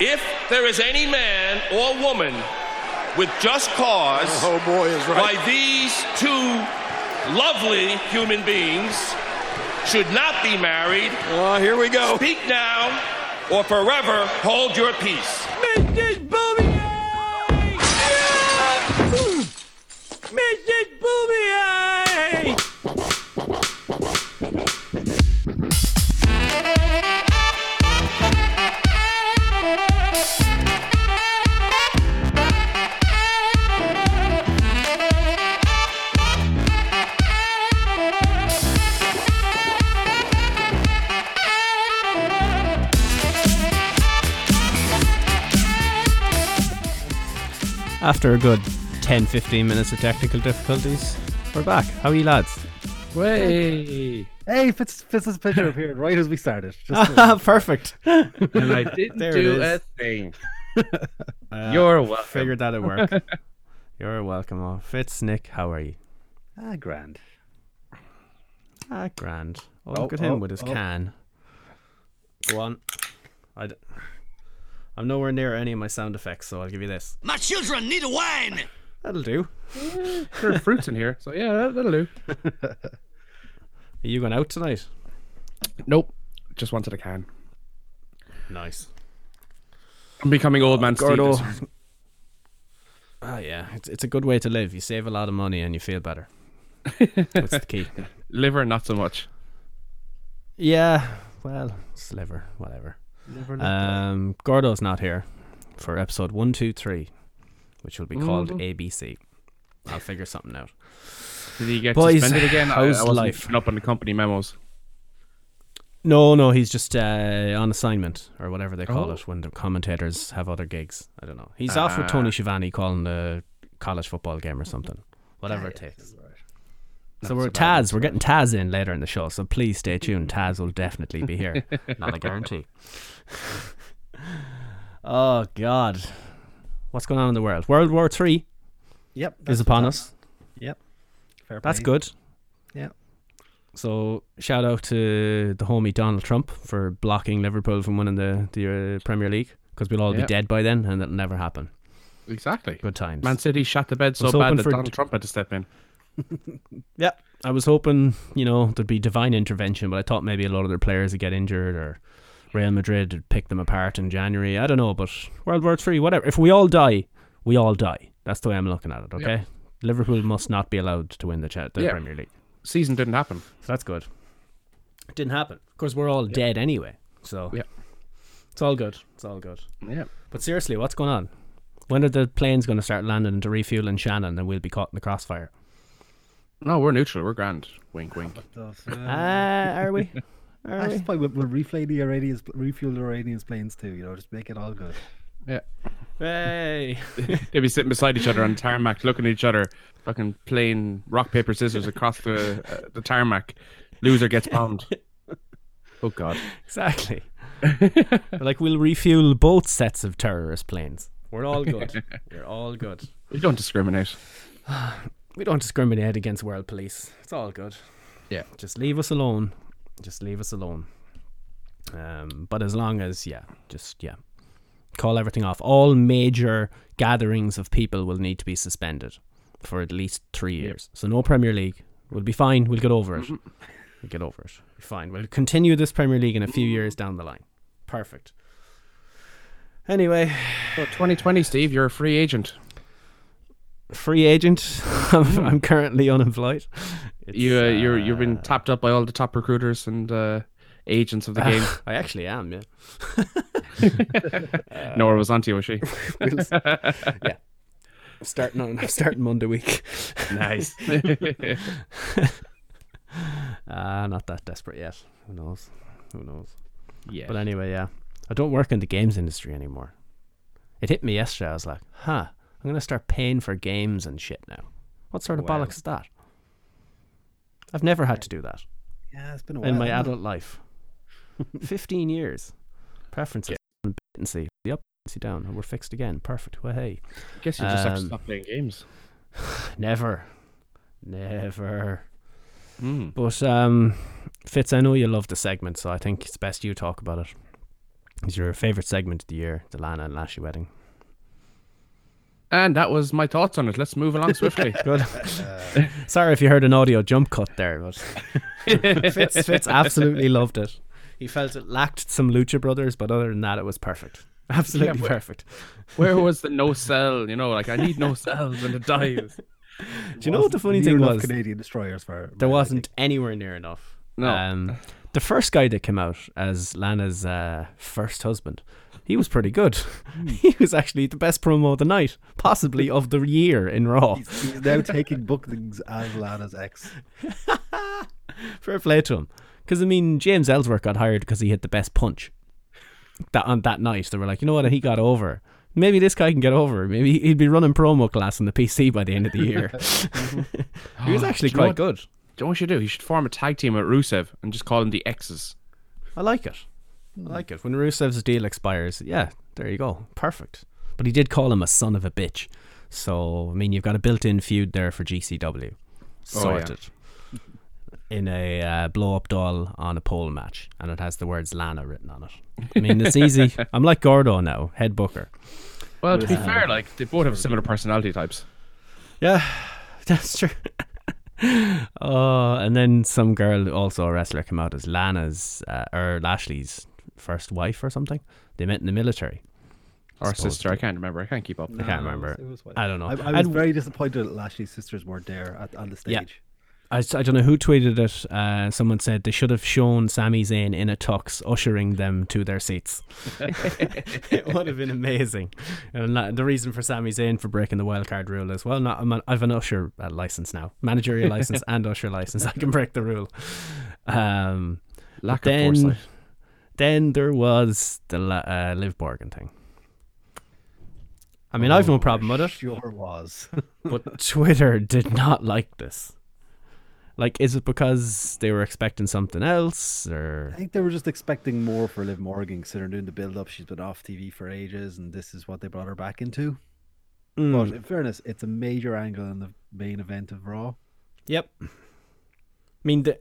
If there is any man or woman with just cause Oh boy, is right. why these two lovely human beings should not be married, Oh, here we go. speak now or forever hold your peace. Mrs. Boobier! Mrs. Boobier! After a good 10 15 minutes of technical difficulties, we're back. How are you lads? Way. Hey, Fitz, Fitz has picture appeared right as we started. Just Perfect. And I didn't There do a thing. You're welcome. Figured that'd work. You're welcome. Oh, Fitz, Nick, how are you? ah, grand. Ah, grand. Oh, Oh, look at him oh, with his oh. can. Go on. I d- I'm nowhere near any of my sound effects, so I'll give you this. My children need a wine! That'll do. There are fruits in here, so yeah, that- that'll do. Are you going out tonight? Nope. Just wanted a can. Nice. I'm becoming old man Steve. Gordo. this year. Ah, yeah. It's, it's a good way to live. You save a lot of money and you feel better. That's the key. Liver, not so much. Yeah, well, sliver, whatever. Um, Gordo's not here for episode one, two, three, which will be called ABC. I'll figure something out. Did he get Boys, suspended again? I, I how's life? up on the company memos. No, no, he's just uh, on assignment or whatever they call Oh. it when the commentators have other gigs. I don't know. He's off with Tony Ah. Schiavone calling the college football game or something. Whatever it takes. So we're so Taz. We're getting Taz in later in the show, so please stay tuned. Taz will definitely be here. Not a guarantee. oh God, what's going on in the world? World War Three Yep. is upon us. Yep. Fair That's play. good. Yeah. So shout out to the homie Donald Trump for blocking Liverpool from winning the the uh, Premier League because we'll all be dead by then, and that'll never happen. Exactly. Good times. Man City shot the bed so bad that for- Donald Trump had to step in. Yeah, I was hoping you know there'd be divine intervention, but I thought maybe a lot of their players would get injured or Real Madrid would pick them apart in January. I don't know, but World War Three, whatever. If we all die, we all die. That's the way I'm looking at it. Okay, Liverpool must not be allowed to win the, cha- the Yeah. Premier League. Season didn't happen. So that's good. It didn't happen. Of course, we're all dead anyway. So Yeah. it's all good. It's all good. Yeah. But seriously, what's going on? When are the planes going to start landing to refuel in Shannon and we'll be caught in the crossfire? No, we're neutral. We're grand. Wink, wink. Stuff, Ah, yeah. are we? Are I we? just we'll, we'll reflay the Iranians, refuel the Iranians planes too. You know, just make it all good. Yeah. Hey. They'd be sitting beside each other on tarmac, looking at each other, fucking playing rock paper scissors across the uh, the tarmac. Loser gets bombed. Oh God. Exactly. like we'll refuel both sets of terrorist planes. We're all good. We're all good. We don't discriminate. We don't discriminate against world police. It's all good. Yeah. Just leave us alone. Just leave us alone. Um, but as long as yeah, just yeah, call everything off. All major gatherings of people will need to be suspended for at least three years. So no Premier League. We'll be fine. We'll get over it. We'll get over it. Fine. We'll continue this Premier League in a few years down the line. Perfect. Anyway, So 2020, Steve, you're a free agent. free agent. I'm, I'm currently unemployed. It's, You uh, you're you've been uh, tapped up by all the top recruiters and uh, agents of the game. I actually am. Yeah. Nora was onto you, was she? yeah. I'm starting on. I'm starting Monday week. nice. Ah, not that desperate yet. Who knows? Who knows? yeah. But anyway, yeah. I don't work in the games industry anymore. It hit me yesterday. I was like, huh. I'm gonna start paying for games and shit now. What sort of Wow. bollocks is that? I've never had to do that Yeah, it's been a while. in my adult life. Fifteen years. Preferences. And see the up, see down. and We're fixed again. Perfect. Well, hey. I guess you just have to um, stop playing games. Never. Never. Mm. But um, Fitz, I know you love the segment, so I think it's best you talk about it. it. Is your favorite segment of the year the Lana and Lashley wedding? And that was my thoughts on it. Let's move along swiftly. Good. Sorry if you heard an audio jump cut there, but Fitz, Fitz absolutely loved it. He felt it lacked some Lucha Brothers, but other than that, it was perfect. Absolutely but- perfect. Where was the no cell? You know, like I need no cells when it dies. Do you know what the funny Near thing enough was? Canadian destroyers for There Mary, I wasn't anywhere near enough. No. Um, the first guy that came out as Lana's uh, first husband, he was pretty good. Hmm. he was actually the best promo of the night, possibly of the year in Raw. He's, he's now taking bookings as Lana's ex. Fair play to him. Because I mean, James Ellsworth got hired because he hit the best punch. That on that night, they were like, you know what, he got over. Maybe this guy can get over. Maybe he'd be running promo class on the PC by the end of the year. he was oh, actually Do you know quite what- good. Do you know what you should do? You should form a tag team with Rusev and just call them the X's. I like it. I like it. When Rusev's deal expires, yeah, there you go. Perfect. But he did call him a son of a bitch. So, I mean, you've got a built in feud there for GCW. Oh, yeah. Sorted. In a uh, blow up doll on a pole match. And it has the words Lana written on it. I mean, it's easy. I'm like Gordo now, head booker. Well, to be fair, like they both have similar personality types. Yeah, that's true. oh, and then some girl, also a wrestler, came out as Lana's uh, or Lashley's first wife or something. They met in the military. Or sister, I can't remember. I can't keep up. I can't remember. It was- it was I don't know. I, I was I'd- very disappointed that Lashley's sisters weren't there at, on the stage. Yeah. I, s- I don't know who tweeted it. Uh, someone said they should have shown Sami Zayn in a tux, ushering them to their seats. it would have been amazing. And the reason for Sami Zayn for breaking the wild card rule is well, not I'm a, I've an usher uh, license now, managerial license and usher license. I can break the rule. Um, Lack of then, foresight. Then there was the uh, Liv Morgan thing. I mean, I've no problem with it Sure was. but Twitter did not like this. Like, is it because they were expecting something else, or I think they were just expecting more for Liv Morgan considering doing the build up. She's been off TV for ages and this is what they brought her back into. Hmm. But in fairness, it's a major angle in the main event of Raw. Yep. I mean, the,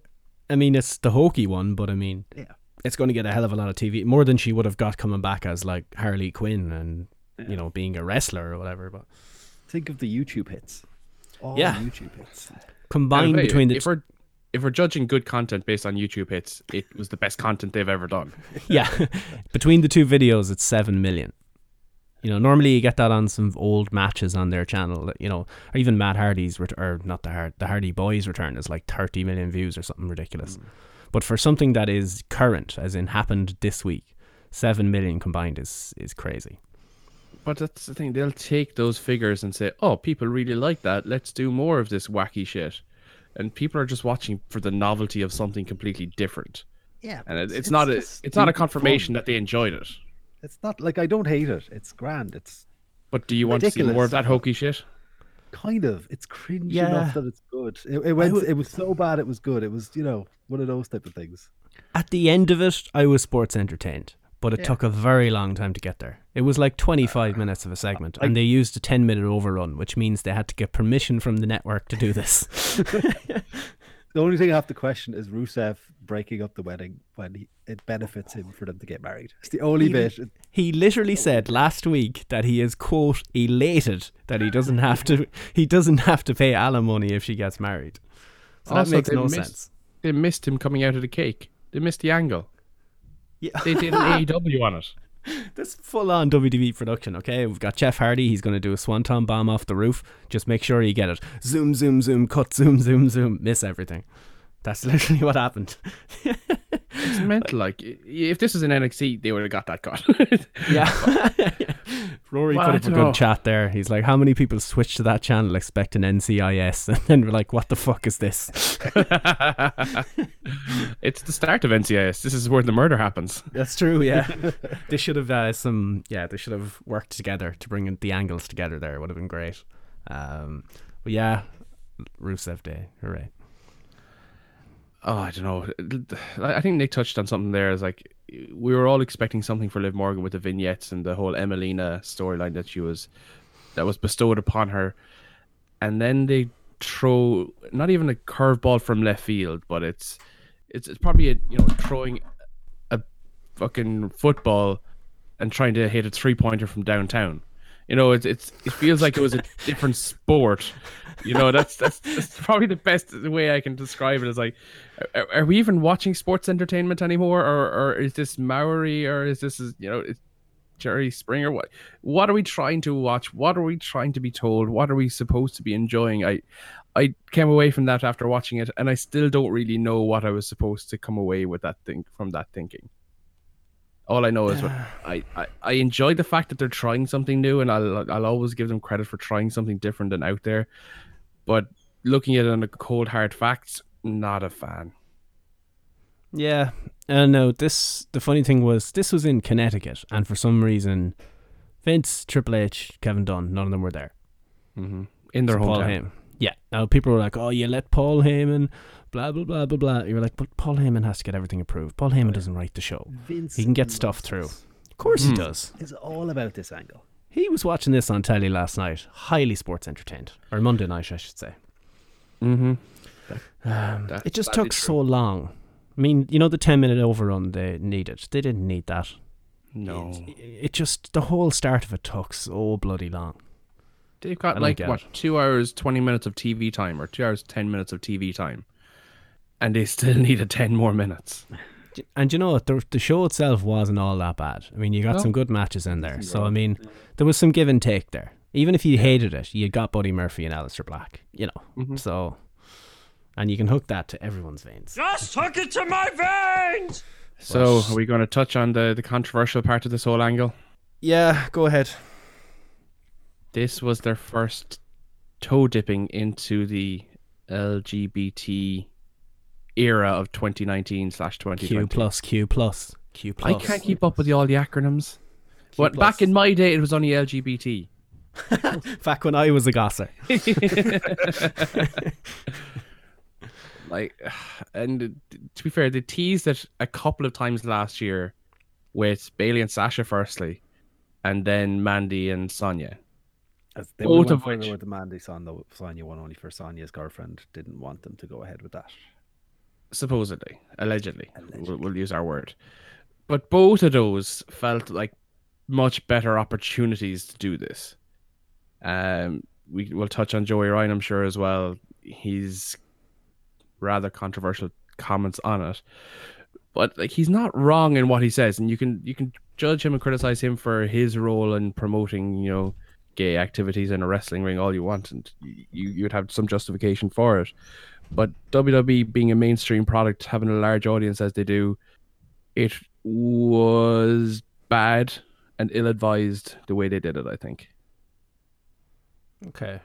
I mean, it's the hokey one, but I mean, Yeah. It's going to get a hell of a lot of TV, more than she would have got coming back as like Harley Quinn and you know being a wrestler or whatever. But Think of the YouTube hits. All Yeah. YouTube hits. combined Hey, between the if we're if we're judging good content based on YouTube hits, it was the best content they've ever done. yeah, between the two videos, it's seven million. You know, normally you get that on some old matches on their channel. that, You know, or even Matt Hardy's ret- or not the Hard, the Hardy Boys return is like thirty million views or something ridiculous. Mm. But for something that is current, as in happened this week, seven million combined is is crazy. But that's the thing; they'll take those figures and say, "Oh, people really like that. Let's do more of this wacky shit." And people are just watching for the novelty of something completely different. Yeah. And it, it's, not a it's not a confirmation fun. that they enjoyed it. It's not like I don't hate it. It's grand. It's But do you want to see more of that hokey shit? Kind of. It's cringe Yeah. enough that it's good. It, it went. would- it was so bad. It was good. It was you know one of those type of things. At the end of it, I was sports entertained, but it took a very long time to get there. It was like 25 uh, minutes of a segment, and they used a 10 minute overrun, which means they had to get permission from the network to do this. The only thing I have to question is Rusev breaking up the wedding when he, it benefits him for them to get married. It's the only bit. He literally said last week that he is quote elated that he doesn't have to he doesn't have to pay alimony if she gets married. So Also, that makes no missed- sense. They missed him coming out of the cake. They missed the angle. Yeah. They did an AEW on it. This full on WWE production, okay? We've got Jeff Hardy, he's going to do a swanton bomb off the roof. Just make sure you get it. Zoom, zoom, zoom, cut, zoom, zoom, zoom. Miss everything. That's literally what happened. It's mental. Like if this was in NXT, they would have got that cut. Yeah. Rory Well, put up a good know. chat there. He's like, How many people switch to that channel expecting NCIS? And then we're like, What the fuck is this? it's the start of NCIS. This is where the murder happens. That's true, yeah. they should have uh, some, yeah, they should have worked together to bring the angles together there. It would have been great. Um, but yeah, Rusev Day. Hooray. Oh, I don't know. I think Nick touched on something there. Is like we were all expecting something for Liv Morgan with the vignettes and the whole Emmalina storyline that she was that was bestowed upon her, and then they throw not even a curveball from left field, but it's it's, it's probably a you know throwing a fucking football and trying to hit a three pointer from downtown. You know, it's it's it feels like it was a different sport. You know, that's that's, that's probably the best way I can describe it. Is like, are, are we even watching sports entertainment anymore, or or is this Maury, or is this is you know, it's Jerry Springer? What what are we trying to watch? What are we trying to be told? What are we supposed to be enjoying? I I came away from that after watching it, and I still don't really know what I was supposed to come away with that thing from that thinking. All I know is what I, I, I enjoy the fact that they're trying something new, and I'll I'll always give them credit for trying something different and out there. But looking at it on the cold hard facts, not a fan. Yeah, and no, this the funny thing was this was in Connecticut, and for some reason, Vince, Triple H, Kevin Dunn, none of them were there. Mm-hmm. In their It's Paul. Heyman. Yeah. Now people were like, "Oh, you let Paul Heyman, blah blah blah blah blah." You're like, "But Paul Heyman has to get everything approved. Paul Heyman doesn't write the show. Vince He can get stuff through. Of course Hmm. he does. It's all about this angle. He was watching this on telly last night, highly sports entertained, or Monday night, I should say. Mm-hmm. Um, That's it just took so long. I mean, you know, the ten minute overrun they needed. They didn't need that. No, It, it just the whole start of it took so bloody long. they've got don't like what it. two hours twenty minutes of TV time, or two hours ten minutes of TV time, and they still needed ten more minutes. And you know what? The, the show itself wasn't all that bad. I mean, you got No. some good matches in there. So, I mean, there was some give and take there. Even if you hated it, you got Buddy Murphy and Aleister Black, you know. Mm-hmm. So, and you can hook that to everyone's veins. Just hook it to my veins! So, are we going to touch on the the controversial part of this whole angle? Yeah, go ahead. This was their first toe dipping into the LGBT era of 2019 slash Q plus, Q plus, Q plus. I can't keep up with all the acronyms. But back in my day, it was only LGBT. Back when I was a gosser. Like, and to be fair, they teased it a couple of times last year with Bayley and Sasha, firstly, and then Mandy and Sonya. As they Both of which- with the Mandy Son, Sonya one only for Sonya's girlfriend didn't want them to go ahead with that. Supposedly, allegedly, We'll, we'll use our word. But both of those felt like much better opportunities to do this. Um, we will touch on Joey Ryan, I'm sure, as well. He's rather controversial comments on it, but like he's not wrong in what he says, and you can you can judge him and criticize him for his role in promoting, you know, gay activities in a wrestling ring all you want, and you you'd have some justification for it. But WWE being a mainstream product, having a large audience as they do, it was bad and ill-advised the way they did it. I think. Okay.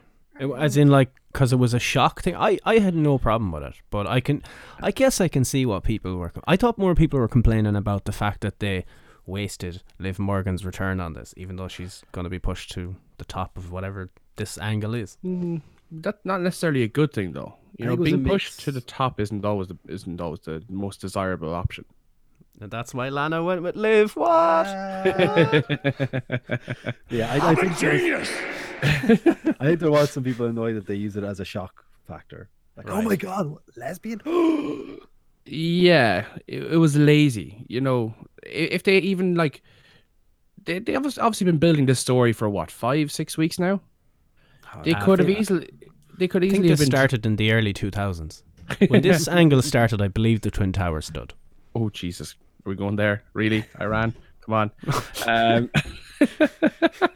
As in, like, because it was a shock thing. I, I had no problem with it, but I can, I guess I can see what people were. I thought more people were complaining about the fact that they wasted Liv Morgan's return on this, even though she's going to be pushed to the top of whatever this angle is. Mm-hmm. That's not necessarily a good thing, though. You I know, think it was a being pushed to the top isn't always the, isn't always the most desirable option. And that's why Lana went with Liv. What? Yeah, I, I think there's- I think there was some people annoyed that they use it as a shock factor. Like, oh my god, lesbian! Yeah, it, it was lazy. You know, if they even like, they they have obviously been building this story for what five six weeks now. They could have easily, they could I think easily have been. started in the early 2000s. When this angle started, I believe the Twin Towers stood. Oh Jesus, are we going there? Really, Iran? Come on. Um,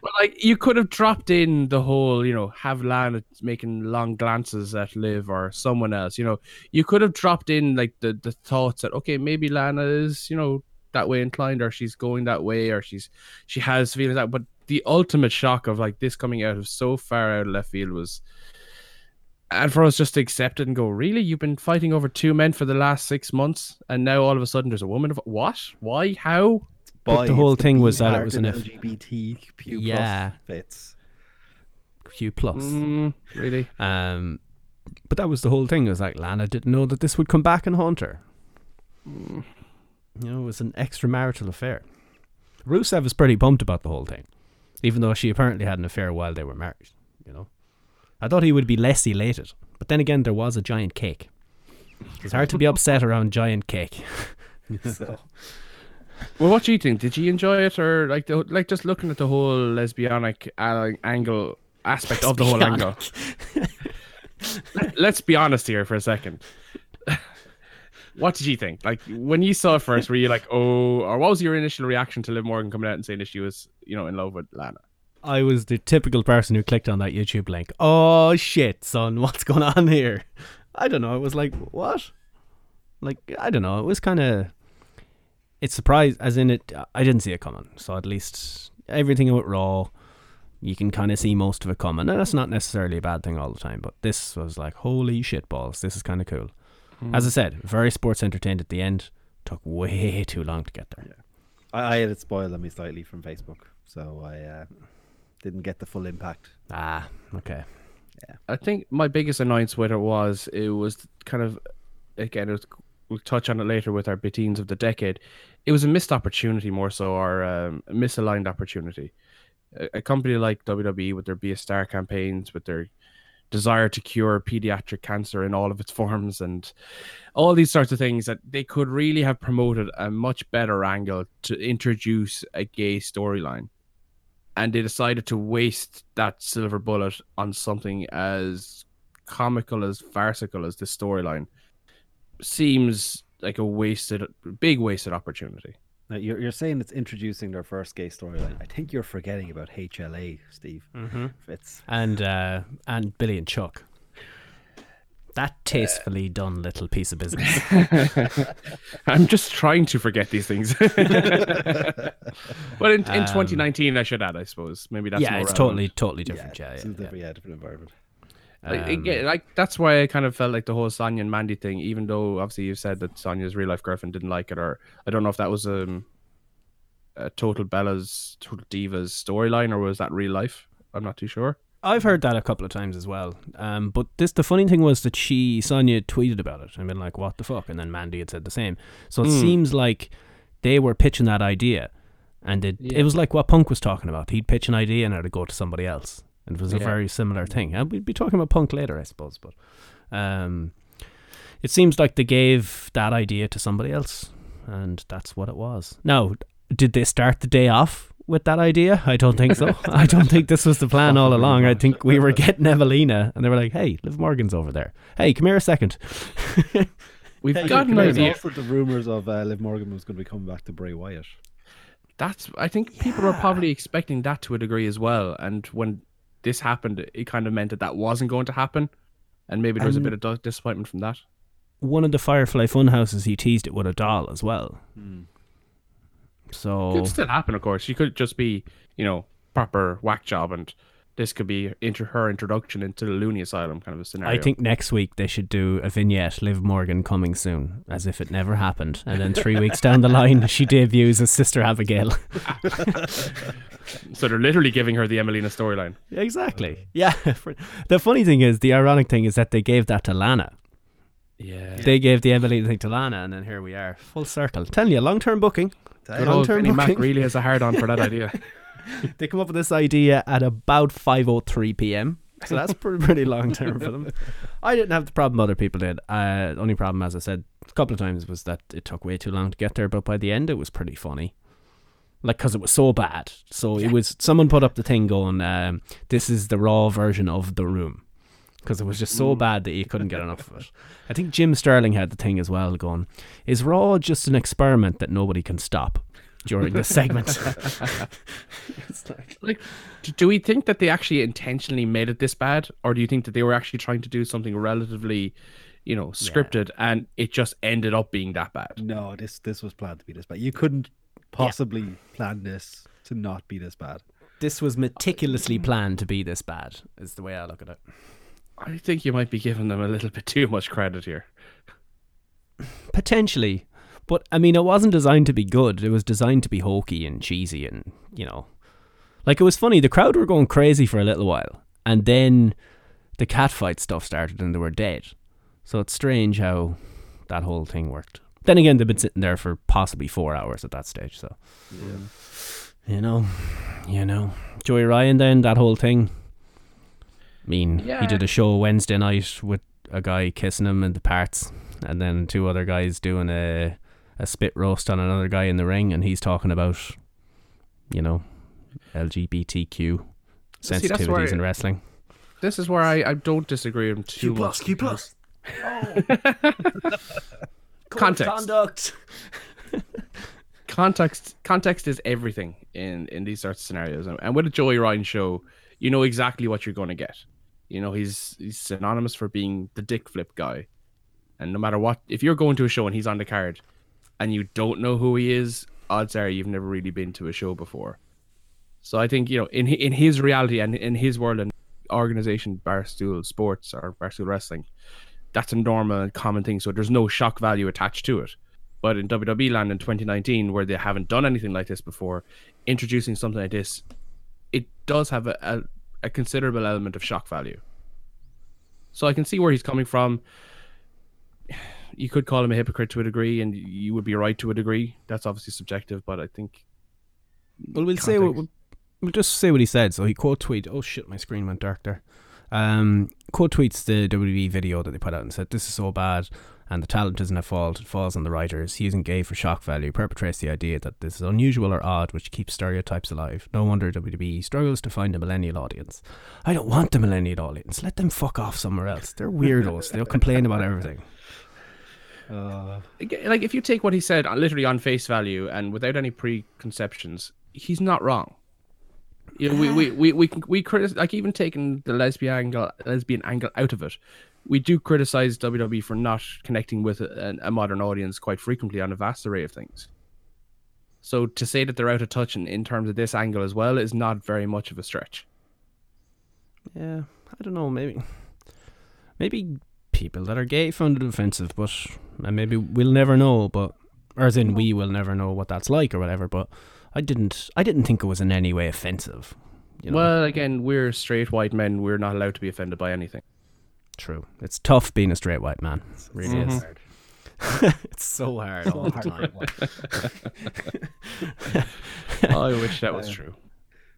but like, you could have dropped in the whole, you know, have Lana making long glances at Liv or someone else. You know, you could have dropped in like the the thoughts that okay, maybe Lana is, you know, that way inclined, or she's going that way, or she's she has feelings that. But the ultimate shock of like this coming out of so far out of left field was and for us just to accept it and go, really, you've been fighting over two men for the last six months, and now all of a sudden there's a woman. Of what? Why? How? But the whole thing B was that it was in an F- LGBTQ Yeah. plus fits. Q plus. Mm, really? Um, but that was the whole thing. It was like Lana didn't know that this would come back and haunt her. You know, it was an extramarital affair. Rusev was pretty pumped about the whole thing, even though she apparently had an affair while they were married. You know, I thought he would be less elated, but then again, there was a giant cake. It's hard to be upset around giant cake. So Well, what do you think? Did you enjoy it, or like the, like just looking at the whole lesbianic uh, angle aspect of the whole angle? Let's be honest here for a second. What did you think? Like when you saw it first, were you like, oh, or what was your initial reaction to Liv Morgan coming out and saying that she was, you know, in love with Lana? I was the typical person who clicked on that YouTube link. Oh shit, son, what's going on here? I don't know. It was like what? Like I don't know. It was kind of. It's surprised, as in it. I didn't see it coming. So at least everything went Raw, you can kind of see most of it coming, and that's not necessarily a bad thing all the time. But this was like, holy shit balls! This is kind of cool. Mm. As I said, very sports entertained at the end. Took way too long to get there. Yeah. I, I had it spoiled on me slightly from Facebook, so I uh, didn't get the full impact. Ah, okay. Yeah. I think my biggest annoyance with it was it was kind of again it was, we'll touch on it later with our beatings of the decade. It was a missed opportunity more so, or um, a misaligned opportunity. A, a, company like WWE with their Be a Star campaigns, with their desire to cure pediatric cancer in all of its forms, and all these sorts of things that they could really have promoted a much better angle to introduce a gay storyline. And they decided to waste that silver bullet on something as comical as farcical as this storyline. Seems like a wasted big wasted opportunity now you're, you're saying it's introducing their first gay storyline i think you're forgetting about hla steve mm-hmm. Fitz. and uh and billy and chuck that tastefully uh, done little piece of business. I'm just trying to forget these things. but in, in um, 2019, I should add, I suppose. Maybe that's yeah, it's relevant. totally, totally different. Yeah, yeah, yeah, different, yeah. different environment. Like, um, like that's why I kind of felt like the whole Sonya and Mandy thing, even though obviously you said that Sonya's real life girlfriend didn't like it, or I don't know if that was um, a total Bella's, total Divas storyline, or was that real life? I'm not too sure. I've heard that a couple of times as well. Um, but this the funny thing was that she Sonya tweeted about it and been like, "What the fuck?" And then Mandy had said the same. So it mm. seems like they were pitching that idea, and it yeah. it was like what Punk was talking about. He'd pitch an idea and it'd go to somebody else, and it was a very similar thing. And we'd be talking about Punk later, I suppose. But um, it seems like they gave that idea to somebody else, and that's what it was. Now, did they start the day off with that idea? I don't think so. I don't think this was the plan all along. I think we were getting Evelina, and they were like, "Hey, Liv Morgan's over there. Hey, come here a second. We've hey, got an idea. for the rumors of uh, Liv Morgan was going to be coming back to Bray Wyatt. That's. I think people yeah. were probably expecting that to a degree as well. And when this happened, it kind of meant that that wasn't going to happen, and maybe there was and a bit of disappointment from that. One of the Firefly Funhouses, he teased it with a doll as well. Hmm. So it could still happen, of course. She could just be, you know, proper whack job, and this could be inter- her introduction into the loony asylum kind of a scenario. I think next week they should do a vignette, Liv Morgan coming soon, as if it never happened, and then three weeks down the line she debuts as Sister Abigail. so they're literally giving her the Emmalina storyline. Exactly. Yeah. the funny thing is, the ironic thing is that they gave that to Lana. Yeah. They gave the Emmalina thing to Lana, and then here we are, full circle. Telling you, long term booking. Good old Penny Mac really has a hard on for that idea. they come up with this idea at about 5:03 p.m. So that's pretty, pretty long term for them. I didn't have the problem other people did. Uh, only problem, as I said a couple of times, was that it took way too long to get there. But by the end, it was pretty funny. Like, because it was so bad. So yeah. it was someone put up the thing going, um, "This is the raw version of the room." because it was just so mm. bad that you couldn't get enough of it. I think Jim Sterling had the thing as well going, is Raw just an experiment that nobody can stop during this segment? like, like, do we think that they actually intentionally made it this bad, or do you think that they were actually trying to do something relatively, you know, scripted yeah. and it just ended up being that bad? No, this this was planned to be this bad. You couldn't possibly yeah. plan this to not be this bad. This was meticulously planned to be this bad, is the way I look at it. I think you might be giving them a little bit too much credit here. Potentially. But I mean, it wasn't designed to be good. It was designed to be hokey and cheesy and, you know. Like, it was funny. The crowd were going crazy for a little while. And then the catfight stuff started and they were dead. So it's strange how that whole thing worked. Then again, they've been sitting there for possibly four hours at that stage. So, yeah. you know, you know. Joey Ryan, then, that whole thing I mean, yeah. he did a show Wednesday night with a guy kissing him in the parts, and then two other guys doing a a spit roast on another guy in the ring, and he's talking about, you know, LGBTQ See, where- sensitivities in wrestling. This is where I, I don't disagree with him too much. Q plus. Oh. Context. Conduct. context context is everything in in these sorts of scenarios and, with a joey ryan show you know exactly what you're going to get you know he's he's synonymous for being the dick flip guy and no matter what if you're going to a show and he's on the card and you don't know who he is odds are you've never really been to a show before so i think you know in in his reality and in his world and organization barstool sports or barstool wrestling that's a normal and common thing so there's no shock value attached to it but in WWE land in 2019, where they haven't done anything like this before, introducing something like this, it does have a, a, a considerable element of shock value. So I can see where he's coming from. You could call him a hypocrite to a degree, and you would be right to a degree. That's obviously subjective, but I think Well, we'll say what, Context. we'll just say what he said. So he quote tweet. Oh shit, my screen went dark there. Um, quote tweets the WWE video that they put out and said, "This is so bad, and the talent isn't at fault. It falls on the writers. Using gay for shock value perpetrates the idea that this is unusual or odd, which keeps stereotypes alive. No wonder WWE struggles to find a millennial audience. I don't want the millennial audience. Let them fuck off somewhere else. They're weirdos. They'll complain about everything. Uh, like if you take what he said uh, literally on face value and without any preconceptions, he's not wrong. You know, we we we we can- we critic like even taking the lesbian angle lesbian angle out of it, we do criticize WWE for not connecting with a, a modern audience quite frequently on a vast array of things. So to say that they're out of touch in, in terms of this angle as well is not very much of a stretch. Yeah, I don't know. Maybe, maybe people that are gay found it offensive, but and maybe we'll never know. But or as in, we will never know what that's like or whatever. But I didn't. I didn't think it was in any way offensive. You know, Well, again, we're straight white men. We're not allowed to be offended by anything. true. It's tough being a straight white man. It really Mhm. is. it's so hard all the time. I wish that was true.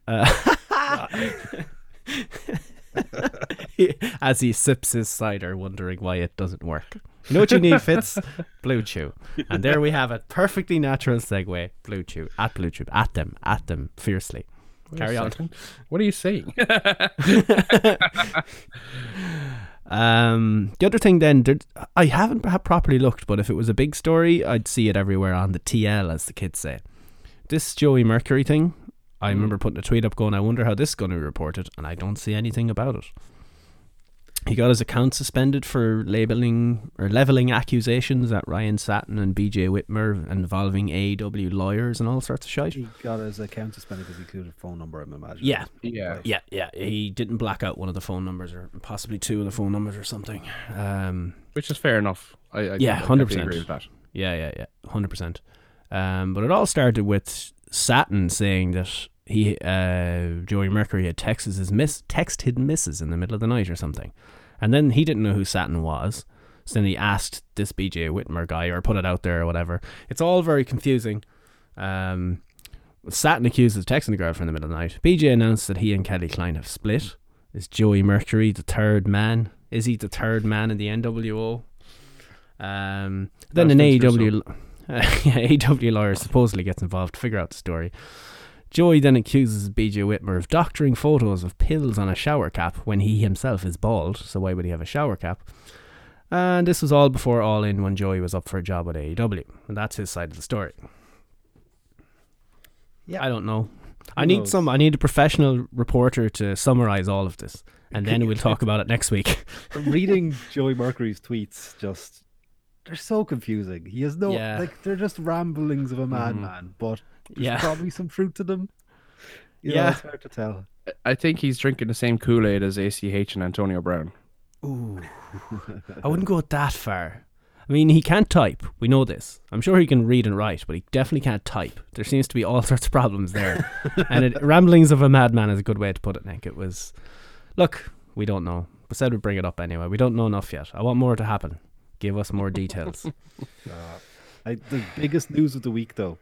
As he sips his cider, wondering why it doesn't work. You know what you need, Fitz? Blue Chew. And there we have it. Perfectly natural segue. Blue Chew. At Blue Chew. At them. At them. Fiercely. Carry on. What are you saying? Um, the other thing then, there, I haven't properly looked, but if it was a big story, I'd see it everywhere on the TL, as the kids say. This Joey Mercury thing, I remember putting a tweet up going, I wonder how this is going to be reported, and I don't see anything about it. He got his account suspended for labeling or leveling accusations at Ryan Satin and BJ Whitmer involving AEW lawyers and all sorts of shit. he got his account suspended because he included a phone number. I'm imagining. Yeah, yeah. yeah, yeah. He didn't black out one of the phone numbers or possibly two of the phone numbers or something. Um, Which is fair enough. I, I Yeah, I 100%. agree with that. Yeah, yeah, yeah, hundred percent. Um, but it all started with Satin saying that he, uh, Joey Mercury, had texted his miss, texted misses in the middle of the night or something, and then he didn't know who Satin was. So then he asked this BJ Whitmer guy or put it out there or whatever. It's all very confusing. Um, Satin accused of texting the girlfriend in the middle of the night. BJ announced that he and Kelly Klein have split. Is Joey Mercury the third man? Is he the third man in the NWO? Um, then an That's Vince AEW, yeah, AEW lawyer supposedly gets involved to figure out the story. Joey then accuses BJ Whitmer of doctoring photos of pills on a shower cap when he himself is bald, so why would he have a shower cap? And this was all before All In when Joey was up for a job at AEW. And that's his side of the story. Yeah. I don't know. I need knows? some I need a professional reporter to summarize all of this. And then we'll talk about it next week. Reading Joey Mercury's tweets just they're so confusing. He has no Yeah. like they're just ramblings of a mm-hmm. madman, but there's Yeah. probably some fruit to them. You know, Yeah. it's hard to tell. I think he's drinking the same Kool Aid as ACH and Antonio Brown. Ooh. I wouldn't go that far. I mean, he can't type. We know this. I'm sure he can read and write, but he definitely can't type. There seems to be all sorts of problems there. and it, ramblings of a madman is a good way to put it, Nick. It was, look, we don't know. But said we'd bring it up anyway. We don't know enough yet. I want more to happen. Give us more details. I, the biggest news of the week though.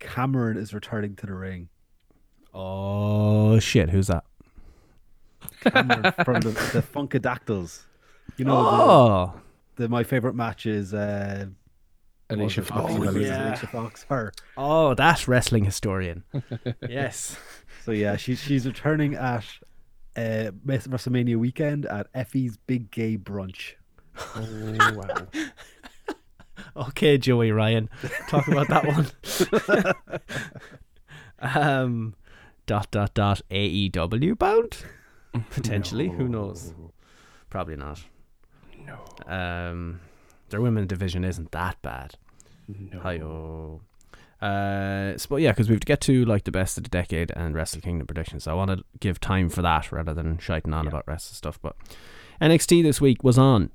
Cameron is returning to the ring. oh shit! Who's that? Cameron from the, the Funkadactyls. You know, Oh, the, the my favorite match is uh, Alicia Fox. Oh, and yeah. Alicia- Alicia Fox. Her. Oh, that wrestling historian. yes. So yeah, she's she's returning at uh, WrestleMania weekend at Effie's Big Gay Brunch. Oh wow. Okay, Joey Ryan, talk about that one. um, dot dot dot AEW bound potentially. Who knows? Probably not. No. Um, their women division isn't that bad. No. Hi-oh. Uh, so, but yeah, because we have to get to like the best of the decade and Wrestle Kingdom predictions. So I want to give time for that rather than shiting on about rest of stuff. But NXT this week was on.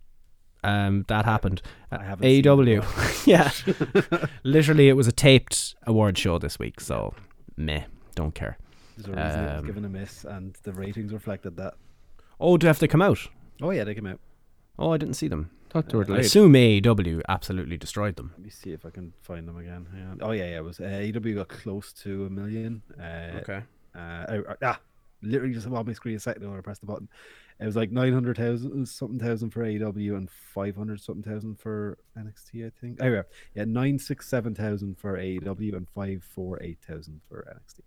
Um, that happened. I haven't seen AEW, yeah. Literally, it was a taped award show this week. So meh, don't care. There's a reason it was Um, given a miss, and the ratings reflected that. Oh, do they have to come out? Oh yeah, they came out. Oh, I didn't see them. Thought they were I delayed. assume AEW absolutely destroyed them. Let me see if I can find them again. Hang on. Oh yeah, yeah. It was uh, AEW got close to a million. Uh, Okay. uh, ah, literally just on my screen a second ago when I pressed the button. It was like nine hundred thousand something thousand for AEW and five hundred something thousand for NXT. I think. Oh yeah, yeah, nine six seven thousand for AEW and five four eight thousand for NXT.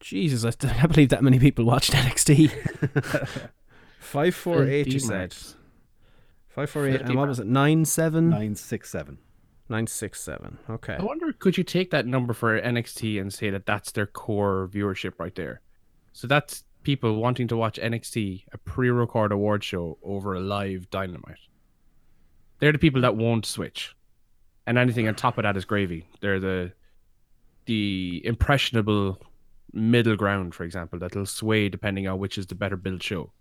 Jesus, I can't believe that many people watched NXT. Five four eight, you said. Five four eight, and what was it? Nine seven Nine six seven. nine six seven. Okay. I wonder, could you take that number for NXT and say that that's their core viewership right there? So that's people wanting to watch NXT, a pre-record award show over a live Dynamite. They're the people that won't switch, and anything on top of that is gravy. They're the the impressionable middle ground, for example, that'll sway depending on which is the better build show.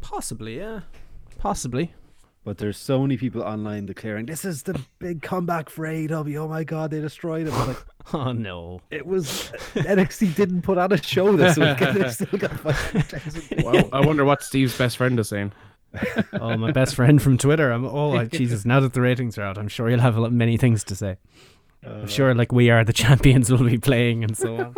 Possibly, yeah. Possibly. But there's so many people online declaring this is the big comeback for AEW. Oh my god, they destroyed it. Like, Oh no. it was uh, NXT didn't put on a show this week, and they still got 500,000. Well, I wonder what Steve's best friend is saying. Oh, my best friend from Twitter. I'm oh I- Jesus. Now that the ratings are out, I'm sure you'll have a lot, many things to say. Uh, I'm sure like we are the champions will be playing and so on.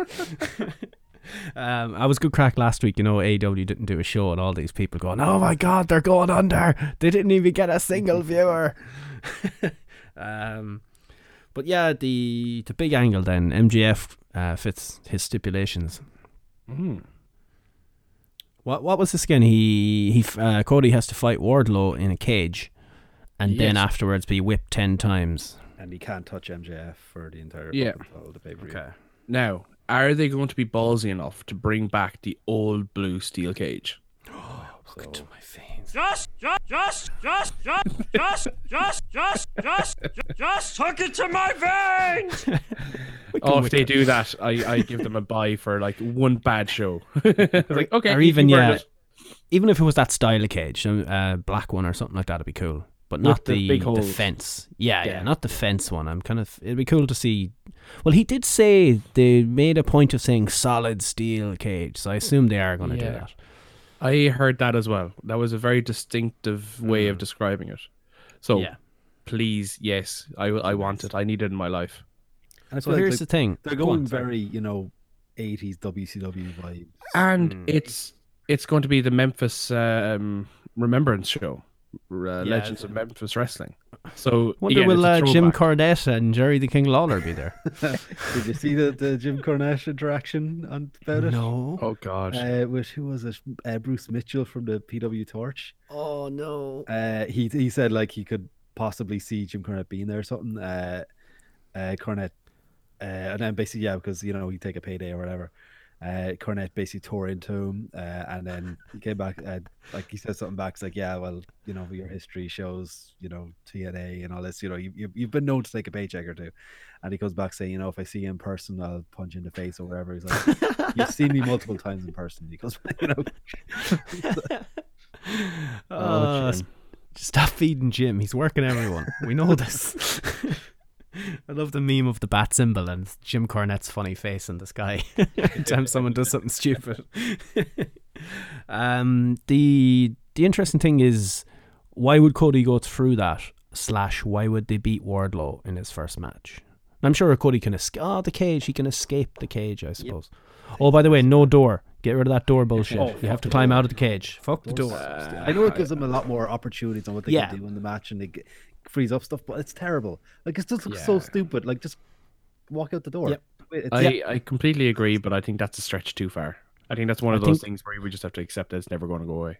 Um, I was good crack last week. You know, AW didn't do a show, and all these people going, "Oh my God, they're going under! They didn't even get a single viewer." um, but yeah, the the big angle then MJF uh, fits his stipulations. What what was this again? He he uh, Cody has to fight Wardlow in a cage, and then afterwards be whipped ten times. and he can't touch MJF for the entire Yeah. all the pay per view. Now, are they going to be ballsy enough to bring back the old blue steel cage? So To my veins. Just, just, just, just, just, just, just, just, just, just hook it to my veins. Oh, if they do that, I, I give them a buy for like one bad show. like, okay, or you even can burn yeah, it. even if it was that style of cage, a uh, black one or something like that, would be cool. But not the the, big the holes. fence. Yeah, yeah, Yeah. not the fence one. I'm kind of. It'd be cool to see. Well, he did say they made a point of saying solid steel cage, so I assume they are going to do that. I heard that as well. That was a very distinctive way of describing it. So, Yeah. please, yes, I, I want it. I need it in my life. and So feel like here's they- the thing. they're Go on, going very you know 80s WCW vibes. And Hmm. it's it's going to be the Memphis um, Remembrance Show, uh, Legends of Memphis Wrestling. So, Wonder again, will uh, Jim. Cornette and Jerry the King Lawler be there? Did you see the, the Jim Cornette interaction on about it? no. Oh God! Uh, with who was it? Uh, Bruce Mitchell from the PW Torch. Oh no. Uh, he he said like he could possibly see Jim Cornette being there or something. Uh, uh, Cornette, uh, and then basically yeah, because you know he'd take a payday or whatever. Uh, Cornette basically tore into him, uh, and then he came back. Uh, like he said something back. It's like, yeah, well, you know, your history shows, you know, TNA and all this. You know, you, you you've been known to take a paycheck or two. And he comes back saying, you know, if I see you in person, I'll punch you in the face or whatever. He's like, you've seen me multiple times in person. He goes, you know, Oh, s- stop feeding Jim. He's working everyone. We know this. I love the meme of the bat symbol and Jim Cornette's funny face in the sky every time someone does something stupid. um, the the interesting thing is, why would Cody go through that? Slash, why would they beat Wardlow in his first match? And I'm sure Cody can escape. Oh, the cage. He can escape the cage, I suppose. Oh, by the way, no door. Get rid of that door bullshit. Oh, you have to climb door. out of the cage. Fuck the door. I know it gives them a lot more opportunities on what they Yeah. can do in the match, and they, g- freeze up stuff, but it's terrible. Like it just looks so stupid. Like just walk out the door. Yep. It's, I, I completely agree, but I think that's a stretch too far. I think that's one of I those think- things where we just have to accept that it's never going to go away.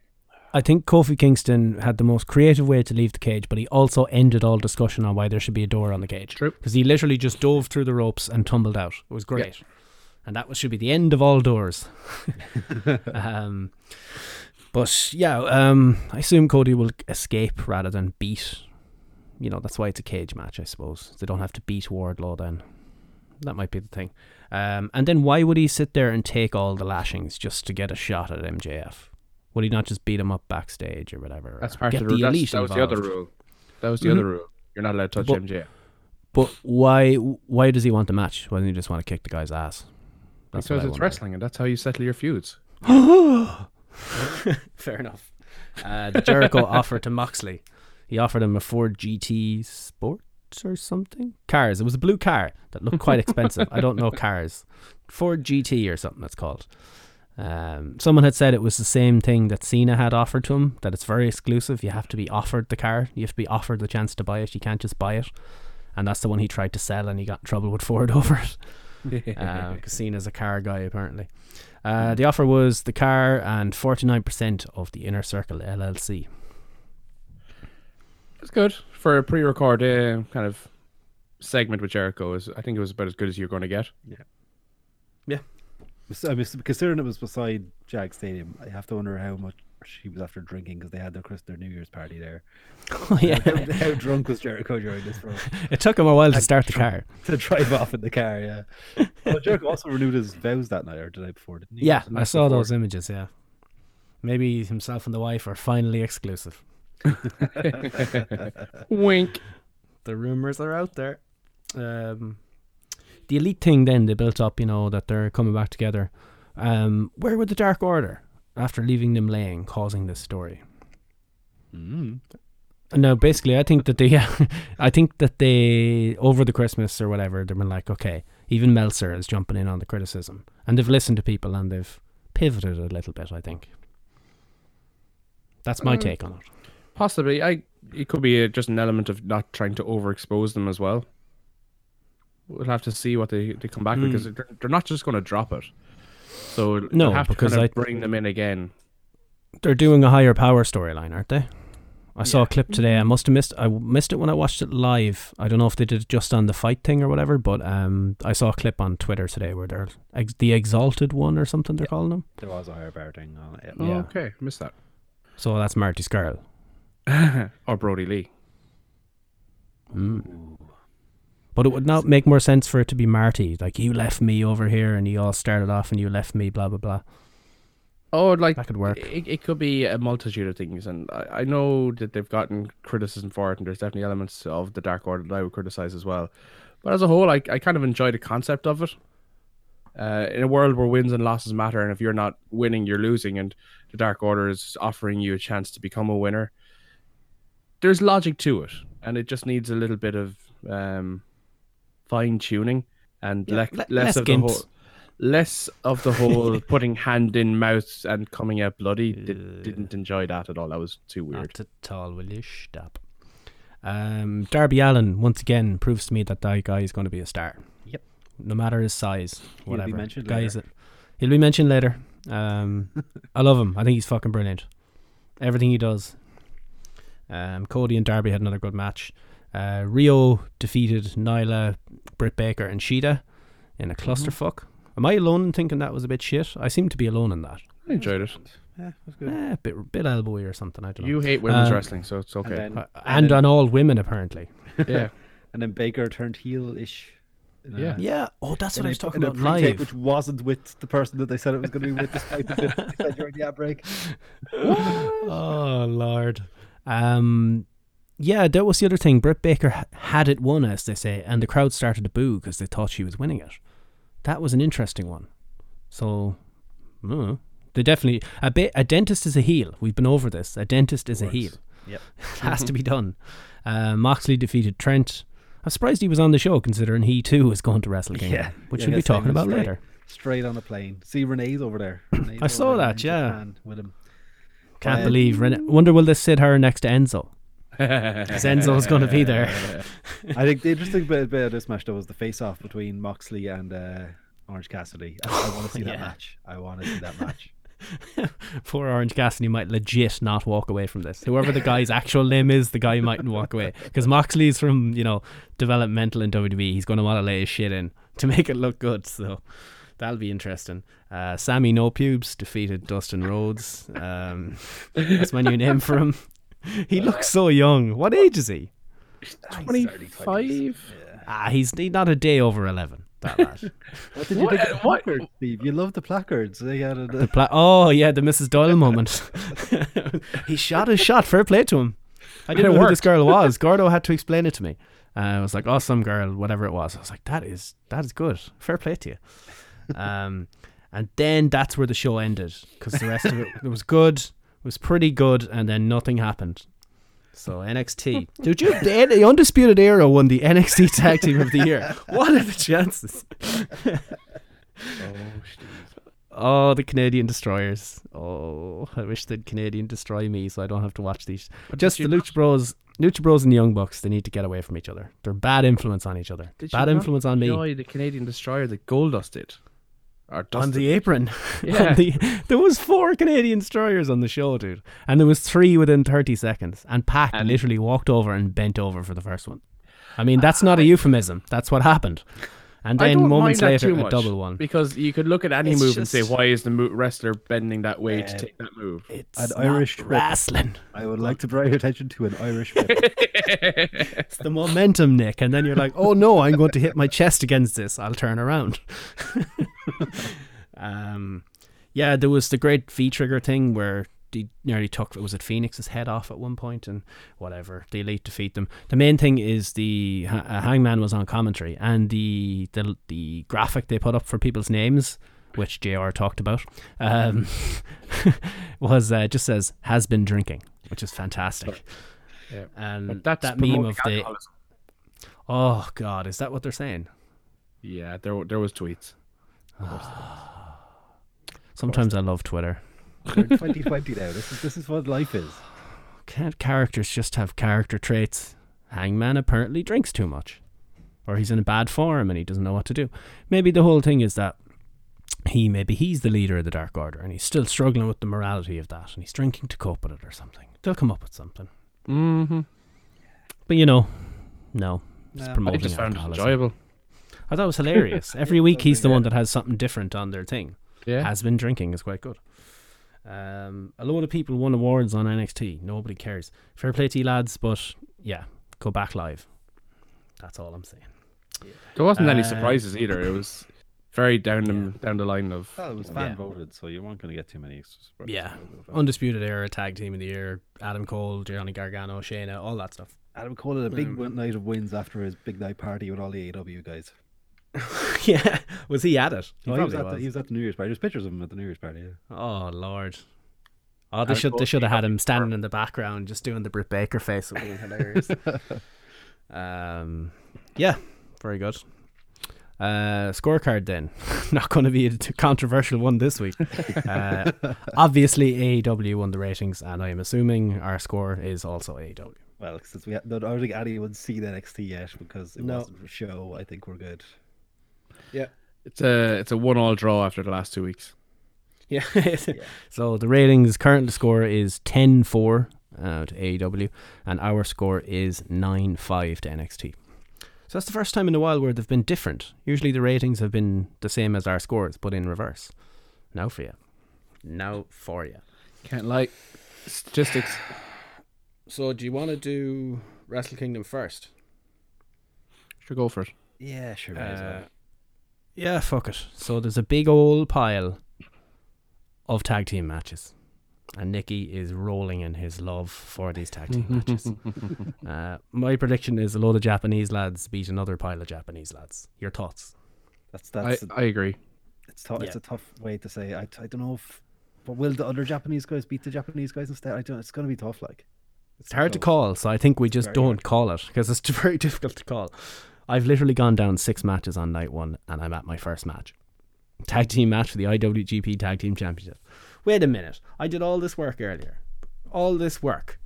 I think Kofi Kingston had the most creative way to leave the cage, but he also ended all discussion on why there should be a door on the cage. True. Because he literally just dove through the ropes and tumbled out. It was great. And that was, should be the end of all doors. um, but yeah, um, I assume Cody will escape rather than beat. You know, that's why it's a cage match, I suppose. They don't have to beat Wardlow then. That might be the thing. Um, and then why would he sit there and take all the lashings just to get a shot at MJF? Would he not just beat him up backstage or whatever? That's part of the rule. That's, elite that was the other rule. That was the Mhm. other rule. You're not allowed to touch But- MJF. But why? Why does he want the match? Why doesn't he just want to kick the guy's ass? That's because it's wonder. wrestling, and that's how you settle your feuds. Fair enough. Uh, the Jericho offer to Moxley. He offered him a Ford GT Sport or something. Cars. It was a blue car that looked quite expensive. I don't know cars. Ford GT or something it's called. Um, someone had said it was the same thing that Cena had offered to him. That it's very exclusive. You have to be offered the car. You have to be offered the chance to buy it. You can't just buy it. And that's the one he tried to sell, and he got in trouble with Ford over it because Cena's a car guy apparently. Uh, the offer was the car and 49% of the Inner Circle LLC. It's good for a pre-record uh, kind of segment with Jericho. Is I think it was about as good as you're going to get. Yeah, yeah. I mean, considering it was beside Jag Stadium, I have to wonder how much she was after drinking because they had their Christmas, their New Year's party there. Oh, yeah. how, how drunk was Jericho during this program? it took him a while to start the car. to drive off in the car, yeah. Well, Jericho also renewed his vows that night or the night before, didn't he? Yeah, I saw before. those images, yeah. Maybe himself and the wife are finally exclusive. Wink. The rumors are out there. Um, the elite thing then they built up, you know, that they're coming back together. Um, where were the Dark Order after leaving them laying, causing this story? Mm. No, basically, I think that they, I think that they over the Christmas or whatever, they've been like, okay, even Meltzer is jumping in on the criticism, and they've listened to people and they've pivoted a little bit. I think that's my Mm. take on it. Possibly, I it could be uh just an element of not trying to overexpose them as well. We'll have to see what they, they come back with because they're, they're not just going to drop it. So. No, they'll have because to kind I- bring them in again. They're doing a higher power storyline, aren't they? I saw a clip today. I must have missed. I missed it when I watched it live. I don't know if they did it just on the fight thing or whatever, but um, I saw a clip on Twitter today where they're ex- the Exalted One or something. They're calling them. There was a higher power thing on it. Oh, Yeah. okay, missed that. So that's Marty Scurll. or Brodie Lee. But it would not make more sense for it to be Marty. Like you left me over here, and you all started off, and you left me, blah blah blah. Oh, like That could work. It, it could be a multitude of things, and I, I know that they've gotten criticism for it, and there's definitely elements of the Dark Order that I would criticize as well. But as a whole, I, I kind of enjoy the concept of it. Uh, in a world where wins and losses matter, and if you're not winning, you're losing, and the Dark Order is offering you a chance to become a winner, there's logic to it, and it just needs a little bit of um, fine tuning and le- le- less less of the whole less of the whole putting hand in mouth and coming out bloody. Did, didn't enjoy that at all. That was too weird. Not at all. Will you stop? Um, Darby Allin once again proves to me that that guy is going to be a star. Yep. No matter his size, be whatever. mentioned Guys, later. that- he'll be mentioned later. Um, I love him. I think he's fucking brilliant. Everything he does. Um, Cody and Darby had another good match. Uh, Riho defeated Nyla, Britt Baker, and Shida in a clusterfuck. Am I alone in thinking that was a bit shit? I seem to be alone in that. I enjoyed it. Yeah, that's good. Eh, bit bit elbowy or something. I don't know. You hate women's Um, wrestling, so it's okay. And then, Uh, and then- on all women apparently. yeah. and then Baker turned heel ish. Yeah. Yeah. Oh, that's what I was talking about live. which wasn't with the person that they said it was going to be with, despite the bit they said during the ad break. oh Lord. Um, yeah, that was the other thing. Britt Baker had it won, as they say, and the crowd started to boo because they thought she was winning it. That was an interesting one. So, I they definitely a, ba- a dentist is a heel. We've been over this. A dentist is a heel. Yep. has to be done. Uh, Moxley defeated Trent. I'm surprised he was on the show, considering he too is going to Wrestle Kingdom, Yeah, which yeah, we'll be talking about straight. later. Straight on a plane. See Renee's over there. Renee's I saw that, yeah. Japan With him. Can't Um, believe. Rene- Wonder will this sit her next to Enzo? Zenzo's going to be there. I think the interesting bit, bit of this match though was the face off between Moxley and uh, Orange Cassidy. I, I want to see that Yeah. match. I want to see that match. Poor Orange Cassidy might legit not walk away from this. Whoever the guy's actual name is, the guy mightn't walk away because Moxley's from you know developmental in WWE. He's going to want to lay his shit in to make it look good. So that'll be interesting. Uh, Sammy No Pubes defeated Dustin Rhodes. Um, that's my new name for him. He looks so young. What age is he? Twenty five. Ah, he's, he's not a day over eleven. That lad. What did you think of the placards, Steve? You love the placards. They had a, The pla- oh yeah, the Mrs. Doyle moment. he shot his shot. Fair play to him. I didn't know who this girl was. Gordo had to explain it to me. Uh, I was like, "Oh, some girl, whatever it was." I was like, "That is that is good. Fair play to you." Um, and then that's where the show ended because the rest of it, it was good, it was pretty good, and then nothing happened. So NXT, dude, you the, the undisputed era won the NXT Tag Team of the Year. What are the chances? Oh, the Canadian Destroyers. Oh, I wish they'd Canadian destroy me so I don't have to watch these. Just the Lucha Bros, Lucha Bros and the Young Bucks, they need to get away from each other. They're bad influence on each other. bad influence on me. Enjoy the Canadian Destroyer that Goldust did. Or on the apron. Yeah. The- there was four Canadian destroyers on the show, dude, and there was three within thirty seconds. And Pac And- literally walked over and bent over for the first one. I mean, that's not a euphemism. That's what happened. And I then don't moments mind that later, too a much, double one. because you could look at any It's move and say, "Why is the mo- wrestler bending that way to take that move?" It's An not Irish whip. wrestling. I would like to draw your attention to an Irish whip. It's the momentum, Nick. And then you're like, oh no, I'm going to hit my chest against this. I'll turn around. um, yeah, there was the great V trigger thing where they nearly took was it Fénix's head off at one point and whatever. The elite defeat them. The main thing is the uh, Hangman was on commentary and the the the graphic they put up for people's names. Which JR talked about um, was uh, just says has been drinking, which is fantastic. Yeah. And But that's that meme of the alcoholism. Oh God, is that what they're saying? Yeah, there there was tweets. Sometimes I love Twitter. We're in 2020 now. This is this is what life is. Can't characters just have character traits? Hangman apparently drinks too much, or he's in a bad form and he doesn't know what to do. Maybe the whole thing is that he maybe he's the leader of the Dark Order and he's still struggling with the morality of that, and he's drinking to cope with it or something. They'll come up with something. Mm-hmm. But you know, no. Just Nah, I I promoting just found it enjoyable. I thought it was hilarious. Every week he's the one that has something different on their thing. Yeah, has been drinking is quite good. Um, a lot of people won awards on NXT. Nobody cares. Fair play to you lads, but yeah, go back live. That's all I'm saying. there wasn't any Uh, surprises either. It was very down the down the line of. Well, it was fan Yeah. voted, so you weren't going to get too many. surprises. Yeah, undisputed era tag team of the year. Adam Cole, Johnny Gargano, Shayna, all that stuff. Adam Cole had a big win- night of wins after his big night party with all the AW guys. yeah, was he at it? He Oh, he, was probably at the, he was at the New Year's party. There's pictures of him at the New Year's party. Yeah. Oh lord. Oh, they Adam should they should have had him AEW standing in the background just doing the Britt Baker face. It would have been hilarious. um, yeah, very good. Uh, scorecard then. Not going to be a controversial one this week. Uh, obviously, AEW won the ratings, and I am assuming our score is also AEW. Well, since we ha- no, I don't think anyone's seen NXT yet because it No. wasn't for show. I think we're good. It's a it's a one all draw after the last two weeks. Yeah. so the ratings current score is 10-4 uh, to AEW, and our score is 9-5 to NXT. So that's the first time in a while where they've been different. Usually the ratings have been the same as our scores, but in reverse. Now for you. Now for you. Can't lie. Statistics. So do you want to do Wrestle Kingdom first? Should go for it. Yeah, sure. Uh, well. Yeah, fuck it. So there's a big old pile of tag team matches. And Nikki is rolling in his love for these tag team matches. Uh, my prediction is a load of Japanese lads beat another pile of Japanese lads. Your thoughts? That's I, that's I agree. it's tough. It's a tough way to say. I, I don't know if, but will the other Japanese guys beat the Japanese guys instead? I don't. It's going to be tough. Like It's hard to call, so I think we just very don't hard. call it because it's very difficult to call. I've literally gone down six matches on night one, and I'm at my first match. Tag team match for the IWGP Tag Team Championship. Wait a minute. I did all this work earlier. All this work.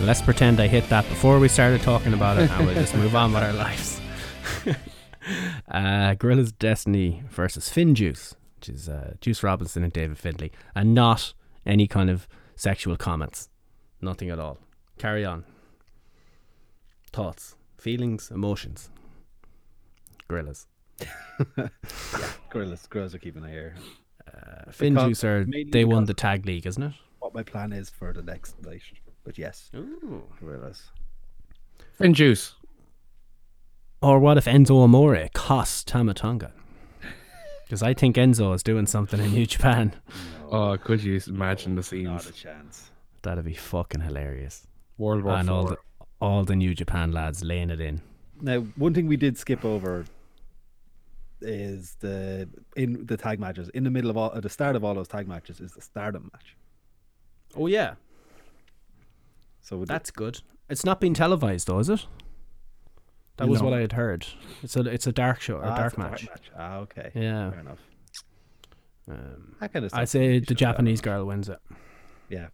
Let's pretend I hit that before we started talking about it, and we'll just move on with our lives. uh, Guerrillas Destiny versus Finjuice which is uh, Juice Robinson and David Finlay, and not any kind of sexual comments. Nothing at all. Carry on. Thoughts, feelings, emotions. Gorillas. Gorillas, gorillas are keeping an eye here. Uh, Finn Because- Juice are they won the tag league, isn't it? What my plan is for the next night, but yes, Ooh. gorillas. Finn Juice. Or what if Enzo Amore costs Tama Tonga? Because I think Enzo is doing something in New Japan. Oh, could you imagine the scenes? Not a chance. That'd be fucking hilarious. World War and all Four. the all the New Japan lads laying it in. Now, one thing we did skip over is the in the tag matches. In the middle of all, at the start of all those tag matches, is the Stardom match. Oh yeah, So with that's good. It's not being televised though, is it? That was No. what I had heard. It's a it's a dark show or Ah, dark it's a match. Ah, okay. Yeah. fair enough. Um, That kind of I'd say the Japanese have. girl wins it. Yeah.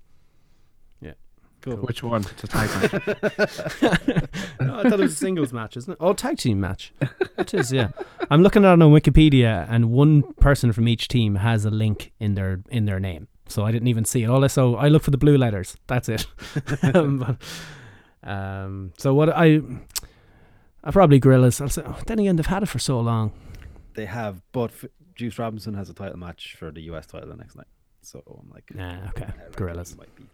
Yeah. Cool. Which one? It's a tag match. no, I thought it was a singles match, isn't it? Oh, tag team match. It is, yeah. I'm looking at it on Wikipedia, and one person from each team has a link in their in their name. So I didn't even see it. All I saw, I look for the blue letters. That's it. um, but, um, so what I, I probably gorillas. I'll say. Oh, then again, they've had it for so long. They have, but F- Juice Robinson has a title match for the US title the next night. So I'm like, Nah, okay, gorillas. it Might be.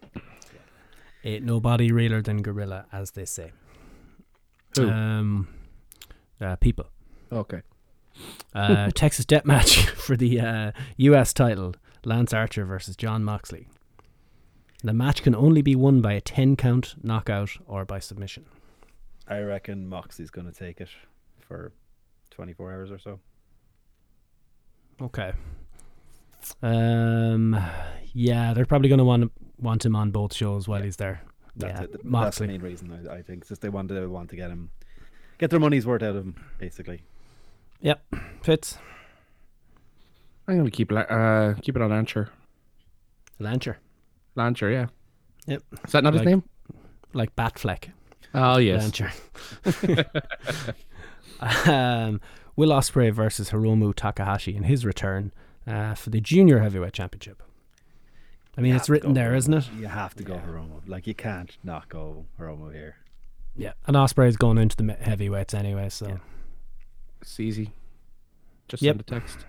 Ain't nobody realer than gorilla, as they say. Who? Um, uh, people. okay. Uh, Texas Death Match for the uh, U.S. title: Lance Archer versus Jon Moxley. The match can only be won by a ten count knockout or by submission. I reckon Moxie's going to take it for 24 hours or so. Okay. Um. Yeah, they're probably going to want want him on both shows while he's there. That's yeah, it. That's the main reason I, I think. Just they want to want to get him, get their money's worth out of him, basically. Yep, fits. I'm gonna keep la- uh keep it on Lancher. Lancher, Lancher, yeah. Yep. Is that not Like- his name? like Batfleck. Oh yes. Um, Will Ospreay versus Hiromu Takahashi in his return uh, for the Junior Heavyweight Championship. I mean, You it's written go there, Hiromu. isn't it? You have to go Hiromu. Like you can't not go Hiromu here. Yeah. And Ospreay's going into the heavyweights anyway, so It's easy. Just Yep. send a text.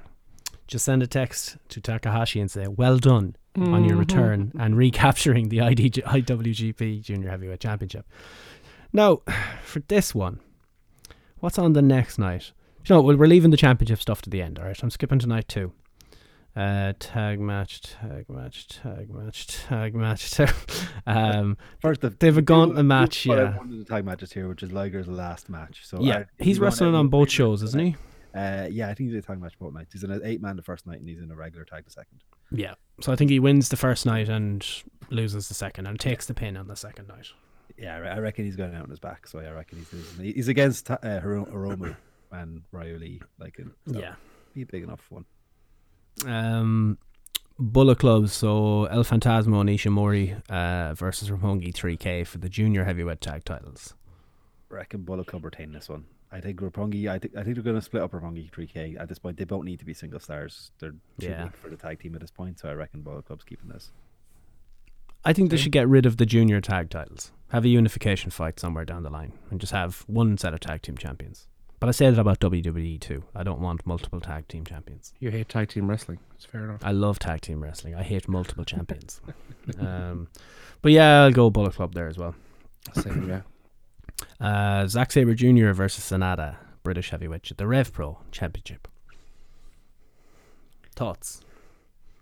just send a text to Takahashi and say, "Well done on your return and recapturing the IDG- IWGP Junior Heavyweight Championship." Now, for this one, what's on the next night? You know, well, we're leaving the championship stuff to the end. All right, I'm skipping tonight too. Uh, tag match, tag match, tag match, tag match. tag- um, First, the, They have a gauntlet match, I yeah. wanted the tag matches here, which is Liger's last match. So yeah, are- he's wrestling on both shows, isn't he? Uh, yeah, I think he did a tag match both nights. He's in an eight man the first night, and he's in a regular tag the second. Yeah. So I think he wins the first night and loses the second, and takes the pin on the second night. Yeah, I reckon he's going out on his back. So I reckon he's losing. He's against Ta- uh, Hiro- Hiromu and Ryu Lee. Like, so Yeah. be a big enough one. Um, Bullet Club, so El Phantasmo and Ishimori uh, versus Roppongi 3K for the junior heavyweight tag titles. I reckon Bullet Club retain this one. I think Roppongi. I think I think they're going to split up Roppongi 3K at this point. They both need to be single stars. They're too Yeah. big for the tag team at this point. So I reckon Bullet Club's keeping this. I think they should get rid of the junior tag titles. Have a unification fight somewhere down the line and just have one set of tag team champions. But I say that about WWE too. I don't want multiple tag team champions. You hate tag team wrestling. It's fair enough. I love tag team wrestling. I hate multiple champions. um, but yeah, I'll go Bullet Club there as well. Same, yeah. Uh, Zack Sabre Jr. versus Sanada, British heavyweight, the Rev Pro Championship. Thoughts?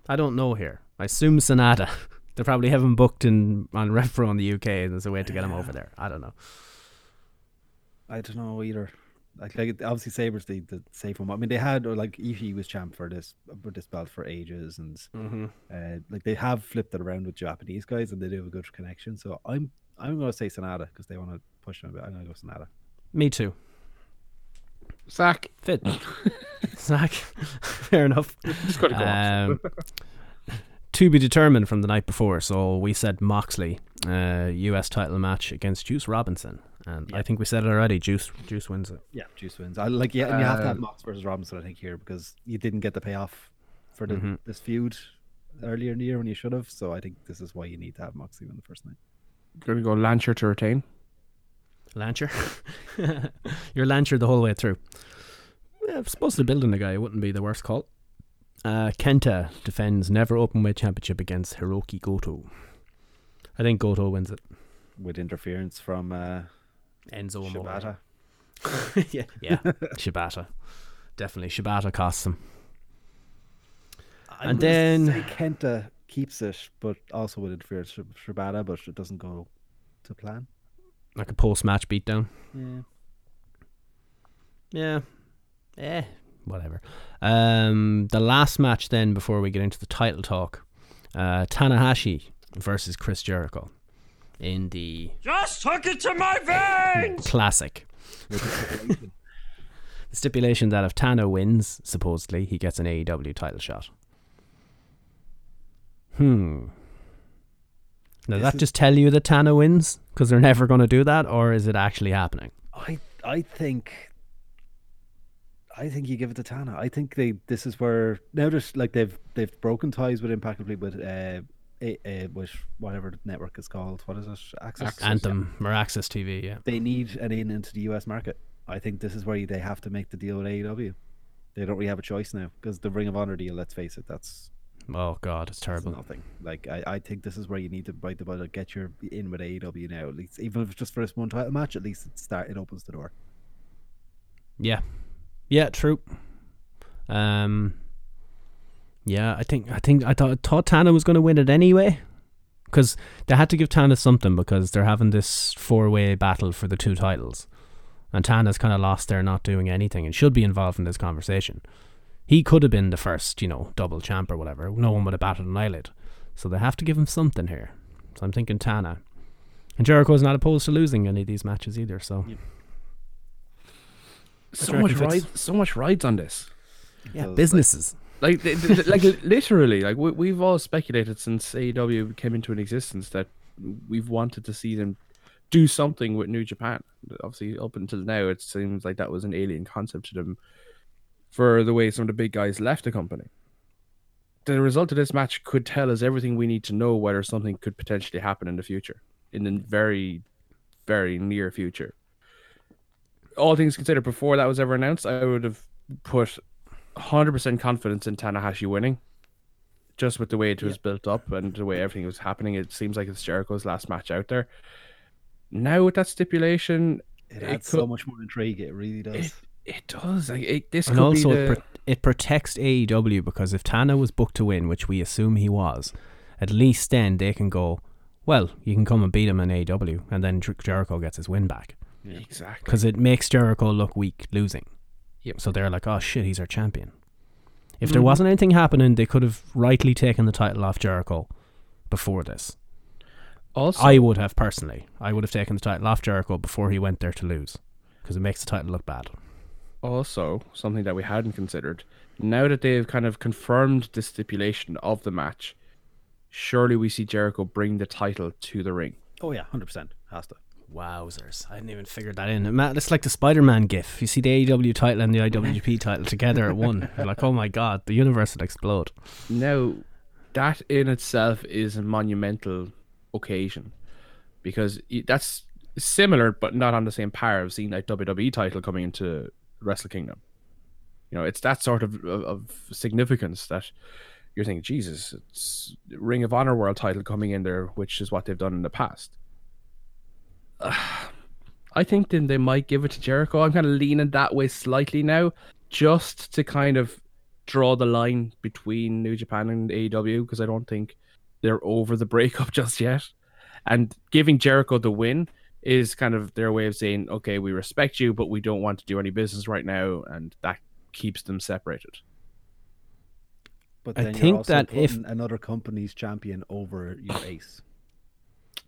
I don't know here. I assume Sanada. they probably have him booked in on Rev Pro in the UK, and there's a way to get him over there. I don't know. I don't know either. Like, like obviously Sabers the, the safe one. I mean, they had or like Ishii was champ for this for this belt for ages, and Mm-hmm. uh, like they have flipped it around with Japanese guys, and they do have a good connection. So I'm I'm going to say Sanada because they want to push him a bit. I'm going to go Sanada. Me too. Zach. Fit. Zach. Fair enough. Just gotta go. Um, to be determined from the night before. So we said Moxley, uh, U.S. title match against Juice Robinson, and I think we said it already. Juice, Juice wins it. Yeah, Juice wins. I like yeah, and you have to have Uh, Mox versus Robinson, I think, here because you didn't get the payoff for the, Mm-hmm. this feud earlier in the year when you should have. So I think this is why you need to have Moxley win the first night. Gonna go Lancher to retain. Lancher, you're Lancher the whole way through. Yeah, if supposed to building the guy, it wouldn't be the worst call. Uh, Kenta defends never openweight championship against Hirooki Goto. I think Goto wins it. with interference from uh, Enzo Amore. Shibata. yeah, yeah, Shibata. Definitely, Shibata costs him. I'm And then- say Kenta keeps it, but also with interference from Shibata, but it doesn't go to plan. Like a post-match beatdown. Yeah. Yeah. Eh, whatever. Um, the last match then before we get into the title talk, uh, Tanahashi versus Chris Jericho in the Just hook it to my veins! classic. the stipulation that if Tana wins, supposedly, he gets an AEW title shot. Hmm. Does that just tell you that Tana wins? Because they're never going to do that? Or is it actually happening? I I think I think you give it to Tana. I think they this is where now just like they've they've broken ties with Impact Complete with uh, a, uh with whatever the network is called. What is it? AXS. Anthem or AXS TV, yeah. They need an in into the US market. I think this is where they have to make the deal with AEW. They don't really have a choice now because the Ring of Honor deal. Let's face it, that's Oh, God, it's It's terrible. nothing. Like I, I think this is where you need to bite the bullet, get your in with AEW now. At least, even if it's just for this one title match, at least it start it opens the door. Yeah, yeah, true. Um, yeah, I think I think I thought thought Tana was going to win it anyway, because they had to give Tana something because they're having this four way battle for the two titles, and Tana's kind of lost there, not doing anything, and should be involved in this conversation. He could have been the first, you know, double champ or whatever. No one would have batted an eyelid, so they have to give him something here. So I'm thinking Tana. And Jericho's not opposed to losing any of these matches either, so So much rides, so much rides on this. yeah, Does, like- businesses. Like, th- th- like literally, like we, we've all speculated since AEW came into an existence that we've wanted to see them do something with New Japan. Obviously, up until now, it seems like that was an alien concept to them for the way some of the big guys left the company. The result of this match could tell us everything we need to know whether something could potentially happen in the future, in the very, very near future. All things considered, before that was ever announced, I would have put 100% confidence in Tanahashi winning. Just with the way it was built up and the way everything was happening, it seems like it's Jericho's last match out there. Now with that stipulation, It It adds could- so much more intrigue. It really does. it, it does. Like it, this And could also, be it, pro- it protects AEW because if Tana was booked to win, which we assume he was, at least then they can go, well, you can come and beat him in AEW, and then Jer- Jericho gets his win back. Exactly. Because it makes Jericho look weak losing. Yep. So they're like, oh shit, he's our champion. If Mm-hmm. there wasn't anything happening, they could have rightly taken the title off Jericho before this. Also, I would have personally. I would have taken the title off Jericho before he went there to lose. Because it makes the title look bad. also something that we hadn't considered. Now that they've kind of confirmed the stipulation of the match, surely we see Jericho bring the title to the ring. oh yeah, hundred percent has to. Wowzers. I hadn't even figured that in. It's like the Spider Man gif. You see the AEW title and the IWGP title together at one. You're like, oh my god, the universe would explode. Now, that in itself is a monumental occasion because that's similar, but not on the same par of seeing like WWE title coming into Wrestle Kingdom. You know, it's that sort of, of, of significance that you're thinking, Jesus, it's Ring of Honor World title coming in there, which is what they've done in the past. I think then they might give it to Jericho. I'm kind of leaning that way slightly now, just to kind of draw the line between New Japan and AEW because I don't think they're over the breakup just yet. And giving Jericho the win is kind of their way of saying, okay, we respect you, but we don't want to do any business right now, and that keeps them separated. But I then you're think also that if- another company's champion over your ace.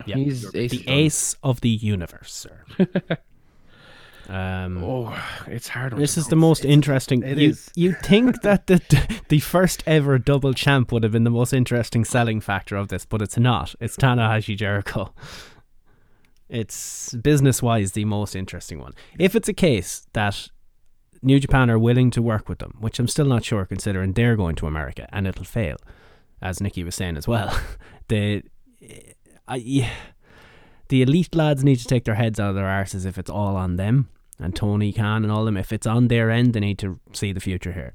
Yeah. He's The ace of the universe, sir. Um, Oh, it's hard. this is the most interesting. it you, is. you think that the the first ever double champ would have been the most interesting selling factor of this, but it's not. It's Tanahashi Jericho. It's business wise the most interesting one. If it's a case that New Japan are willing to work with them, which I'm still not sure, considering they're going to America and it'll fail, as Nikki was saying as well. the I, yeah, the elite lads need to take their heads out of their arses if it's all on them and Tony Khan and all them. If it's on their end, they need to see the future here.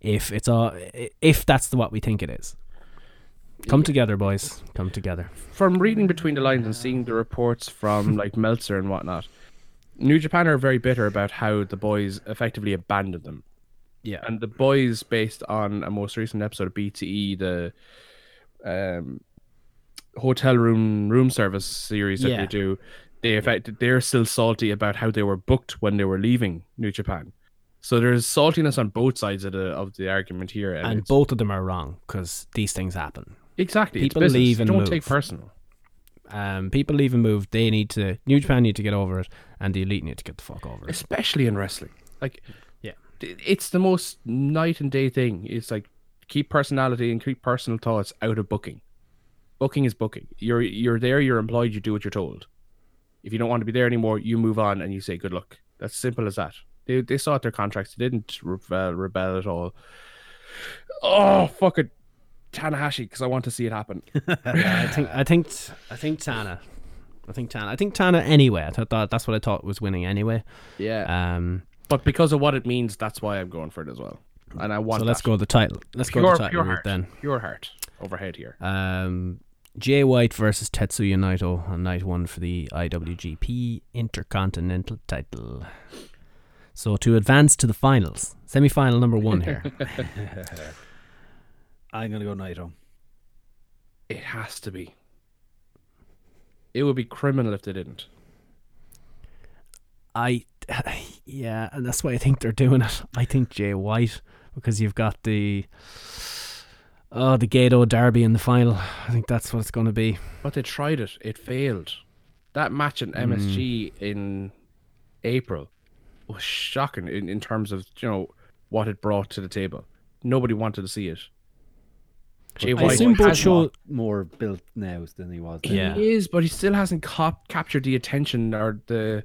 If it's all, if that's the, what we think it is, come together, boys. Come together. from reading between the lines and seeing the reports from like Meltzer and whatnot, New Japan are very bitter about how the boys effectively abandoned them. Yeah, And the boys, based on a most recent episode of BTE, the um, hotel room room service series that Yeah. they do, they affect they're still salty about how they were booked when they were leaving New Japan. So there's saltiness on both sides of the of the argument here, and, and both of them are wrong because these things happen. exactly people leave and don't move. take personal. Um, people leave and move. They need to. New Japan need to get over it, and the elite need to get the fuck over it. especially in wrestling. Like, Yeah. it's the most night and day thing. It's like keep personality and keep personal thoughts out of booking. Booking is booking. You're you're there. You're employed. You do what you're told. If you don't want to be there anymore, you move on and you say good luck. That's simple as that. They they sought their contracts. They didn't rebel, rebel at all. Oh fuck it, Tanahashi, because I want to see it happen. I think. I think. I think Tana. I think Tana. I think Tana anyway. I thought that, that's what I thought was winning anyway. yeah, Um. but because of what it means, that's why I'm going for it as well. And I want. So let's that. go the title. Let's go pure, the title pure heart. then. Pure heart overhead here. Um, Jay White versus Tetsuya Naito on night one for the IWGP Intercontinental title. So to advance to the finals, semi-final number one here. I'm gonna go Naito. It has to be. It would be criminal if they didn't. I, yeah, and that's why I think they're doing it. I think Jay White because you've got the, oh, the Gato Derby in the final. I think that's what it's going to be. But they tried it. It failed. That match in MSG mm. in April was shocking in, in terms of, you know, what it brought to the table. Nobody wanted to see it. Jay I White assume both show- More built now than he was. then. Yeah. He is, but he still hasn't cop- captured the attention or the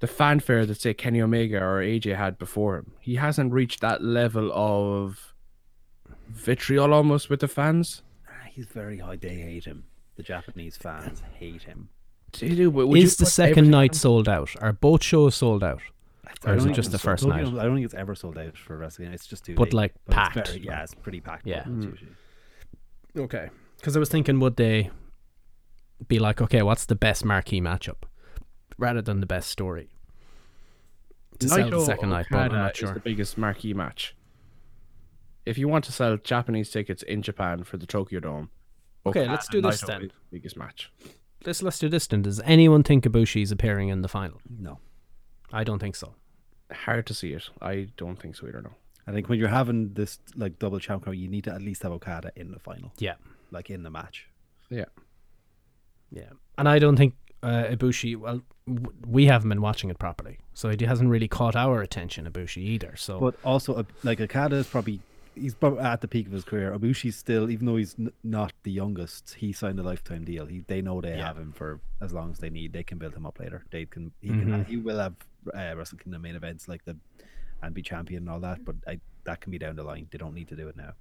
the fanfare that say Kenny Omega or AJ had before him. He hasn't reached that level of vitriol almost with the fans. Ah, He's very high. They hate him. The Japanese fans hate him. They do, but would you Is the second night on- sold out? Are both shows sold out? I Or is don't it think just the it's- first I don't night? I don't think it's ever sold out for wrestling. It's just too. But, big. like, it's packed, very- yeah, it's pretty packed. Yeah. crowds usually. Okay. Because I was thinking, would they be like, okay, what's the best marquee matchup, rather than the best story to sell the Naito second night? But I'm Okada not is the biggest marquee match. If you want to sell Japanese tickets in Japan for the Tokyo Dome, Okay, let's do this Naito then. is the biggest match. Let's let's do this then. Does anyone think Ibushi's appearing in the final? No, I don't think so. Hard to see it. I don't think so either. No. I think when you're having this like double champ crown, you need to at least have Okada in the final, Yeah, like in the match. Yeah. yeah. And I don't think uh, Ibushi. Well, w- we haven't been watching it properly, so it hasn't really caught our attention, Ibushi either. So But also, uh, like Okada is probably he's probably at the peak of his career. Ibushi's still, even though he's n- not the youngest, he signed a lifetime deal. He they know they Yeah. have him for as long as they need. They can build him up later. They can he Mhm. can he will have uh, Wrestle Kingdom main events like the and be champion and all that. But I, that can be down the line. They don't need to do it now.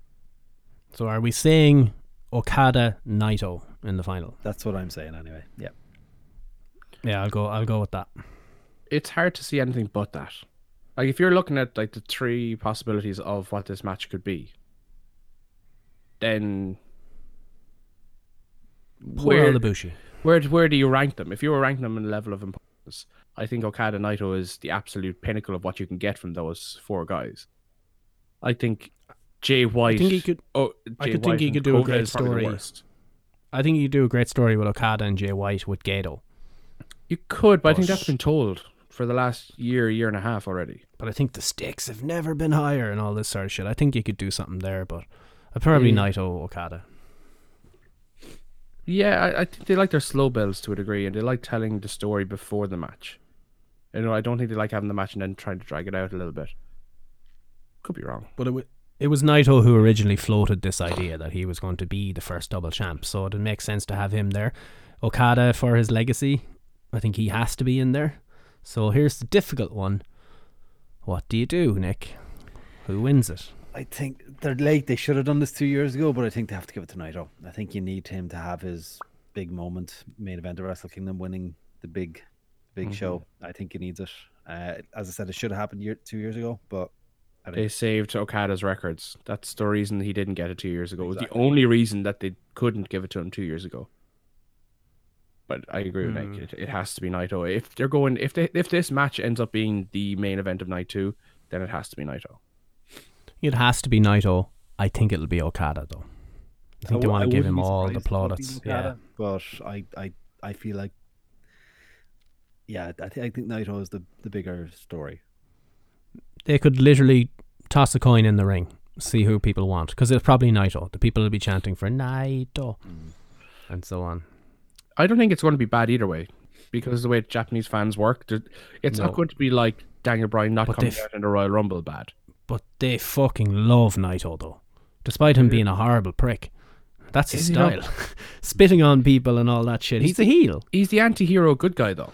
so are we seeing Okada Naito in the final? That's what I'm saying anyway. Yeah. Yeah, I'll go. I'll go with that. It's hard to see anything but that. Like if you're looking at like the three possibilities of what this match could be, then Poor where where where do you rank them? If you were ranking them in level of importance, I think Okada Naito is the absolute pinnacle of what you can get from those four guys. I think Jay White. I think he could- Oh, I Jay could think he could do a great story. I think you could do a great story with Okada and Jay White with Gedo. You could, but I think that's been told for the last year, year and a half already. But I think the stakes have never been higher and all this sort of shit. I think you could do something there, but I'd probably Yeah. Naito Okada. Yeah, I, I think they like their slow builds to a degree, and they like telling the story before the match. You know, I don't think they like having the match and then trying to drag it out a little bit. Could be wrong. But it, w- it was Naito who originally floated this idea that he was going to be the first double champ, so it makes sense to have him there. Okada for his legacy, I think he has to be in there. So here's the difficult one. What do you do, Nick? Who wins it? I think they're late. They should have done this two years ago, but I think they have to give it to Naito. I think you need him to have his big moment, main event of Wrestle Kingdom, winning the big, big show. I think he needs it. Uh, as I said, it should have happened year, two years ago, but They saved Okada's records. That's the reason he didn't get it two years ago. It was the only reason that they couldn't give it to him two years ago. But I agree with Nick. Hmm. It, it has to be Naito. If they're going, if they, if this match ends up being the main event of night two, then it has to be Naito. It has to be Naito. I think it'll be Okada though. I think they want to give him all the surprised if it would be plaudits. Yeah. Okada, but I, I, I feel like, yeah, I, th- I think Naito is the, the bigger story. They could literally toss a coin in the ring, see who people want, because it's probably Naito. The people will be chanting for Naito, hmm. and so on. I don't think it's going to be bad either way, because of the way Japanese fans work, it's No. not going to be like Daniel Bryan not But coming they've- out in the Royal Rumble bad. But they fucking love Naito though, despite him being a horrible prick. That's his Is style, spitting on people and all that shit. He's a heel. He's the anti-hero good guy though.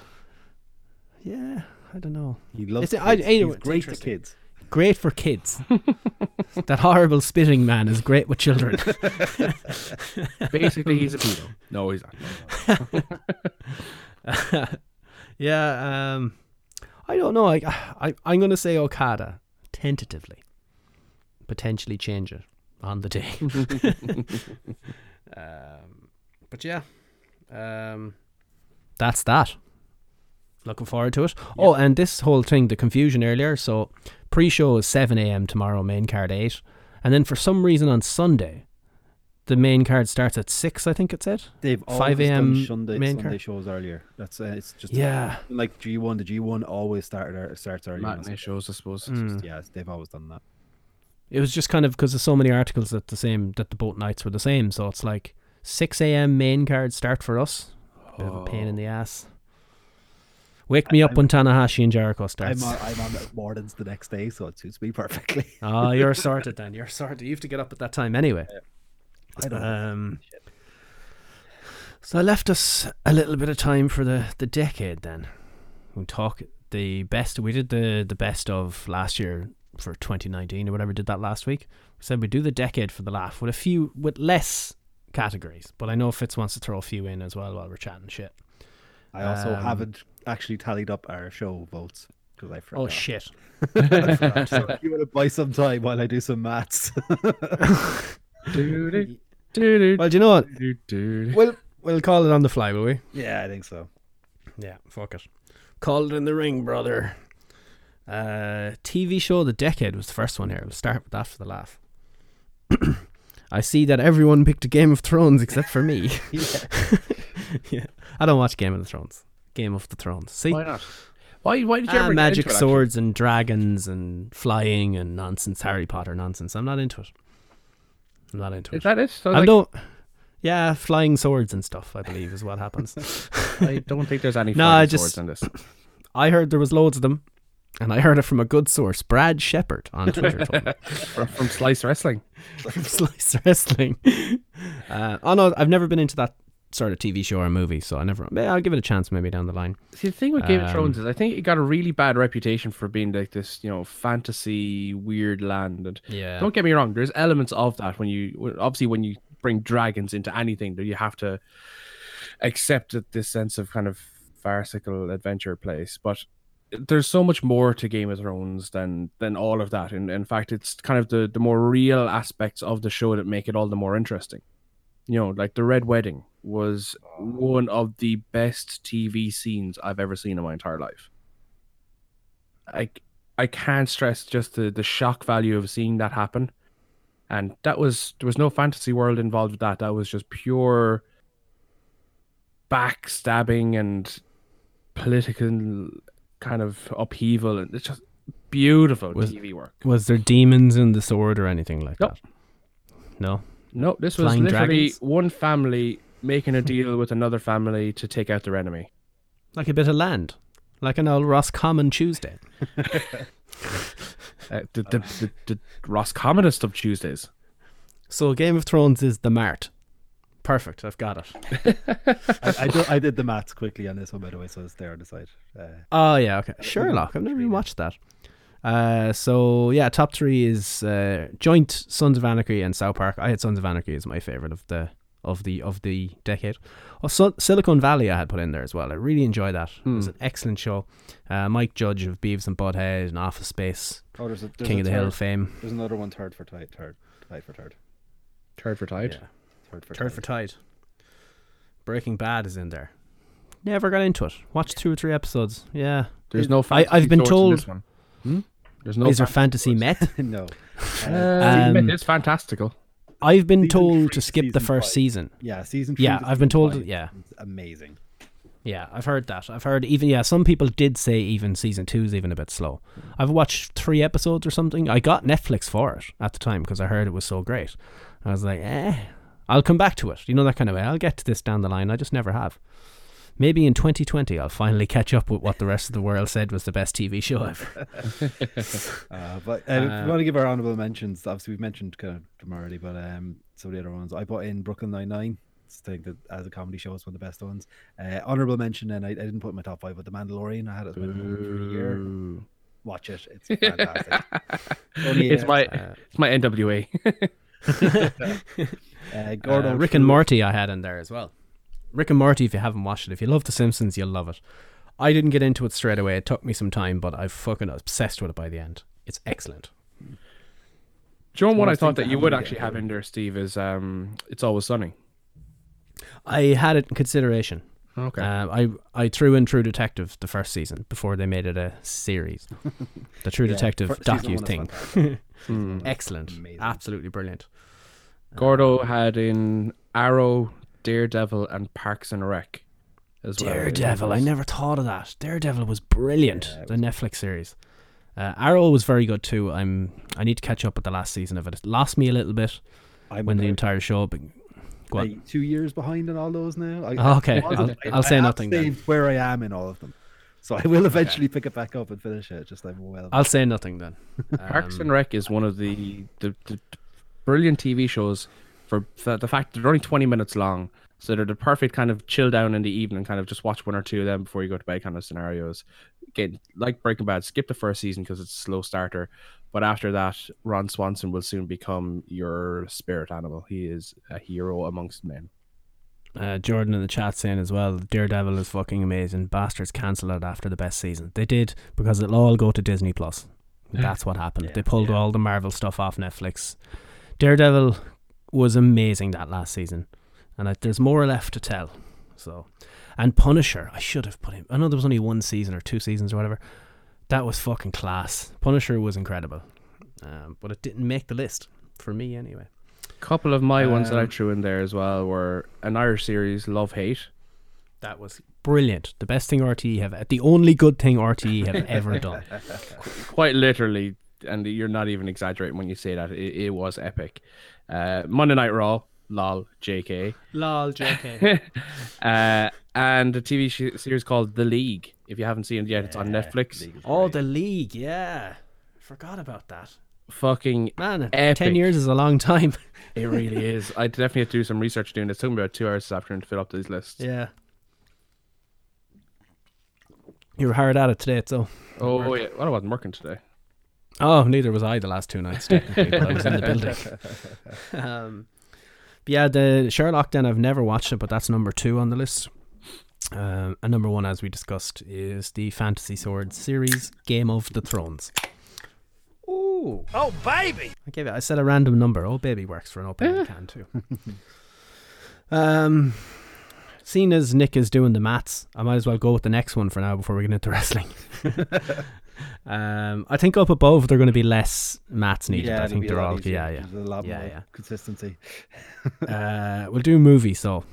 Yeah, I don't know. He loves It's- I- anyway, He's it's great to interesting. kids. Great for kids. that horrible spitting man is great with children. Basically, he's a pedo. No, he's not. yeah, um, I don't know. I, I I'm gonna say Okada tentatively, potentially change it on the day. um, but yeah, um, that's that. Looking forward to it. Oh, and this whole thing, the confusion earlier. So, pre-show is seven a.m. tomorrow, main card eight, and then for some reason on Sunday, the main card starts at six. I think it said. They've 5 a.m. Sunday, main Sunday card. shows earlier. That's uh, it's just Yeah. like G one. The G one always started ear- starts early. on Matinee shows, I suppose. Mm. Yes, they've always done that. It was just kind of because there's so many articles that the same that the boat nights were the same. So it's like six a.m. main card start for us. Bit of a pain in the ass. Wake me up when Tanahashi and Jericho I'm starts. on, I'm on mornings the next day, so it suits me perfectly. Oh, you're sorted then. You're sorted. You have to get up at that time anyway. I don't. Um, so I left us a little bit of time for the, the decade then. We talk the best. We did the the best of last year for 2019 or whatever. Did that last week. We said we do the decade for the laugh with a few with less categories. But I know Fitz wants to throw a few in as well while we're chatting shit. I also um, haven't actually tallied up our show votes because I forgot. Oh shit! so you want to buy some time while I do some maths? Doo-doo, doo-doo, Well, do you know what? doo-doo. We'll we'll call it on the fly, will we? yeah, I think so. Yeah, fuck it. Call it in the ring, brother. Uh, TV show of the decade was the first one here. We'll start with that for the laugh. I see that everyone picked a Game of Thrones except for me. yeah. I don't watch Game of the Thrones. Game of the Thrones. See? Why not? Why? Why did you Ah, ever magic into it, actually? swords and dragons and flying and nonsense, Harry Potter nonsense. I'm not into it. I'm not into Is it. that it? So I like, don't. Yeah, flying swords and stuff. I believe is what happens. I don't think there's any No, flying I just- swords in this. I heard there was loads of them, and I heard it from a good source, Brad Shepard on Twitter. from, from Slice Wrestling. from Slice Wrestling. Uh, oh no, I've never been into that sort of TV show or a movie, so I never. I'll give it a chance maybe down the line. See, the thing with Game of Um, Thrones is, I think it got a really bad reputation for being like this, you know, fantasy weird land. And Yeah. don't get me wrong, there's elements of that when you obviously when you bring dragons into anything, that you have to accept that this sense of kind of farcical adventure place. But there's so much more to Game of Thrones than than all of that. And in fact, it's kind of the the more real aspects of the show that make it all the more interesting. You know, like the Red Wedding was oh. one of the best TV scenes I've ever seen in my entire life. I I can't stress just the the shock value of seeing that happen. And that was there was no fantasy world involved with that. That was just pure backstabbing and political kind of upheaval and it's just beautiful Was- TV work. Was there demons in the sword or anything like Nope. that? No. No, this was Flying literally dragons? one family making a deal with another family to take out their enemy. Like a bit of land, like an old Roscommon Tuesday. Uh, the, the, the, the Roscommonest of Tuesdays. So Game of Thrones is the Mart. Perfect, I've got it. I, I, do, I did the maths quickly on this one, by the way, so it's there on the side. Uh, Oh yeah, okay. Sherlock. I've never even watched that. Uh, so yeah, top three is uh, joint Sons of Anarchy and South Park. I had Sons of Anarchy as my favorite of the of the of the decade. Oh, Sil- Silicon Valley I had put in there as well. I really enjoyed that. It was an excellent show. Uh, Mike Judge of Beavis and Butthead and Office Space, oh, there's a there's King a of the Hill third- fame. There's another one, third for tied, third, tied for third, Third for Tide. Yeah. third for Third tied. for Tide. Breaking Bad is in there. Never got into it. Watched two or three episodes. Yeah. There's no I- I've been swords in told- this one. Hmm? There's no is there fantasy fantasy met? no, Uh, Um, it's fantastical. I've been Season told three to to skip the first five. season. yeah, season. Three Yeah, to I've been told. five Yeah, is amazing. yeah, I've heard that. I've heard even yeah. Some people did say even season two is even a bit slow. I've watched three episodes or something. I got Netflix for it at the time because I heard it was so great. I was like, eh, I'll come back to it. You know that kind of way. I'll get to this down the line. I just never have. Maybe in 2020 I'll finally catch up with what the rest of the world said was the best TV show ever. Uh, but uh, if we want to give our honorable mentions, obviously we've mentioned kind of them already, but um, some of the other ones I put in Brooklyn Nine Nine. I think that as a comedy show, it's one of the best ones. Uh, honorable mention, and I, I didn't put in my top five, but The Mandalorian. I had it as my for the year. Watch it; it's fantastic. Only, It's uh, my it's my NWA. uh, Gordo Uh, Rick and True- Morty I had in there as well. Rick and Morty, if you haven't watched it, if you love The Simpsons, you'll love it. I didn't get into it straight away. It took me some time, but I fucking obsessed with it by the end. It's excellent. John, you what I Worst thought thing that you would actually have in there, Steve? Is um, it's always sunny. I had it in consideration. Okay. Um, I I threw in True Detective the first season before they made it a series. The True Yeah, Detective fir- season docu thing. fantastic. Hmm. Excellent, Amazing. absolutely brilliant. Gordo had in Arrow, Daredevil, and Parks and Rec as well. Daredevil. I never thought of that. Daredevil was brilliant. Yeah, it the Netflix series. Uh, Arrow was very good too. I'm. I need to catch up with the last season of it. It lost me a little bit I'm when the entire show. But, go on. like, two years behind in all those now. I, Oh, okay. I wasn't- I'll- I- I'll say I nothing then. where I am in all of them, so I will eventually pick it back up and finish it. Just like well, I'll say nothing then. Parks Um, and Rec is one of the, the, the brilliant TV shows for the, the fact that they're only 20 minutes long. So they're the perfect kind of chill down in the evening, kind of just watch one or two of them before you go to bed kind of scenarios. Again, like Breaking Bad, skip the first season because it's a slow starter. But after that, Ron Swanson will soon become your spirit animal. He is a hero amongst men. Uh, Jordan in the chat saying as well, Daredevil is fucking amazing. Bastards cancelled it after the best season. They did because it'll all go to Disney Plus. That's what happened. they pulled all the Marvel stuff off Netflix. Daredevil was amazing that last season, and I, there's more left to tell. So, and Punisher, I should have put him. I know there was only one season or two seasons or whatever. That was fucking class. Punisher was incredible, um, but it didn't make the list for me anyway. couple of my ones that I Um, threw in there as well were an Irish series, Love Hate. That was brilliant. The best thing RTE have, the only good thing RTE have ever done. quite literally, and you're not even exaggerating when you say that. It, it was epic. Uh, Monday Night Raw, lol, JK. Lol, JK. uh, and a TV sh- series called The League. If you haven't seen it yet, it's on Netflix. oh, the league, yeah. Forgot about that. Fucking Man, Epic. ten years is a long time. It really is. I definitely have to do some research doing this. It took me about two hours this afternoon to fill up these lists. yeah. You were hard at it today, so. Oh yeah, well, I wasn't working today. Oh, neither was I the last two nights, technically, but I was in the building. Um, but yeah, the Sherlock, then I've never watched it, but that's number two on the list. Um, and number one, as we discussed, is the Fantasy Swords series, Game of the Thrones. Ooh. Oh, baby! I gave it. I said a random number. Oh, baby works for an opening can too. um, seeing as Nick is doing the maths, I might as well go with the next one for now before we get into wrestling. um, I think up above they're going to be less mats needed. I think they're all easier. yeah yeah. There's a lot Yeah, more yeah. consistency. uh, we'll do movie. So,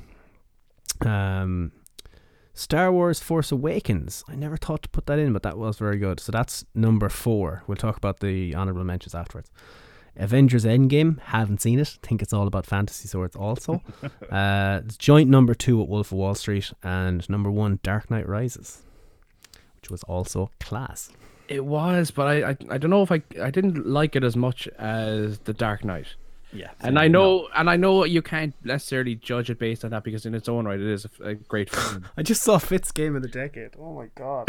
um, Star Wars: Force Awakens. I never thought to put that in, but that was very good. So that's number four. We'll talk about the honorable mentions afterwards. Avengers Endgame. Haven't seen it. Think it's all about fantasy swords. Also, uh, it's joint number two at Wolf of Wall Street, and number one Dark Knight Rises. which was also class. It was, but I, I I don't know if I I didn't like it as much as The Dark Knight. Yeah. And I know, and I know you can't necessarily judge it based on that because in its own right, it is a, a great film. I just saw Fitz game of the decade. Oh my god!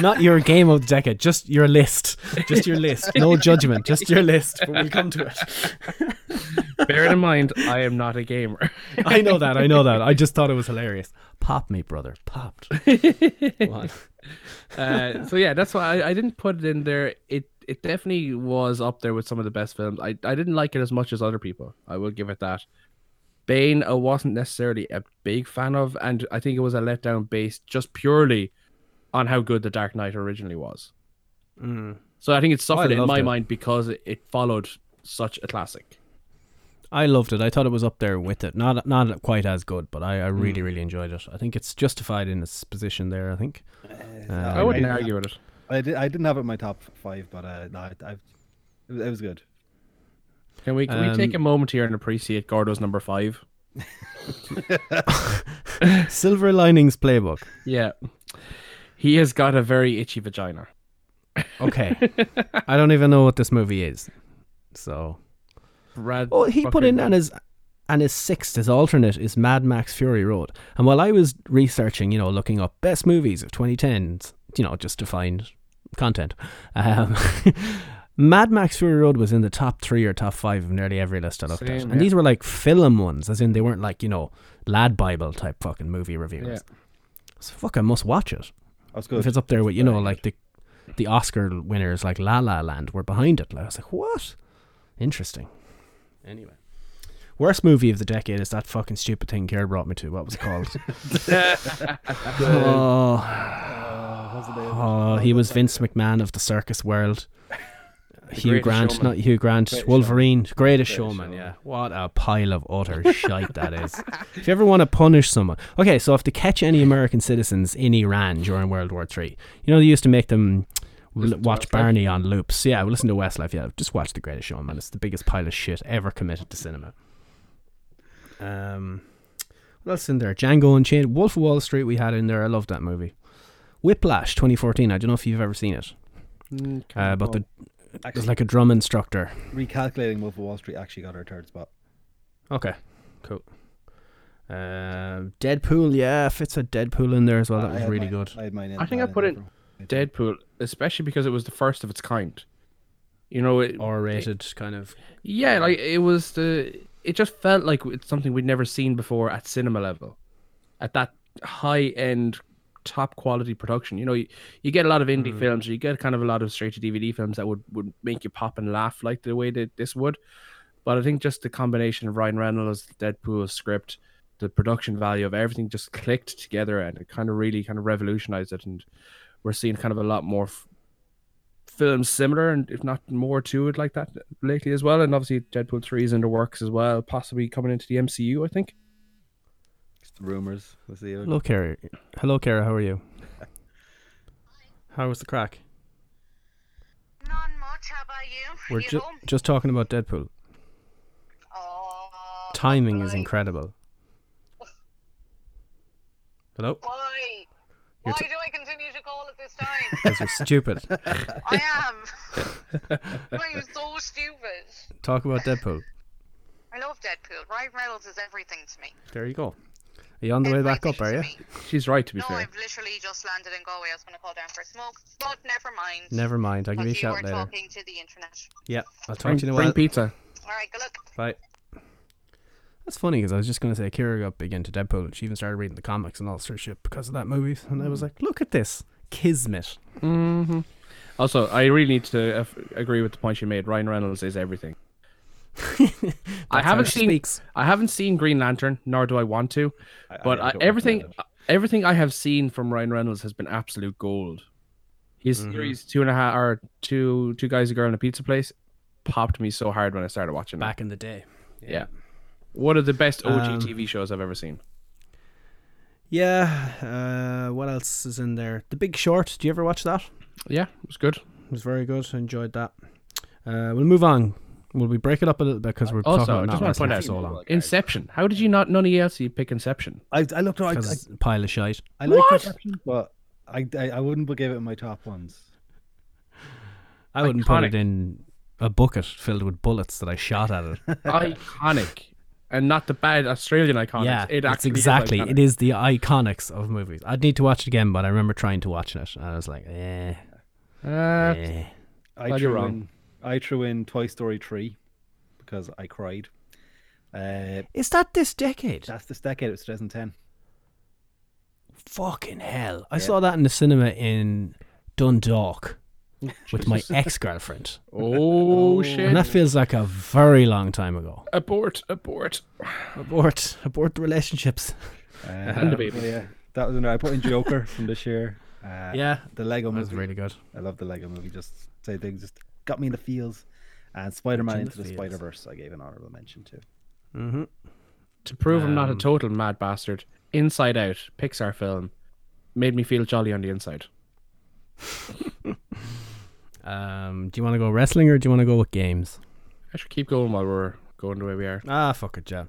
Not your game of the decade, just your list, just your list. No judgment, just your list. But we'll come to it. Bear in mind, I am not a gamer. I know that. I know that. I just thought it was hilarious. Pop me, brother. Popped. Uh, so yeah, that's why I, I didn't put it in there. It it definitely was up there with some of the best films. I I didn't like it as much as other people. I will give it that. Bane, I wasn't necessarily a big fan of, and I think it was a letdown based just purely on how good The Dark Knight originally was. Mm. So I think it suffered in my it. mind because it, it followed such a classic. I loved it. I thought it was up there with it. Not not quite as good, but I, I really mm. really enjoyed it. I think it's justified in its position there. I think. Uh, uh, I wouldn't argue with it. I, did, I didn't have it in my top five, but uh, no, I, I've, it was- it was good. Can we can we take a Um, moment here and appreciate Gordo's number five? Silver Linings Playbook. Yeah, he has got a very itchy vagina. Okay. I don't even know what this movie is. So. Brad Oh, he put in and his and his sixth, his alternate is Mad Max Fury Road. And while I was researching, you know, looking up best movies of 2010s, you know, just to find content, um, Mad Max Fury Road was in the top three or top five of nearly every list I looked at. And yeah. these were like film ones, as in they weren't like, you know, Lad Bible type fucking movie reviews. Yeah. So fuck, I must watch it. That was good. If it's up there with, you know, like the the Oscar winners like La La Land were behind it. Like, I was like, what? Interesting. Anyway. Worst movie of the decade is that fucking stupid thing Care brought me to. What was it called? oh, what's the name? oh, he was Vince McMahon of the circus world. Hugh Grant, Showman. not Hugh Grant, Greatest Wolverine, Greatest, Greatest Showman, Showman. yeah. What a pile of utter shite that is. If you ever want to punish someone, okay, so if they catch any American citizens in Iran during World War Three, you know they used to make them l- Listen to watch Westlife? Barney on loops. Yeah, well, listen to Westlife. Yeah, just watch The Greatest Showman. It's the biggest pile of shit ever committed to cinema. Um, what else in there? Django Unchained, Wolf of Wall Street. We had in there. I love that movie. Whiplash, 2014. I don't know if you've ever seen it. Mm, Uh, but the Actually, there's like a drum instructor. recalculating Wolf of Wall Street actually got our third spot. Okay, cool. Uh, Deadpool, yeah, fits a Deadpool in there as well. That I was really mine- good. I, mine in- I think I put there it- from- Deadpool, especially because it was the first of its kind. You know, it, R rated, kind of. yeah, like it was the. It just felt like it's something we'd never seen before at cinema level, at that high end, top quality production. You know, you, you get a lot of indie mm. films, or you get kind of a lot of straight to DVD films that would would make you pop and laugh like the way that this would. But I think just the combination of Ryan Reynolds, Deadpool script, the production value of everything just clicked together, and it kind of really kind of revolutionized it. And we're seeing kind of a lot more f- films similar, and if not more to it like that lately as well. And obviously, Deadpool three is in the works as well, possibly coming into the MCU. I think. Just rumors. We'll see. Hello, Kara. Hello, Kara. How are you? How was the crack? Not much. How about you? We're you ju- just talking about Deadpool. Oh, Timing is incredible. Hello? Why? You're Why t- do I continue to call at this time? Because you're stupid. I am. I'm so stupid. Talk about Deadpool. I love Deadpool. Ryan Reynolds is everything to me. There you go. Are you on the way back up, are you? She's right to be No, fair. I've literally just landed in Galway. I was going to call down for a smoke, but never mind. Never mind. I'll give you a Because you were shout later. talking to the internet. Yeah, I'll talk Bring, to you in a while. bring while. pizza. All right, good luck. Bye. That's funny because I was just going to say Kira got big into Deadpool. and She even started reading the comics and all sorts of shit because of that movie. And I was like, look at this. Kismet. hmm Also, I really need to uh, agree with the point you made. Ryan Reynolds is everything. I haven't seen speaks. I haven't seen Green Lantern, nor do I want to. But I, don't everything recommend everything I have seen from Ryan Reynolds has been absolute gold. His Mm-hmm. series two and a half or two two guys a girl in a pizza place popped me so hard when I started watching. Back in the day. it. yeah, one of the best OG Um, TV shows I've ever seen. Yeah. Uh, what else is in there? The Big Short. Do you ever watch that? Yeah, it was good. It was very good. I enjoyed that. Uh, we'll move on. Will we break it up a little bit because we're Also, talking I about just want to point out so long? Inception. How did you not? None of you else you pick Inception. I, I looked. I, I, Because pile of shite. I like What? Inception, but I, I I wouldn't give it in my top ones. I wouldn't put it in a bucket filled with bullets that I shot at it. iconic, and not the bad Australian iconic. yeah, it it's actually is exactly. It is the iconics of movies. I'd need to watch it again, but I remember trying to watch it, and I was like, eh, Uh, eh. I you're wrong. In I threw in Toy Story three because I cried. Uh, Is that this decade? that's this decade. It was 2010. Fucking hell! I saw that in the cinema in Dundalk with my ex-girlfriend, oh shit! and that feels like a very long time ago. abort, abort. Abort, abort the relationships. Uh, And the baby. yeah, that was in there. I put in Joker from this year. Uh, Yeah, the Lego movie. that was really good. I love the Lego movie. Just say things just got me in the feels. And Spider Man into the the. Spider Verse, I gave an honorable mention to. Mm-hmm. To prove I'm not a Um, total mad bastard, Inside Out, Pixar film, made me feel jolly on the inside. Um, do you want to go wrestling or do you want to go with games? I should keep going while we're going the way we are. Ah, fuck it, yeah.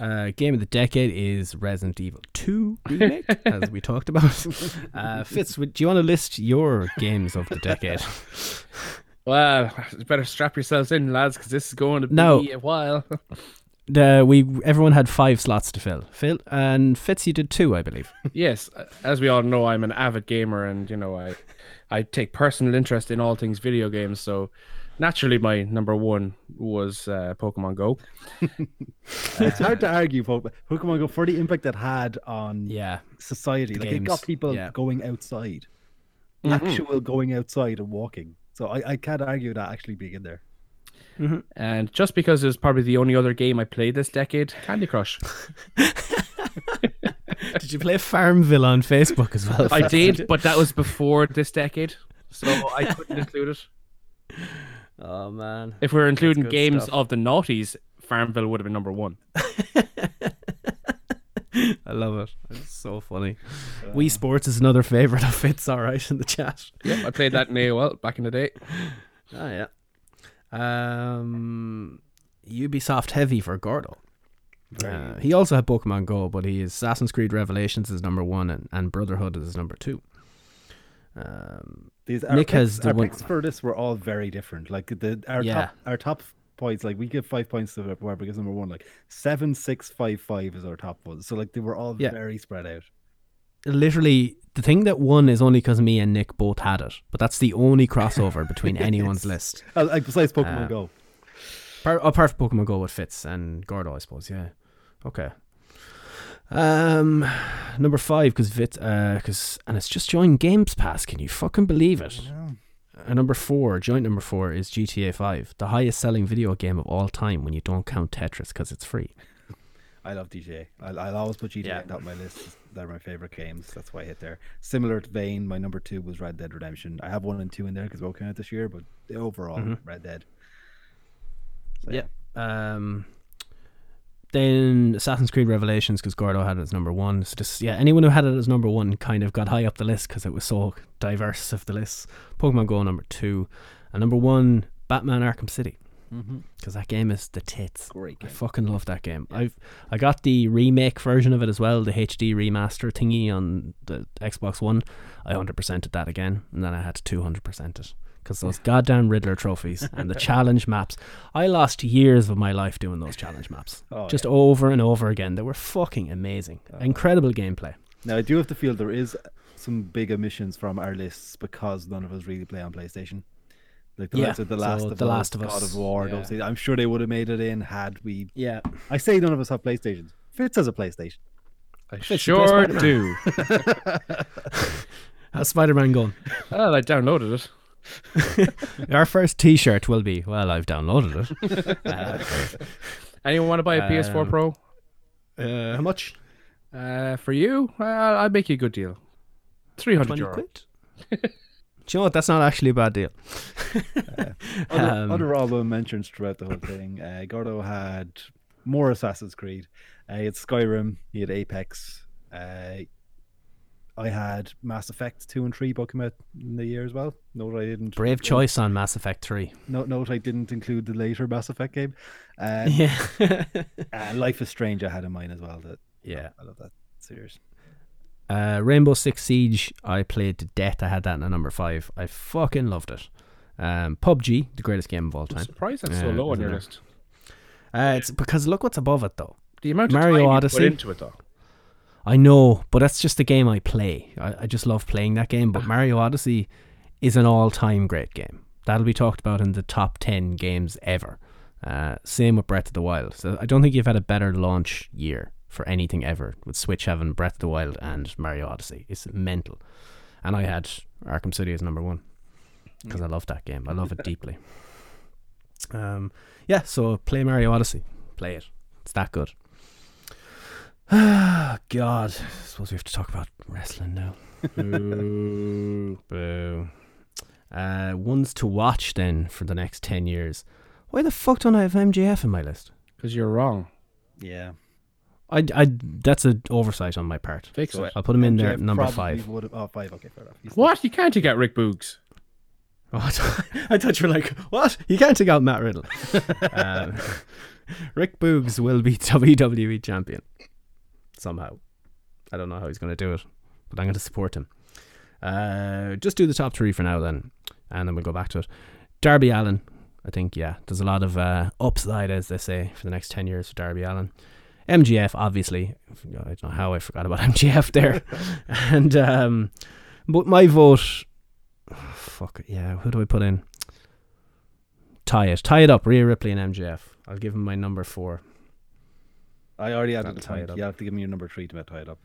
Uh, game of the decade is Resident Evil 2 remake, as we talked about. Uh, Fitz, would- do you want to list your games of the decade? Well, better strap yourselves in, lads, because this is going to be No. a while. The, we everyone had five slots to fill. Phil and Fitz, you did two, I believe. yes, as we all know, I'm an avid gamer, and you know, I I take personal interest in all things video games. So naturally, my number one was uh, Pokemon Go. it's hard to argue, Pokemon Go, for the impact it had on Yeah, society. Like, it got people yeah. going outside, Mm-hmm. actual going outside and walking. So I, I can't argue that actually being in there. Mm-hmm. And just because it was probably the only other game I played this decade, Candy Crush. did you play Farmville on Facebook as well? I did, but that was before this decade, so I couldn't include it. Oh man, If we are including games stuff. of the noughties, Farmville would have been number one. I love it. It's so funny. Wii Sports is another favorite of Fitz. All right in the chat. Yep, I played that in AOL back in the day. Oh yeah. Um, Ubisoft heavy for Gordo. Uh, he also had Pokemon Go, but he is Assassin's Creed Revelations is number one, and, and Brotherhood is number two. Um, These our Nick picks, has the our one- picks for this were all very different. Like the our Yeah. top our top points, like we give five points to whoever because number one, like seven, six, five, five is our top ones. So like they were all Yeah. very spread out. literally, the thing that won is only because me and Nick both had it, but that's the only crossover between anyone's list. Uh, besides Pokemon Uh, Go. Par- apart from Pokemon Go with fits and Gordo, I suppose. Yeah. Okay. Um, number five because uh, because and it's just joined Games Pass. Can you fucking believe it? Uh, number four, joint number four is GTA Five, the highest selling video game of all time when you don't count Tetris because it's free. I love GTA. I'll, I'll always put GTA Yeah. on my list. They're my favorite games. That's why I hit there. Similar to vein, my number two was Red Dead Redemption. I have one and two in there because we're working out this year, but the overall Mm-hmm. Red Dead. So, Yeah. Um. Then Assassin's Creed Revelations because Gordo had it as number one. So just yeah, anyone who had it as number one kind of got high up the list because it was so diverse of the list. Pokemon Go number two, and number one Batman Arkham City mm-hmm. because that game is the tits. Great I fucking love that game. I've I got the remake version of it as well, the HD remaster thingy on the Xbox One. I hundred percented that again, and then I had to two hundred percent it because those goddamn Riddler trophies and the challenge maps. I lost years of my life doing those challenge maps, Oh, just yeah. over and over again. They were fucking amazing, oh. incredible gameplay. Now I do have to feel there is some big omissions from our lists because none of us really play on PlayStation. Like the Yeah, likes of the Last so of The Us, Last of God of War. yeah. Those things. I'm sure they would have made it in had we. Yeah, I say none of us have PlayStations. Fitz has a PlayStation. I Fitz, sure do. how's Spider Man going? well, I downloaded it. Our first T-shirt will be well. I've downloaded it. Uh, Anyone want to buy a PS4 Um, Pro? uh, how much? Uh, for you, well, I'll make you a good deal. Three hundred euro. quid. Do you know what? That's not actually a bad deal. Other, Um, other honorable mentions throughout the whole thing. Uh, Gordo had more Assassin's Creed. Uh, he had Skyrim. He had Apex. Uh, I had Mass Effect two and three both came out in the year as well. Note I didn't. Brave choice on Mass Effect 3. Note, note I didn't include the later Mass Effect game. Uh, Yeah. uh, Life is Strange I had in mind as well. That yeah. I love that series. Uh, Rainbow Six Siege, I played to death. I had that in a number five. I fucking loved it. Um, PUBG, the greatest game of all I'm time. surprised that's so low on your it? list. Uh, it's because look what's above it though. The amount Mario of time you Odyssey. put into it, though. I know, but that's just the game I play. I, I just love playing that game. But Mario Odyssey is an all-time great game. That'll be talked about in the top ten games ever. Uh, same with Breath of the Wild. So I don't think you've had a better launch year for anything ever with Switch having Breath of the Wild and Mario Odyssey. It's mental. And I had Arkham City as number one because I love that game. I love it deeply. Um, yeah, so play Mario Odyssey. Play it. It's that good. Ah, God. I suppose we have to talk about wrestling now. Boo. Boo. Uh, ones to watch then for the next 10 years. Why the fuck don't I have MJF in my list? Because you're wrong. Yeah. I, I, that's an oversight on my part. Fix So, it. I'll put him in there at number five. would've- oh, five. Okay, fair enough. He's- What? You can't take out Rick Boogs. Oh, I thought- I thought you were like, what? You can't take out Matt Riddle. um, Rick Boogs will be WWE champion somehow. I don't know how he's going to do it, but I'm going to support him. Uh, just do the top three for now, then, and then we'll go back to it. Darby Allin, I think, yeah, there's a lot of uh, upside, as they say, for the next 10 years for Darby Allin. MJF, obviously. I don't know how I forgot about MJF there. and, um, but my vote fuck it, yeah. Who do I put in? Tie it, tie it up. Rhea Ripley and MJF. I'll give him my number four. I already added the tie point. up. You have to give me your number three to tie it up.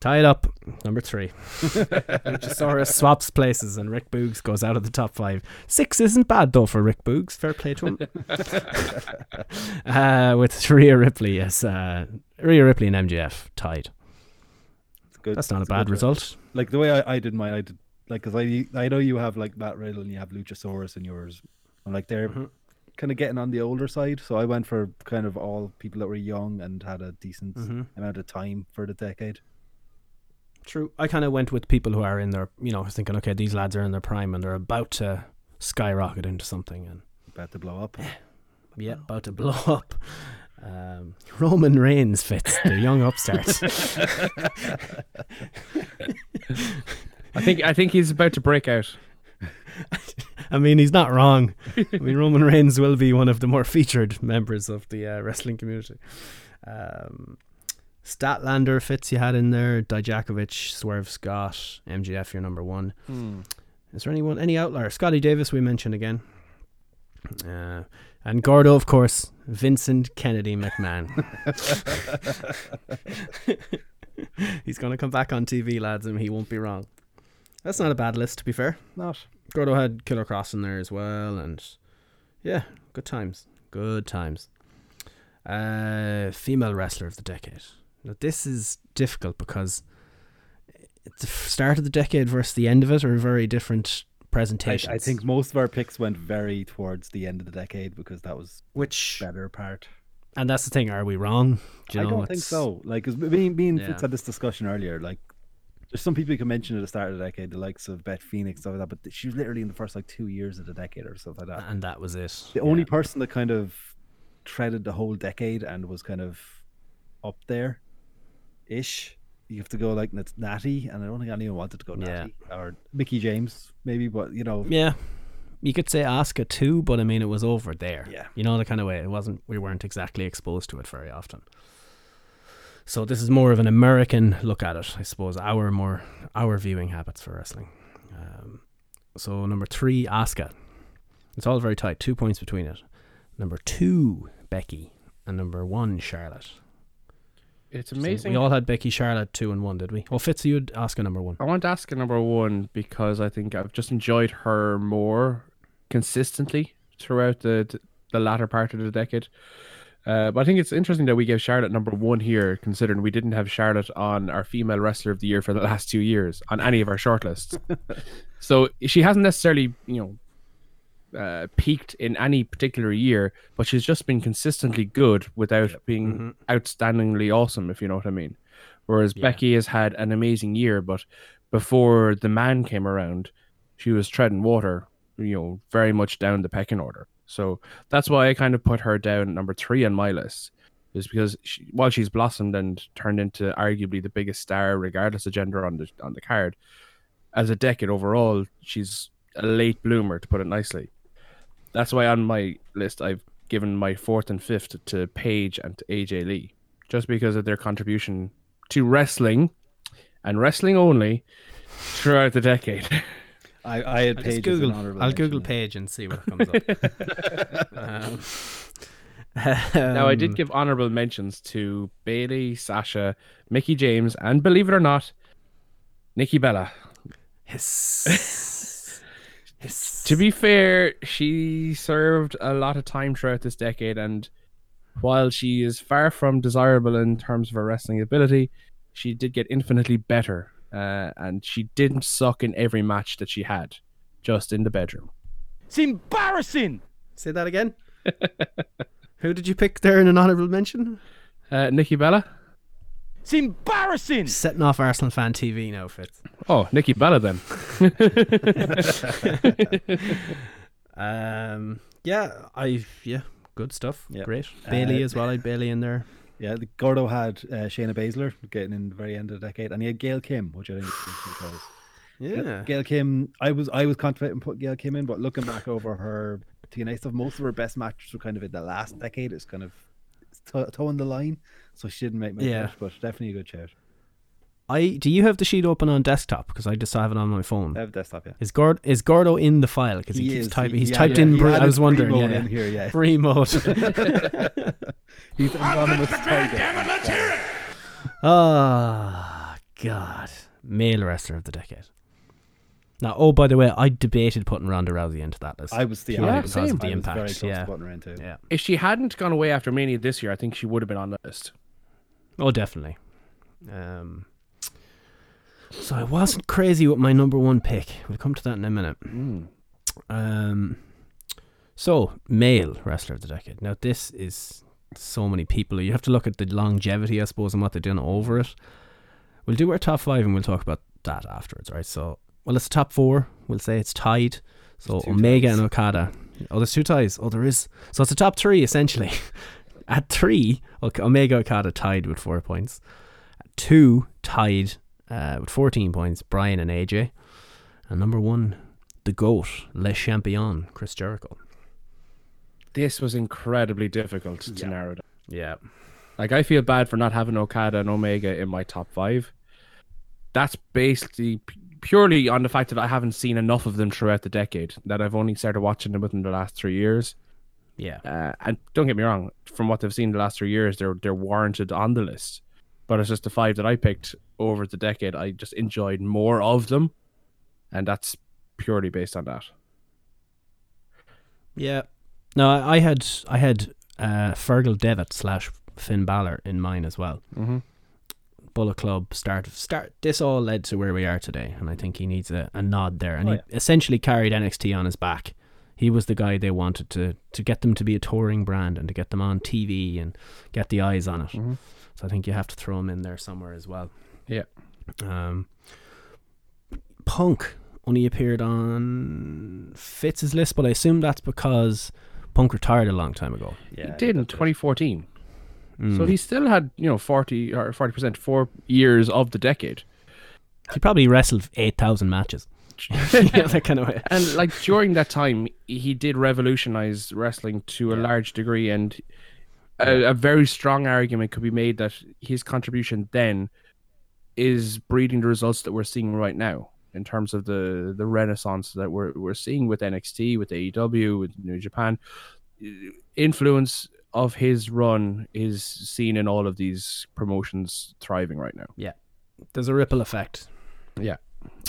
Tie it up. Number three. Luchasaurus swaps places and Rick Boogs goes out of the top five. Six isn't bad though for Rick Boogs. Fair play to him. uh, with Rhea Ripley as uh, Rhea Ripley and MJF tied. Good. That's not a bad result. Like the way I, I did mine, I did like because I I know you have like Matt Riddle and you have Luchasaurus in yours, and like they're Mhm. Kind of getting on the older side. So I went for kind of all people that were young and had a decent Mhm. amount of time for the decade. True. I kind of went with people who are in their, you know, thinking, okay, these lads are in their prime and they're about to skyrocket into something, and About to blow up. Yeah, about to blow up. Um, Roman Reigns fits the young upstart. I think I think he's about to break out. I mean, he's not wrong. I mean, Roman Reigns will be one of the more featured members of the uh, wrestling community. Um, Statlander fits you had in there. Dijakovic, Swerve Scott, MJF, your number one. Is there anyone, any outlier? Scotty Davis, we mentioned again. Uh, and Gordo, of course, Vincent Kennedy McMahon. He's going to come back on TV, lads, and he won't be wrong. That's not a bad list, to be fair. Not. Gordo had Killer Kross in there as well, and yeah, good times. Good times. Uh, female wrestler of the decade. Now, this is difficult because the start of the decade versus the end of it are very different presentations. I think most of our picks went very towards the end of the decade because that was which, better part. and that's the thing. Are we wrong? Do I know, don't think so. Like, me, me and Fitz Yeah. had this discussion earlier. Like, there's some people you can mention at the start of the decade, the likes of Beth Phoenix, stuff like that. But she was literally in the first like two years of the decade or stuff like that. And that was it. the yeah. only person that kind of treaded the whole decade and was kind of up there ish. You have to go like Natty, and I don't think anyone wanted to go Natty Yeah. Or Mickie James, maybe. But you know, Yeah. You could say Asuka too, but I mean it was over there. Yeah. You know the kind of way it wasn't we weren't exactly exposed to it very often. So this is more of an American look at it, I suppose, our more our viewing habits for wrestling. Um, so number three, Asuka. It's all very tight, two points between it. Number two, Becky, and number one, Charlotte. It's So amazing. we all had Becky Charlotte two and one, did we? Well Fitz, you'd ask a number one. I want to ask a number one because I think I've just enjoyed her more consistently throughout the the latter part of the decade. Uh, but I think it's interesting that we gave Charlotte number one here, considering we didn't have Charlotte on our female wrestler of the year for the last two years on any of our shortlists. so she hasn't necessarily, you know, uh, peaked in any particular year, but she's just been consistently good without being outstandingly awesome, if you know what I mean. Whereas Yeah. Becky has had an amazing year, but before the man came around, she was treading water, you know, very much down the pecking order. So that's why I kind of put her down at number three on my list. is because she, while she's blossomed and turned into arguably the biggest star, regardless of gender on the on the card, as a decade overall, she's a late bloomer to put it nicely. That's why on my list I've given my fourth and fifth to Paige and to AJ Lee, just because of their contribution to wrestling and wrestling only throughout the decade. I, I had I'll Paige just as an Google. I'll mention, Google page and see what comes up. um, now I did um, give honorable mentions to Bayley, Sasha, Mickie James, and believe it or not, Nikki Bella. Hiss. Hiss. To be fair, she served a lot of time throughout this decade, and while she is far from desirable in terms of her wrestling ability, she did get infinitely better, uh, and she didn't suck in every match that she had, just in the bedroom. It's embarrassing. Say that again. Who did you pick there in an honourable mention? Uh, Nikki Bella? It's embarrassing. Setting off Arsenal fan TV now, Fitz. Oh, Nikki Bella then. Um, yeah, I yeah, good stuff. Yeah. Great. Bayley Uh, as well. I Bayley in there. Yeah, the Gordo had uh, Shayna Baszler getting in the very end of the decade, and he had Gail Kim, which I think is was. Yeah. Gail Kim, I was I was confident in putting Gail Kim in, but looking back over her TNA stuff, most of her best matches were kind of in the last decade. It's kind of to- toeing the line, so she didn't make my Yeah. shout, but definitely a good shout. I do you have the sheet open on desktop because I just have it on my phone. I have desktop, yeah. Is Gord is Gordo in the file because he, He keeps is. typing? He's yeah, typed yeah, in. he I was wondering. free Yeah, in here, yeah. free mode. He's anonymous tiger. Ah, God, male wrestler of the decade. Now, oh, by the way, I debated putting Ronda Rousey into that list. I was the purely Yeah, because same. of the I impact. very close yeah, to her in yeah. If she hadn't gone away after Mania this year, I think she would have been on the list. Oh, definitely. Um, so I wasn't crazy with my number one pick. We'll come to that in a minute. Um, so male wrestler of the decade. Now this is so many people. You have to look at the longevity, I suppose, and what they've done over it. We'll do our top five, and we'll talk about that afterwards, right? So, well, it's the top four. We'll say it's tied. So Omega ties. and Okada. Oh, there's two ties. Oh, there is. So it's the top three essentially. At three, Omega Okada tied with four points. At two tied uh, with 14 points, Bryan and AJ. And number one, the GOAT, Le Champion, Chris Jericho. This was incredibly difficult to narrow down. Yeah. Like I feel bad for not having Okada and Omega in my top five. That's basically p- purely on the fact that I haven't seen enough of them throughout the decade. That I've only started watching them within the last three years. Yeah. Uh, and don't get me wrong, from what I've seen the last three years, they're they're warranted on the list. But it's just the five that I picked over the decade. I just enjoyed more of them, and that's purely based on that. Yeah. No, I had I had uh, Fergal Devitt slash Finn Balor in mine as well. Mm-hmm. Bullet Club start start. This all led to where we are today, and I think he needs a, a nod there. And Oh, he essentially carried NXT on his back. He was the guy they wanted to to get them to be a touring brand and to get them on TV and get the eyes on it. Mhm. So I think you have to throw him in there somewhere as well. Yeah. Um, Punk only appeared on Fitz's list, but I assume that's because Punk retired a long time ago. Yeah, he did in 2014. So Mm. he still had, you know, 40 or 40%, four years of the decade. He probably wrestled eight thousand matches. yeah, that kind of way. And like during that time, he did revolutionize wrestling to a large degree. And a, a very strong argument could be made that his contribution then is breeding the results that we're seeing right now in terms of the, the renaissance that we're, we're seeing with NXT, with AEW, with New Japan. Influence of his run is seen in all of these promotions thriving right now. Yeah, there's a ripple effect. Yeah.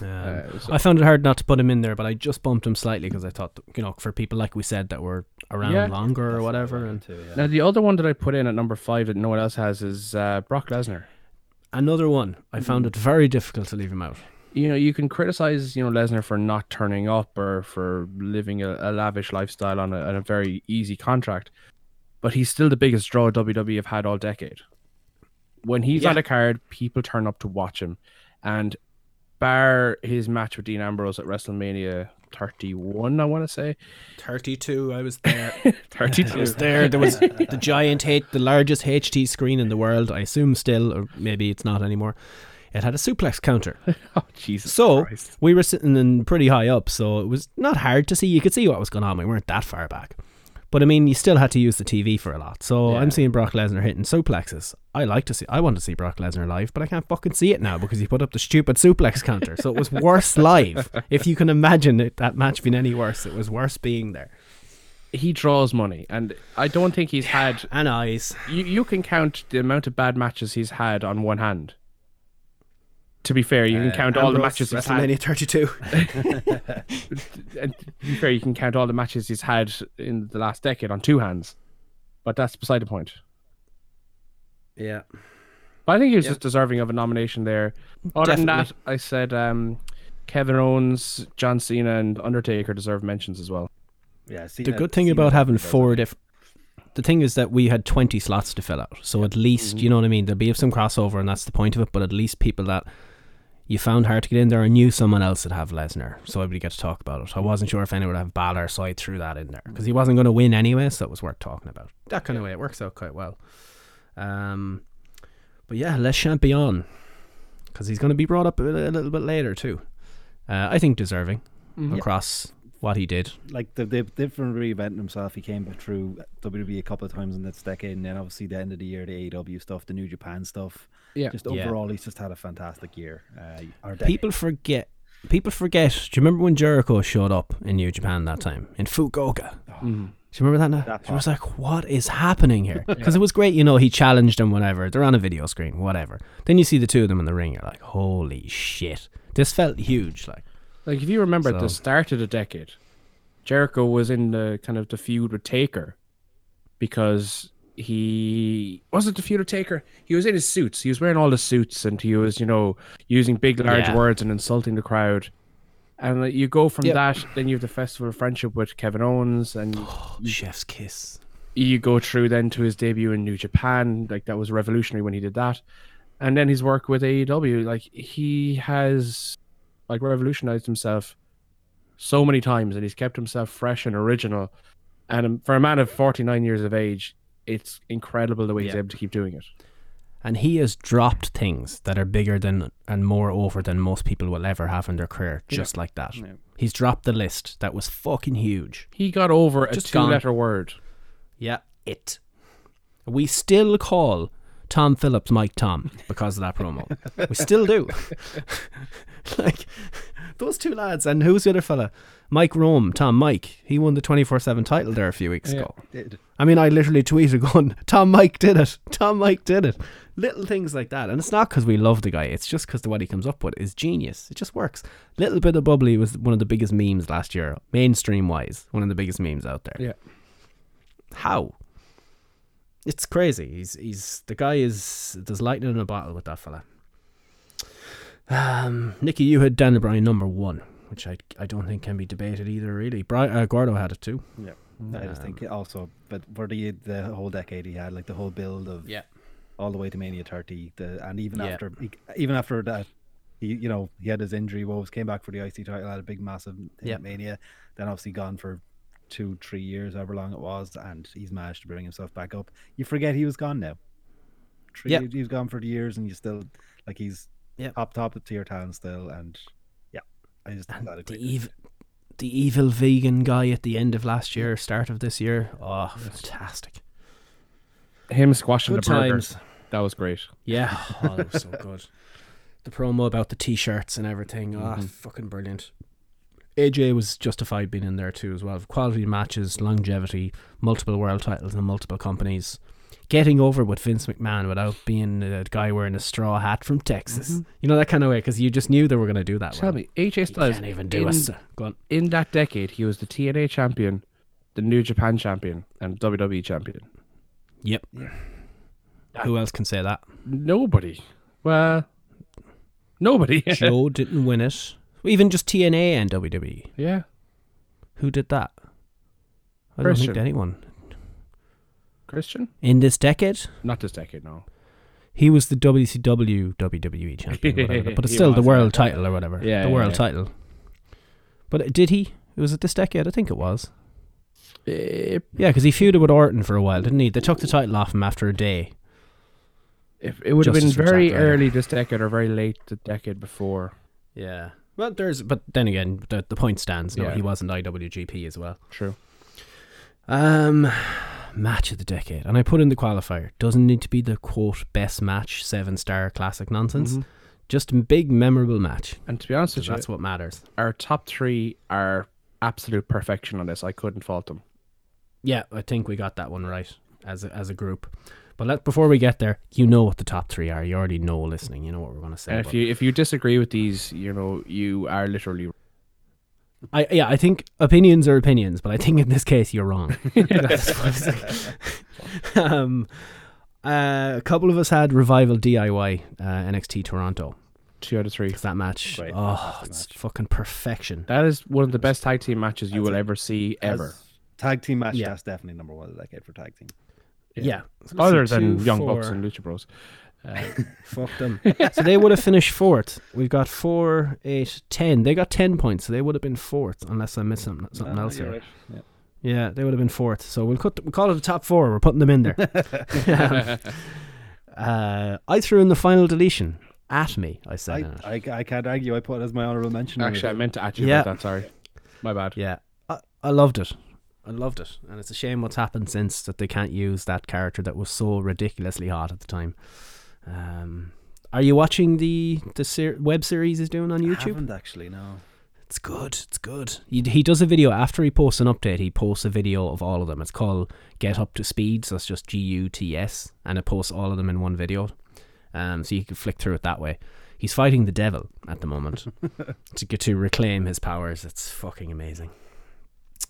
Um, Uh, so- I found it hard not to put him in there, but I just bumped him slightly because I thought, you know, for people like we said that were around Yeah. longer or whatever. And Too, yeah. Now the other one that I put in at number five that no one else has is uh, Brock Lesnar. another one, I found it very difficult to leave him out. You know, you can criticize you know Lesnar for not turning up or for living a, a lavish lifestyle on a, on a very easy contract, but he's still the biggest draw WWE have had all decade. When he's Yeah. on a card, people turn up to watch him, and bar his match with Dean Ambrose at WrestleMania 31, I want to say. 32. I was there. 32. I was there. There was the giant, H- the largest HD screen in the world. I assume still, or maybe it's not anymore. It had a suplex counter. Oh, Jesus So Christ. we were sitting in pretty high up, so it was not hard to see. You could see what was going on. We weren't that far back. But I mean, you still had to use the TV for a lot. So Yeah. I'm seeing Brock Lesnar hitting suplexes. I like to see. I want to see Brock Lesnar live, but I can't fucking see it now because he put up the stupid suplex counter. So it was worse live. If you can imagine it, that match being any worse, it was worse being there. He draws money, and I don't think he's had. And eyes. You, you can count the amount of bad matches he's had on one hand. To be fair, you can count all the matches he's had. WrestleMania 32. and to be fair, you can count all the matches he's had in the last decade on two hands. But that's beside the point. yeah. But I think he was just deserving of a nomination there. Other than that, I said um, Kevin Owens, John Cena, and Undertaker deserve mentions as well. Yeah, The good thing about having four different. The thing is that we had 20 slots to fill out. So at least, you know what I mean? There'll be some crossover, and that's the point of it. But at least people that you found hard to get in there and knew someone else would have Lesnar. So everybody get to talk about it. I wasn't sure if anyone would have Balor, so I threw that in there. Because he wasn't going to win anyway, so it was worth talking about. That kind of way, it works out quite well. Um, but yeah, Les Champion. Because he's going to be brought up a, a little bit later, too. Uh, I think deserving across what he did. like the they've different reinventing himself. He came through WWE a couple of times in this decade, and then obviously the end of the year, the AEW stuff, the New Japan stuff. Yeah. just Yeah. overall, he's just had a fantastic year. Uh, or. People forget. People forget. Do you remember when Jericho showed up in New Japan that time in Fukuoka? Do you remember that? Now? That It was like, what is happening here? Because it was great, you know. He challenged them, whatever. They're on a video screen, whatever. Then you see the two of them in the ring. You're like, holy shit! This felt huge. Like, Like if you remember at the So- start of the decade, Jericho was in the kind of the feud with Taker because he was it the feud with Taker. He was in his suits. He was wearing all the suits, and he was you know using big large Yeah. words and insulting the crowd. And like, you go from Yep. that, then you have the Festival of Friendship with Kevin Owens, and chef's kiss. you go through then to his debut in New Japan. Like that was revolutionary when he did that, and then his work with AEW. Like he has like revolutionized himself so many times, and he's kept himself fresh and original. And um, for a man of forty nine years of age, it's incredible the way he's able to keep doing it. And he has dropped things that are bigger than and more over than most people will ever have in their career, just like that. He's dropped the list that was fucking huge. He got over a two gone. letter word. Yeah, it. We still call Tom Phillips Mike Tom because of that promo. we still do. like those two lads, and who's the other fella? Mike Rome, Tom Mike. He won the twenty four seven title there a few weeks ago. Did. I mean, I literally tweeted going, "Tom Mike did it. Tom Mike did it." Little things like that, and it's not because we love the guy. It's just because the what he comes up with is genius. It just works. Little bit of bubbly was one of the biggest memes last year, mainstream wise. One of the biggest memes out there. Yeah. How? It's crazy. He's he's the guy is there's lightning in a bottle with that fella. Um, Nikki, you had Daniel Bryan number one, which I I don't think can be debated either. Really, Bryan uh, Gordo had it too. Yeah, I just think also, but for the the whole decade he had, like the whole build of Yeah. all the way to Mania 30, the, and even Yeah. after he, even after that, he you know he had his injury woes, came back for the IC title, had a big massive hit Yeah. Mania, then obviously gone for two three years, however long it was, and he's managed to bring himself back up. You forget he was gone now. Three, Yeah. he was gone for the years, and you still like he's Yeah. top top of tier talent still, and yeah, I just think that the evil, the evil vegan guy at the end of last year, mm. start of this year. Oh, fantastic! Him squashing Good the burger. times. That was great. Yeah, oh, that was so good. The promo about the t-shirts and everything. Oh, fucking brilliant. AJ was justified being in there too as well. Quality matches, longevity, multiple world titles and multiple companies. Getting over with Vince McMahon without being a guy wearing a straw hat from Texas. Mm-hmm. You know that kind of way because you just knew they were going to do that. Tell him. me, AJ Styles can't even do in, Go on. in that decade, he was the TNA champion, the New Japan champion, and WWE champion. Yep. Who else can say that? Nobody. Well, nobody. Joe didn't win it. Even just TNA and WWE. yeah. Who did that? I don't Christian. think anyone Christian? in this decade. Not this decade, no. He was the WCW WWE champion, whatever, but it's He still the was, world yeah. title or whatever. Yeah, the yeah, world yeah. title. But did he? It was it this decade? I think it was. Eh, Yeah, because he feuded with Orton for a while, didn't he? They took the title off him after a day. if it would have been Justice for very Ryder. early this decade or very late the decade before. Yeah. Well, there's, but then again, the the point stands. No, Yeah. he wasn't IWGP as well. True. Um, match of the decade, and I put in the qualifier. Doesn't need to be the quote best match, seven star classic nonsense. Mhm. Just a big memorable match. And to be honest with you, That's what matters. our top three are absolute perfection on this. I couldn't fault them. Yeah, I think we got that one right as a, as a group. But let before we get there, you know what the top three are. You already know listening. You know what we're going to say. And if you if you disagree with these, you know, you are literally I yeah, I think opinions are opinions, but I think in this case you're wrong. That's what I'm saying. um, uh, a couple of us had revival DIY uh, NXT Toronto. two out of three. 'Cause that match, Great, oh, fantastic it's match. fucking perfection. That is one of the best tag team matches you That's will a- ever see ever. As Tag team match, Yeah. that's definitely number one of the decade for tag team. Yeah, So Other than two, Young four- Bucks and Lucha Bros. Uh, Fuck them. so they would have finished fourth. We've got four, eight, ten. They got ten points, so they would have been fourth, unless I missed something, something Ah, else here. right. Yeah. Yeah, they would have been fourth. So we'll cut. We call it the top four. We're putting them in there. uh, I threw in the final deletion at me. I said. I, I, I can't argue. I put it as my honorable mention. on actually, I meant to add you Yeah. about that. Sorry, my bad. Yeah, I, I loved it. I loved it, and it's a shame what's happened since that they can't use that character that was so ridiculously hot at the time. Um, are you watching the the ser- web series he's doing on I YouTube? haven't actually. No. It's good. It's good. He, he does a video after he posts an update. He posts a video of all of them. It's called Get Up to Speed. So it's just G U T S, and it posts all of them in one video. Um, so you can flick through it that way. He's fighting the devil at the moment to get to reclaim his powers. It's fucking amazing.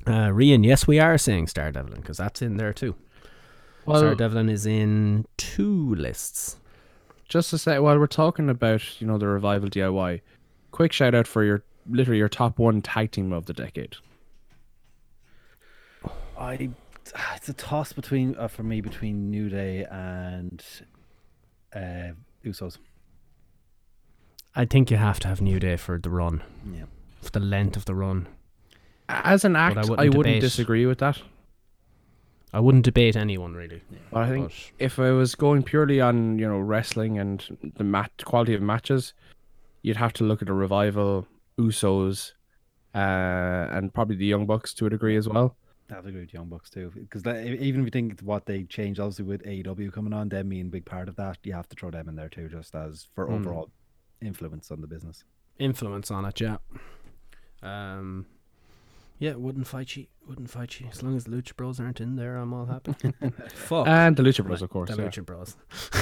Uh, Rian, yes, we are saying Star Devlin because that's in there too. Well, Star Devlin is in two lists. Just to say, while we're talking about you know the revival DIY, quick shout out for your literally your top one tag team of the decade. I. It's a toss between uh, for me between New Day and uh, Usos. I think you have to have New Day for the run, Yeah. for the length of the run. As an act, I I wouldn't wouldn't, disagree with that. I wouldn't debate anyone really. But I think But- if I was going purely on you know wrestling and the mat quality of matches, you'd have to look at the revival, Usos, uh, and probably the Young Bucks to a degree as well. I'd agree with Young Bucks too, because even if you think what they changed, obviously with AEW coming on, them being a big part of that, you have to throw them in there too, just as for Mm. overall influence on the business. influence on it, yeah. Um, yeah, wouldn't fight you. Wouldn't fight you. As long as the Lucha Bros aren't in there, I'm all happy. Fuck. And the Lucha Bros, of course. the yeah. Lucha Bros.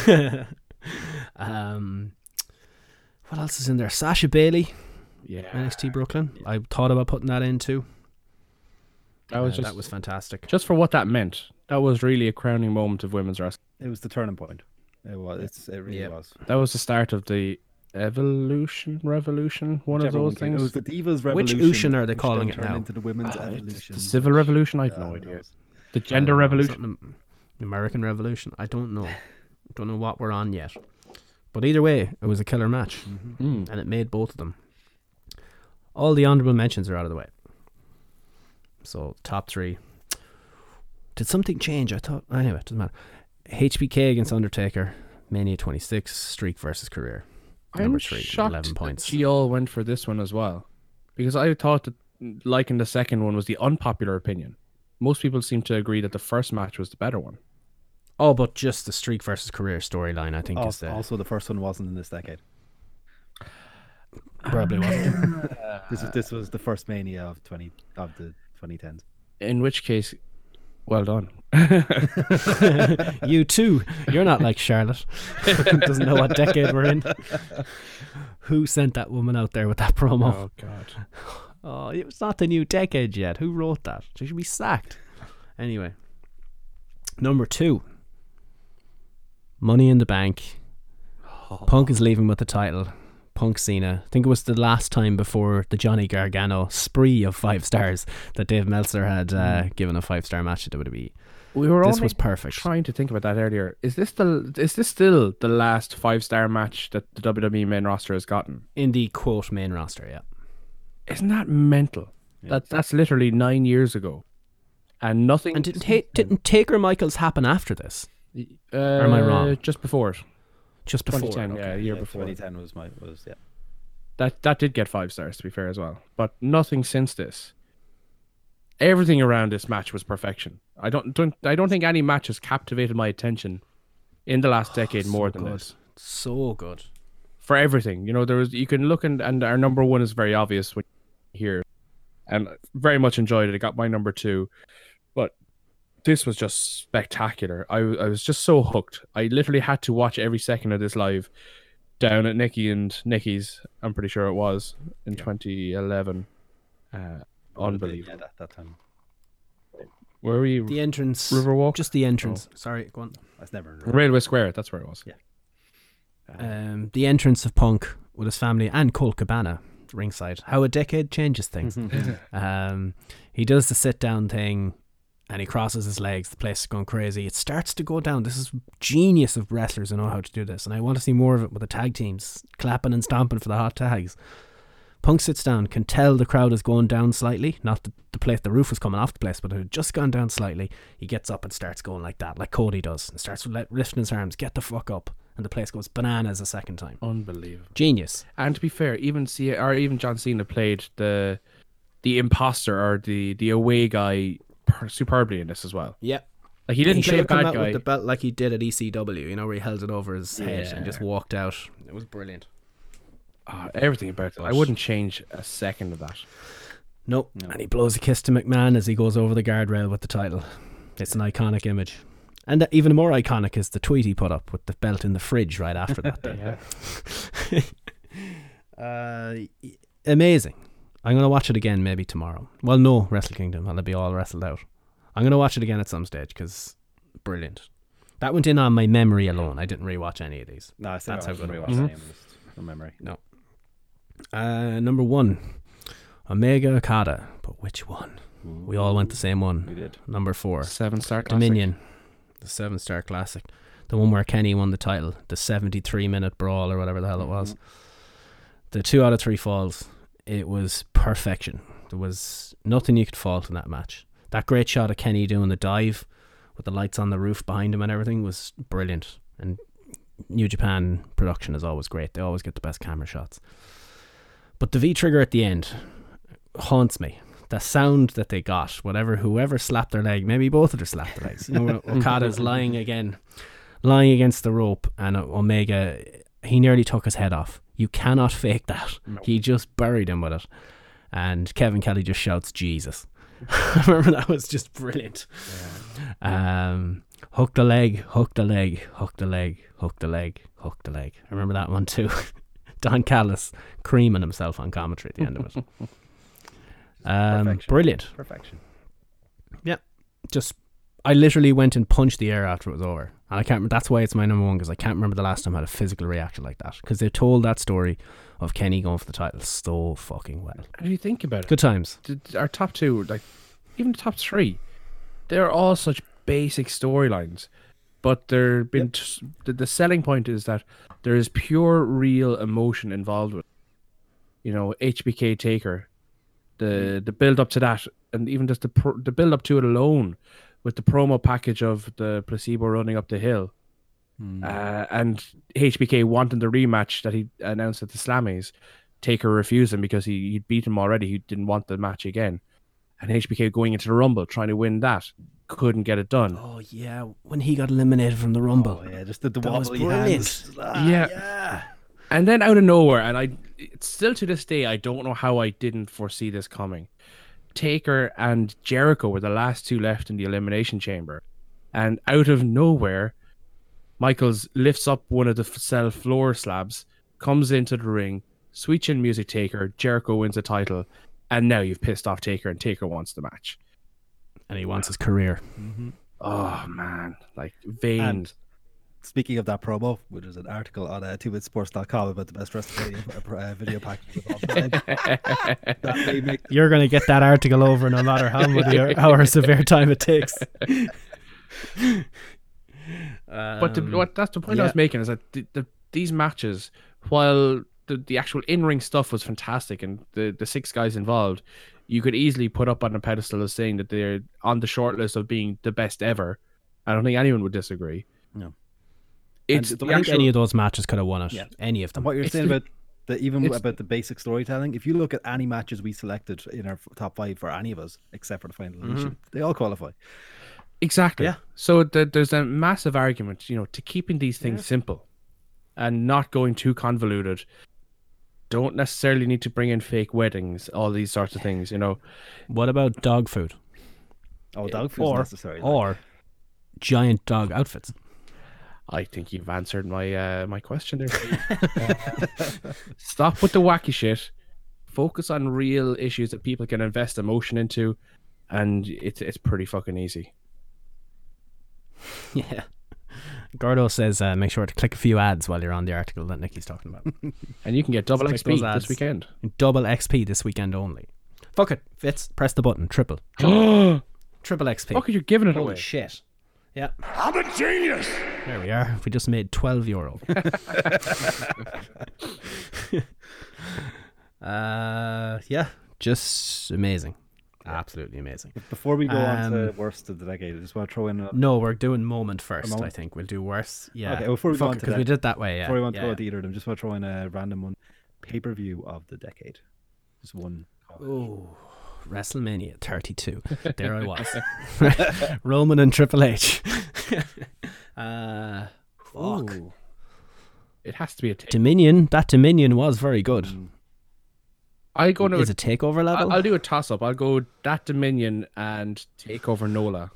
um, what else is in there? Sasha Bayley, Yeah, NXT Brooklyn. I thought about putting that in too. that was Uh, just that was fantastic. just for what that meant. That was really a crowning moment of women's wrestling. It was the turning point. It was. It's. It really Yeah. was. That was the start of the evolution, revolution, one Whichever of those came- It was things. the Divas Which Revolution. Ocean are they calling it now? Into the Women's Uh, Evolution. the civil revolution. I have no God idea. The gender revolution. The American Revolution. I don't know. Don't know what we're on yet. But either way, it was a killer match, Mm. and it made both of them. All the honorable mentions are out of the way. So top three. Did something change? I thought. Anyway, it doesn't matter. HBK against Undertaker, Mania 26, Streak versus Career. Number I'm three, shocked 11 points. that you all went for this one as well, because I thought that liking the second one was the unpopular opinion. Most people seem to agree that the first match was the better one. Oh, but just the Streak versus Career storyline, I think, is Also, the also, the first one wasn't in this decade. probably wasn't. This was this was the first Mania of twenty of the 2010s. In which case, well done. you too. You're not like Charlotte. Doesn't know what decade we're in. Who sent that woman out there with that promo? Oh God. Oh, it's not the new decade yet. Who wrote that? She should be sacked. Anyway, number two. Money in the Bank. Oh. Punk is leaving with the title. Punk Cena. I think it was the last time before the Johnny Gargano spree of five stars that Dave Meltzer had uh, given a five star match to WWE. We were This was perfect. Trying to think about that earlier. Is this the is this still the last five star match that the WWE main roster has gotten? In the quote main roster, yeah. Isn't that mental? That that's literally nine years ago, and nothing. And didn't ta- didn't Taker Michaels happen after this? uh, am I wrong? Just before it, Just before. 2010, yeah, a year before. 2010 was my was yeah. That that did get five stars to be fair as well, but nothing since this. Everything around this match was perfection. I don't don't I don't think any match has captivated my attention in the last decade more than good. this. So good. for everything. You know, there was you can look and and our number one is very obvious when you hear, and very much enjoyed it. It got my number two, but this was just spectacular. I was just so hooked. I literally had to watch every second of this live down at Nikki and Nikki's. I'm pretty sure it was in 2011. Uh, unbelievable. Yeah, that, that time. Where were you? The entrance. Riverwalk? Just the entrance. Sorry, go on. That's never. Railway Square. That's where it was. Yeah. Um, the entrance of Punk with his family and Colt Cabana ringside. How a decade changes things. um, he does the sit down thing and he crosses his legs. The place is going crazy. It starts to go down. This is genius of wrestlers who know how to do this. And I want to see more of it with the tag teams clapping and stomping for the hot tags. Punk sits down, can tell the crowd is going down slightly. Not the, the place, the roof was coming off the place, but it had just gone down slightly. He gets up and starts going like that, like Cody does, and starts lifting his arms. Get the fuck up, and the place goes bananas a second time. Unbelievable. Genius. And to be fair, even see or even John Cena played the the imposter or the the away guy superbly in this as well. Yeah. Like he didn't he play a come bad out guy. with the belt like he did at ECW, you know, where he held it over his head and just walked out. It was brilliant. Ah, everything about it. I wouldn't change a second of that. Nope. And he blows a kiss to McMahon as he goes over the guardrail with the title. It's an iconic image. And even more iconic is the tweet he put up with the belt in the fridge right after that. day. uh, amazing. I'm going to watch it again maybe tomorrow. Well, no, Wrestle Kingdom. I'll be all wrestled out. I'm going to watch it again at some stage because brilliant. That went in on my memory alone. I didn't rewatch any of these. No, I still That's how haven't good it rewatched was. Mm-hmm. any of them, just from memory. No. Uh, number one, Omega Okada. But which one? Mm. We all went the same one. We did. Number four, Seven star classic. Dominion, the seven star classic, the one where Kenny won the title, the seventy three minute brawl or whatever the hell it was. Mm-hmm. The two out of three falls, it was perfection. There was nothing you could fault in that match. That great shot of Kenny doing the dive with the lights on the roof behind him and everything was brilliant. And New Japan production is always great. They always get the best camera shots. But the V trigger at the end haunts me. The sound that they got, whatever, whoever slapped their leg, maybe both of them slapped their legs. You know, Okada's lying again, lying against the rope, and Omega, he nearly took his head off. You cannot fake that. He just buried him with it. And Kevin Kelly just shouts, Jesus. I remember that was just brilliant. Um, hook the leg, hook the leg, hook the leg, hook the leg, hook the leg. I remember that one too. Don Callis creaming himself on commentary at the end of it. Um, Perfection. brilliant. Perfection. Yeah. Just, I literally went and punched the air after it was over, and I can't. remember That's why it's my number one because I can't remember the last time I had a physical reaction like that. Because they told that story of Kenny going for the title so fucking well. Do you think about it, Good times. our top two, like even the top three, they're all such basic storylines, but they're been t- the, the selling point is that there is pure, real emotion involved with. it. You know, HBK Taker, the mm. the build up to that, and even just the pro- the build up to it alone, with the promo package of the placebo running up the hill. Uh, and HBK wanting the rematch that he announced at the Slammies, Taker refused him because he he'd beat him already. He didn't want the match again, and HBK going into the Rumble trying to win that couldn't get it done. Oh yeah, when he got eliminated from the Rumble. Oh yeah, just the, the That was brilliant. hands. Ah, Yeah. yeah. And then out of nowhere, and I it's still to this day I don't know how I didn't foresee this coming. Taker and Jericho were the last two left in the elimination chamber, and out of nowhere, Michaels lifts up one of the cell floor slabs, comes into the ring, sweet chin music Taker, Jericho wins the title, and now you've pissed off Taker, and Taker wants the match. and he wants his career. Mm-hmm. Oh man, like vain. And speaking of that promo, which is an article on uh, 2bitsports.com about the best WrestleMania uh, uh, video package of all time. that make You're going to get that article over no matter how many hours of airtime it takes. but the, Um, what that's the point I was making is that the, the, these matches, while the, the actual in ring stuff was fantastic and the, the six guys involved, you could easily put up on a pedestal as saying that they're on the short list of being the best ever. I don't think anyone would disagree. No. It's And the the I think actual- any of those matches could have won it. Yeah. Any of And them. what you're It's saying the- about the even it's- about the basic storytelling, if you look at any matches we selected in our top five for any of us, except for the final mm-hmm. elimination, they all qualify. Exactly. Yeah. So th- there's a massive argument, you know, to keeping these things simple and not going too convoluted. Don't necessarily need to bring in fake weddings, all these sorts of things, you know. What about dog food Oh, dog food or necessary. or giant dog outfits? I think you've answered my uh, my question there. Stop with the wacky shit. Focus on real issues that people can invest emotion into, and it's it's pretty fucking easy. Yeah. Gordo says, uh, make sure to click a few ads while you're on the article that Nikki's talking about. And you can get double XP this weekend. Double XP this weekend only. Fuck it, Fitz. Press the button. Triple. Triple XP. Fuck, you're giving it Holy away. shit. Yeah. I'm a genius. There we are. We just made 12 euro. uh, yeah. Just amazing. Absolutely amazing. Before we go on to Um, worst of the decade, I just want to throw in a, No, we're doing moment first, I think. We'll do worse. Yeah. Okay, before we go on Because we did that way, yeah. before we want yeah, to go yeah. into either of them, just want to throw in a random one. Pay per view of the decade. Just one. Ooh, WrestleMania 32. There I was. Roman and Triple H. uh, fuck. Ooh. It has to be a take. Dominion. That Dominion was very good. I go to Is a takeover level? I'll, I'll do a toss up. I'll go that Dominion and take over Nola.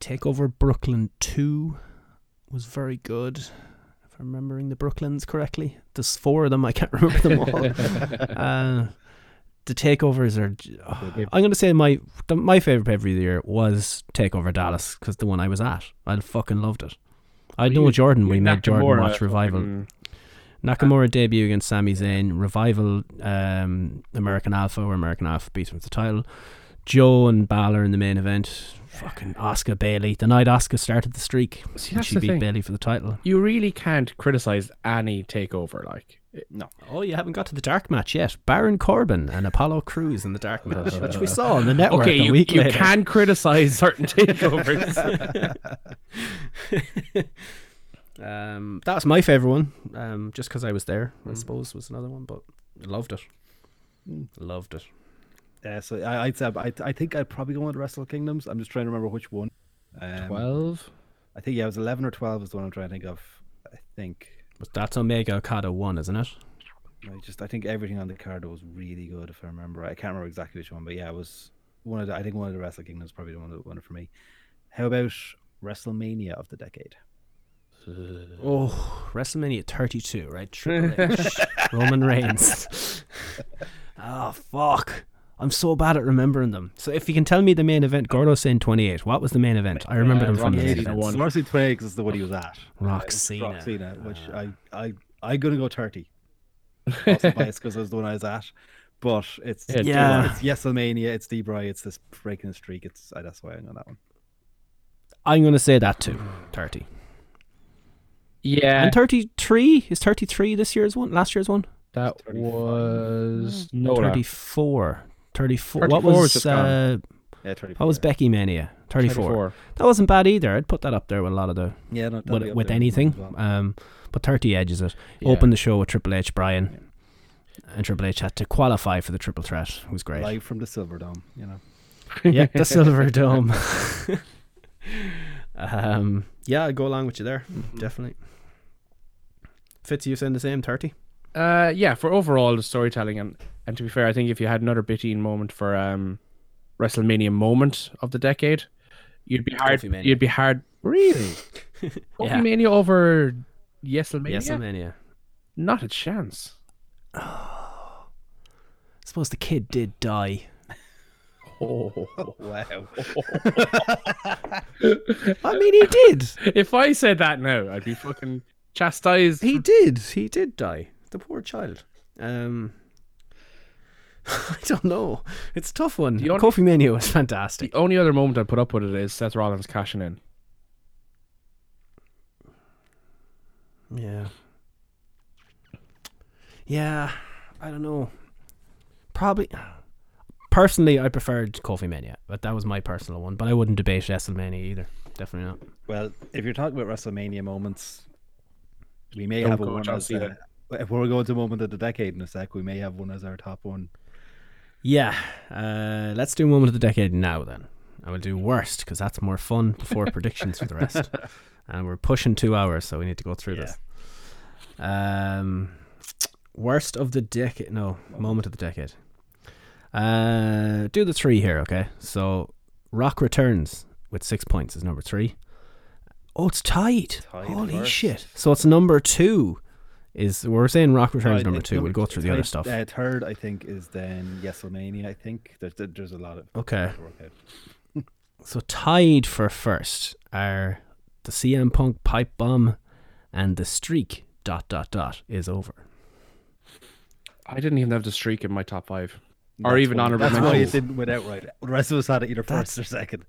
Takeover Brooklyn 2 was very good. If I'm remembering the Brooklyns correctly. There's four of them. I can't remember them all. uh, the takeovers are. oh, I'm going to say my the, my favorite pay per view of the year was Takeover Dallas because the one I was at. I fucking loved it. I know You- Jordan. We made Jordan watch Revival. Nakamura debut against Sami Zayn. Revival, um, American Alpha, or American Alpha beat him for the title. Joe and Balor in the main event. Fucking Asuka Bayley. The night Asuka started the streak, See, she the beat thing. Bayley for the title. You really can't criticize any takeover. Like, No. Oh, you haven't got to the dark match yet. Baron Corbin and Apollo Crews in the dark match, which we saw on the network okay, a you, week you later. can criticize certain takeovers. Um, that was my favorite one. Um, just because I was there, Mm. I suppose was another one, but I loved it. Mm. Loved it. Yeah, so I, I'd say I, I think I'd probably go with Wrestle Kingdoms. I'm just trying to remember which one. Um, Twelve. I think yeah, it was eleven or twelve is the one I'm trying to think of. I think. But that's Omega Okada one, isn't it? I just I think everything on the card was really good if I remember. right. I can't remember exactly which one, but yeah, it was one of the. I think one of the Wrestle Kingdoms probably the one that won it for me. How about WrestleMania of the decade? Oh, WrestleMania 32, right? Triple H, Roman Reigns. oh, fuck. I'm so bad at remembering them. So if you can tell me the main event, Gordo's saying 28. What was the main event? I remember Uh, them from the Rocky main Cena event. won. Marcy Twain because it's the one he was at. Rock Uh, it's Cena. Rock Cena, which I I I'm gonna go thirty. Because it was the one I was at, but it's Yeah, Yeah. it's Yeselmania, it's Debray, it's this breaking the streak. It's uh, that's why I know that one. I'm going to say that too. 30. Yeah, And 33? Is 33 this year's one? Last year's one? that was Nola. 34. 34. 34 what was was uh. Yeah, 34, what was Becky Mania? 34. 34. That wasn't bad either. I'd put that up there with a lot of the Yeah, no, with, with anything. well. Um, but 30 edges it. Yeah. Opened the show with Triple H, Bryan, and Triple H had to qualify for the triple threat. It was great. Live from the Silver Dome, you know. yeah, the Silver Dome. um, yeah, I'd go along with you there. Mm-hmm. Definitely. Fitz, you saying the same? 30? Uh, yeah, for overall the storytelling and and to be fair, I think if you had another Bitteen moment for um WrestleMania moment of the decade, you'd be hard. Kofi Mania. You'd be hard. Really? Yeah. Kofi Mania over Yeselmania? Yes, Mania. Not a chance. I suppose the kid did die. Oh. Wow. I mean, he did. if I said that now, I'd be fucking chastised. He did. He did die. The poor child. Um, I don't know. It's a tough one. The only- Kofi Mania was fantastic. The only other moment I'd put up with it is Seth Rollins cashing in. Yeah. Yeah, I don't know. Probably. Personally, I preferred Kofi Mania, but that was my personal one. But I wouldn't debate WrestleMania either. Definitely not. Well, if you're talking about WrestleMania moments, we may Don't have a go one as Cena. If we're going to moment of the decade in a sec, we may have one as our top one. Yeah, uh, let's do moment of the decade now then. I will do worst because that's more fun before predictions for the rest. And we're pushing two hours, so we need to go through this. Um, worst of the decade? No, moment of the decade. Uh, do the three here, okay? So, Rock returns with six points is number three. Oh, it's tied. Tied Holy first. shit! So it's number two. Is we're saying Rock returns Uh, number it's two. We'll go through the other third- stuff. Uh, third, I think, is then WrestleMania. I think there's there's a lot of Okay. to work out. So tied for first are the CM Punk pipe bomb and the streak dot dot dot is over. I didn't even have the streak in my top five. Or even why- honorable That's why it didn't win outright. The rest of us had it either That's- first or second.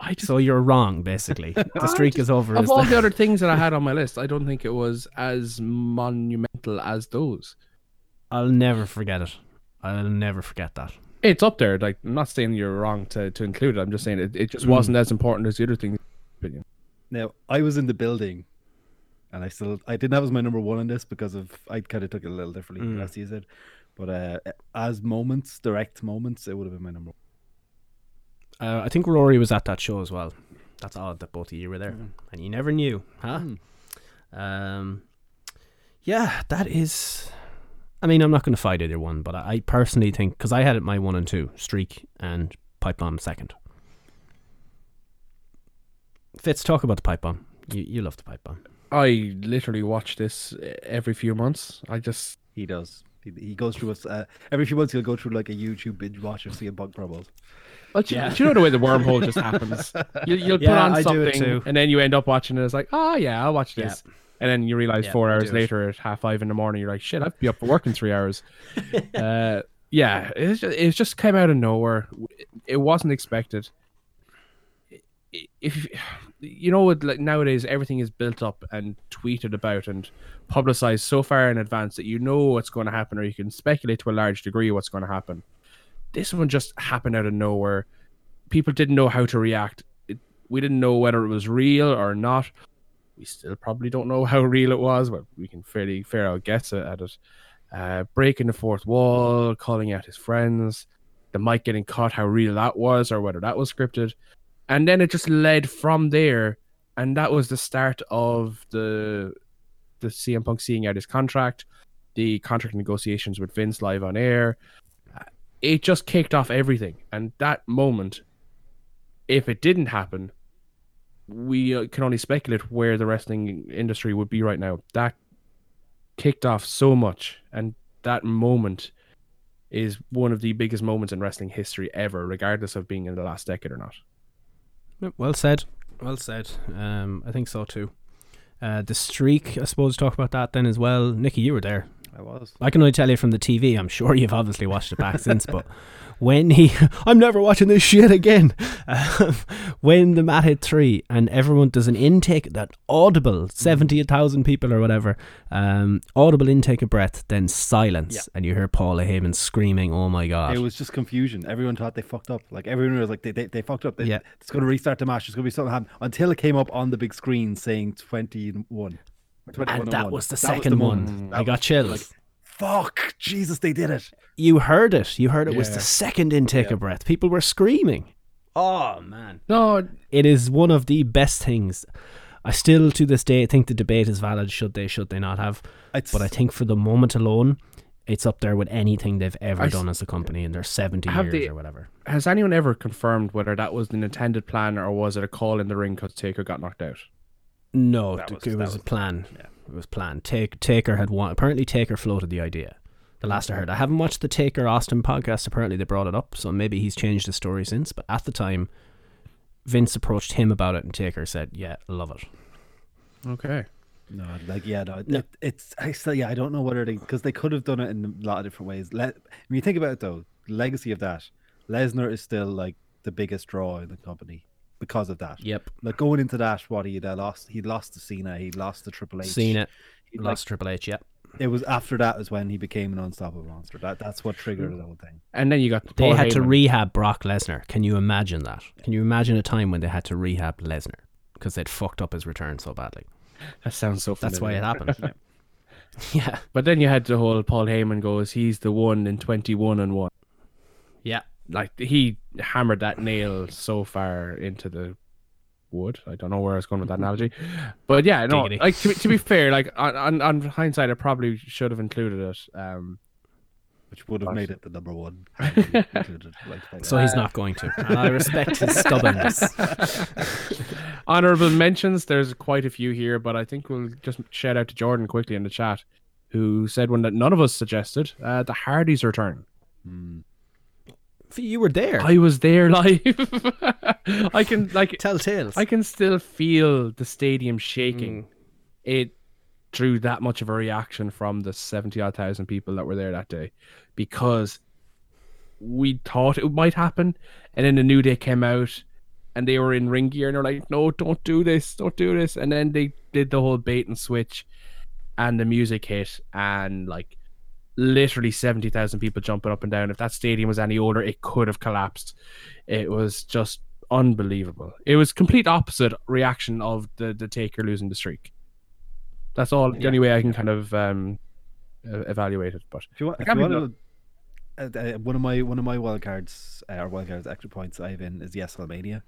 I just, So you're wrong, basically. The streak is over. of all the- the other things that I had on my list, I don't think it was as monumental as those. I'll never forget it. I'll never forget that. It's up there. Like I'm not saying you're wrong to, to include it. I'm just saying it, it just wasn't as important as the other things. Now I was in the building, and I still I didn't have as my number one on this because of I kind of took it a little differently Mm. as you said, but uh, as moments, direct moments, it would have been my number. one. Uh, I think Rory was at that show as well. That's odd that both of you were there, and you never knew, huh? Um, yeah, that is. I mean, I'm not going to fight either one, but I, I personally think because I had it my one and two streak and pipe bomb second. Fitz, talk about the pipe bomb. You you love the pipe bomb. I literally watch this every few months. I just He does. He, he goes through us uh, every few months. He'll go through like a YouTube binge watch of CM Punk promos. Well, do, you- do you know the way the wormhole just happens? You, you'll put on I something, and then you end up watching it. It's like, oh yeah, I'll watch this. And then you realize Yeah, four hours later at half five in the morning, you're like, shit, I'd be up for work in three hours. uh, yeah, it's just, it just came out of nowhere. It wasn't expected. If you know what, like nowadays, everything is built up and tweeted about and publicized so far in advance that you know what's going to happen, or you can speculate to a large degree what's going to happen. This one just happened out of nowhere. People didn't know how to react. It, we didn't know whether it was real or not. We still probably don't know how real it was, but we can fairly fair out guess at it. Uh, breaking the fourth wall, calling out his friends, the mic getting caught how real that was, or whether that was scripted, and then it just led from there, and that was the start of the the CM Punk seeing out his contract, the contract negotiations with Vince live on air. It just kicked off everything, and that moment, if it didn't happen, we uh, can only speculate where the wrestling industry would be right now. That kicked off so much, and that moment is one of the biggest moments in wrestling history ever, regardless of being in the last decade or not. Well said. Well said. Um, I think so too. Uh, the streak, I suppose, talk about that then as well. Nikki, you were there. I was. I can only tell you from the TV. I'm sure you've obviously watched it back since, but when he, I'm never watching this shit again. Um, when the mat hit three and everyone does an intake, that audible seventy thousand people or whatever, um, audible intake of breath, then silence, Yeah. and you hear Paul Heyman screaming, "Oh my god!" It was just confusion. Everyone thought they fucked up. Like everyone was like, they they, they fucked up. They, Yeah. It's going to restart the match. There's going to be something happen until it came up on the big screen saying 21. 21 and that oh was the That second one. moment. That I got was chills. Like, fuck, Jesus, they did it. you heard it. You heard it was the second intake of breath. People were screaming. Oh man. No, It is one of the best things. I still to this day think the debate is valid. Should they? Should they not have? But I think for the moment alone, it's up there with anything they've ever I done as a company in their seventy years they- or whatever. has anyone ever confirmed whether that was an intended plan or was it a call in the ring because Taker got knocked out? No, That it was- was, a was- plan. It was planned. Take, Taker had one. Apparently, Taker floated the idea. The last I heard, I haven't watched the Taker Austin podcast. Apparently, they brought it up, so maybe he's changed his story since. But at the time, Vince approached him about it, and Taker said, "Yeah, love it." Okay. No, like yeah, no, It, it's I still yeah, I don't know whether they because they could have done it in a lot of different ways. Let when you think about it though, legacy of that, Lesnar is still like the biggest draw in the company because of that. Yep. Like going into that, what he had uh, lost, he'd lost to Cena, he'd lost to Triple H. Cena He, lost Triple H. Yep. It was after that is when he became an unstoppable monster. That that's what triggered the whole thing. And then you got They Paul had to rehab Brock Lesnar. Can you imagine that? Can you imagine a time when they had to rehab Lesnar because they'd fucked up his return so badly? That sounds so. Funny. That's why it happened. yeah. But then you had the whole Paul Heyman goes, he's the one in twenty-one and one. Yeah. Like he hammered that nail so far into the wood. I don't know where I was going with that analogy, but yeah, no. Giggity. Like to, be- to be fair, like on, on on hindsight, I probably should have included it. Um, Which would have But- made it the number one. included, like, like So he's not going to. And I respect his stubbornness. honorable mentions. There's quite a few here, but I think we'll just shout out to Jordan quickly in the chat, who said one that none of us suggested: uh, the Hardys return. You were there. I was there live. I can like Tell tales. I can still feel the stadium shaking. Mm. It drew that much of a reaction from the 70 odd thousand people that were there that day because we thought it might happen. And then the New Day came out and they were in ring gear and they're like, no, don't do this, don't do this. And then they did the whole bait and switch and the music hit and like literally 70,000 people jumping up and down. If that stadium was any older, it could have collapsed. It was just unbelievable. It was complete opposite reaction of the the Taker losing the streak. That's all. The only way I can kind of um, uh, evaluate it. But If you want, if you believe want to, uh, uh, one of my one of my wild cards uh, or wild cards extra points I have in is the WrestleMania.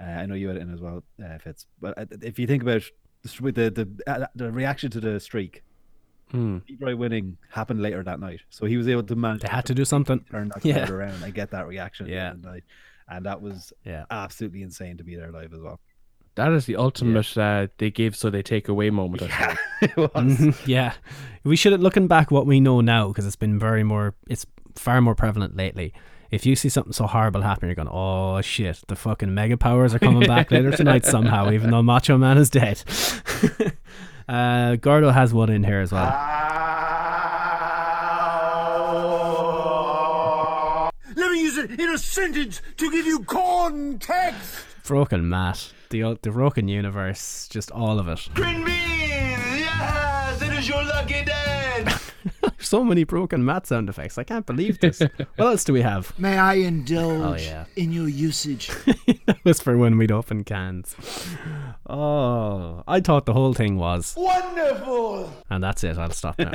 Uh, I know you had it in as well, uh, Fitz. But uh, if you think about the the the, uh, the reaction to the streak, Hmm. Leroy winning happened later that night, so he was able to manage. they had to do something. turn that Yeah. crowd around and get that reaction. Yeah. end of the night. and that was Yeah. absolutely insane to be there live as well. that is the ultimate uh, they give so they take away moment. I think. it was. Mhm, yeah, we should have looking back what we know now because it's been very more. It's far more prevalent lately. If you see something so horrible happen, you're going, "Oh shit! The fucking mega powers are coming back later tonight somehow." Even though Macho Man is dead. uh, Gordo has one in here as well. Let me use it in a sentence to give you context. Broken Matt, the the broken universe, just all of it. Green beans, yes, it is your lucky day. So many broken Matt sound effects. I can't believe this. what else do we have? May I indulge Oh, yeah. in your usage? that was for when we'd open cans. Oh, I thought the whole thing was, Wonderful. and that's it. I'll stop now.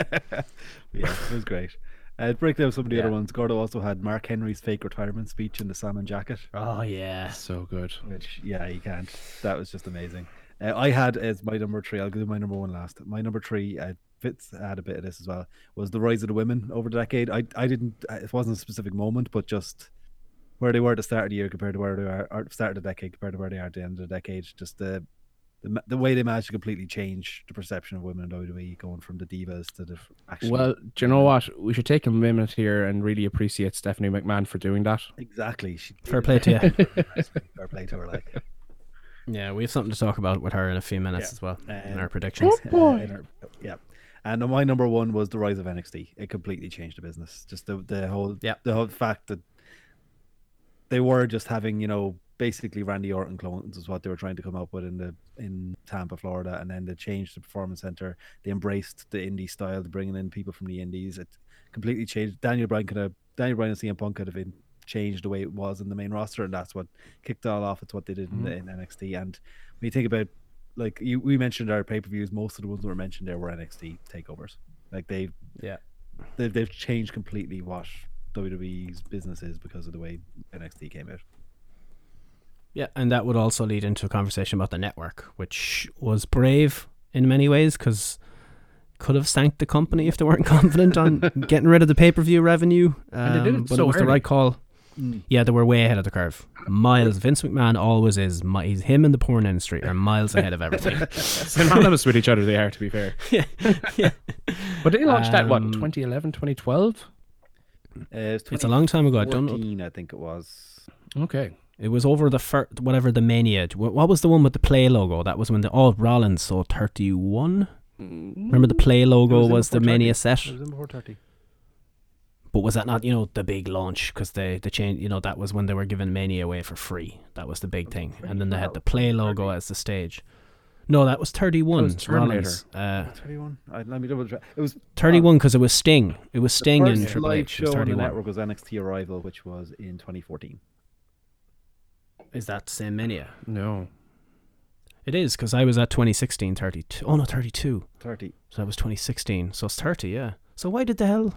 Yeah, it was great. Uh, to break down some of the Yeah. other ones, Gordo also had Mark Henry's fake retirement speech in the salmon jacket, oh yeah. So good. which, yeah, you can't. That was just amazing. Uh, I had as my number three, I'll do my number one last. My number three, uh, Fitz had a bit of this as well, was the rise of the women over the decade. I, I didn't, uh, it wasn't a specific moment, but just where they were at the start of the year compared to where they are, or start of the decade compared to where they are at the end of the decade. Just the, the, the way they managed to completely change the perception of women in WWE, going from the divas to the actual. Well, do you know what? We should take a minute here and really appreciate Stephanie McMahon for doing that. exactly. She, Fair play to you. Fair play to her, like. Yeah, we have something to talk about with her in a few minutes as well in Um, our predictions. Uh, in our- yeah. And my number one was the rise of NXT. It completely changed the business. Just the the whole Yep. the whole fact that they were just having you know basically Randy Orton clones is what they were trying to come up with in the in Tampa, Florida, and then they changed the performance center. They embraced the indie style, bringing in people from the indies. It completely changed. Daniel Bryan could have Daniel Bryan and CM Punk could have been changed the way it was in the main roster, and that's what kicked it all off. It's what they did in, mm-hmm. in NXT. And when you think about like you, we mentioned our pay per views, most of the ones that were mentioned there were NXT takeovers. Like they Yeah. they've, they've changed completely what WWE's business is because of the way NXT came out. Yeah, and that would also lead into a conversation about the network, which was brave in many ways because could have sank the company if they weren't confident on getting rid of the pay per view revenue. Um, they did it but so it was the right call. Yeah, they were way ahead of the curve. Miles. Vince McMahon always is. He's him and the porn industry are miles ahead of everything. Synonymous with each other, they are, to be fair. yeah, yeah. But they launched that, what, Um, 2011, 2012? Uh, it was It's a long time ago. I don't know. I think it was. Okay. It was over the first, whatever the mania. What was the one with the play logo? That was when the oh Rollins so thirty one. Remember the play logo It was was, the before Mania 30. set, It was in before 30. But was that not you know the big launch because they the change you know that was when they were giving Mania away for free. That was the big thing, and then they had the play logo as the stage. No, that was thirty one. That was Terminator. Rollins. Uh, 31. I, let me double check. It was thirty one because it was Sting. It was Sting in Triple live H. It show was on the thirty one. network was NXT Arrival, which was in 2014. Is that the same Mania? No. It is because I was at 2016 32. Oh no, 32. 30. So that was 2016. So it's 30. Yeah. So why did the hell?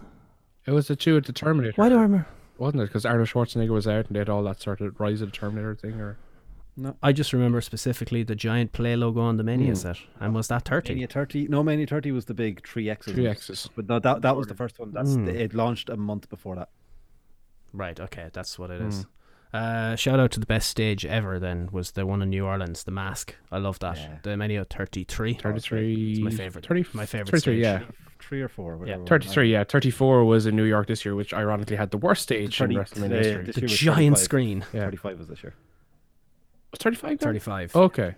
It was the two at the Terminator. Why do I remember? Wasn't it? Because Arnold Schwarzenegger was out and they had all that sort of Rise of the Terminator thing, or no? I just remember specifically the giant play logo on the Mania Hmm. set, and was that 30? Mania 30. No, Mania 30 was the big 3Xs. three. X's. But no, that, that was the first one. That's Mm. It launched a month before that. Right. Okay, that's what it is. Hmm. is. Uh, shout out to the best stage ever. Then was the one in New Orleans, the Mask. I love that. Yeah. The Mania 33. 33. It's my favorite. 30, my favorite 33, stage. yeah. Three or four. Yeah, one. 33, yeah. 34 was in New York this year, which ironically had the worst stage 30 in WrestleMania yeah, uh, history. this The year giant 35. screen. Yeah. 35 was this year. Was 35 there? 35. Okay.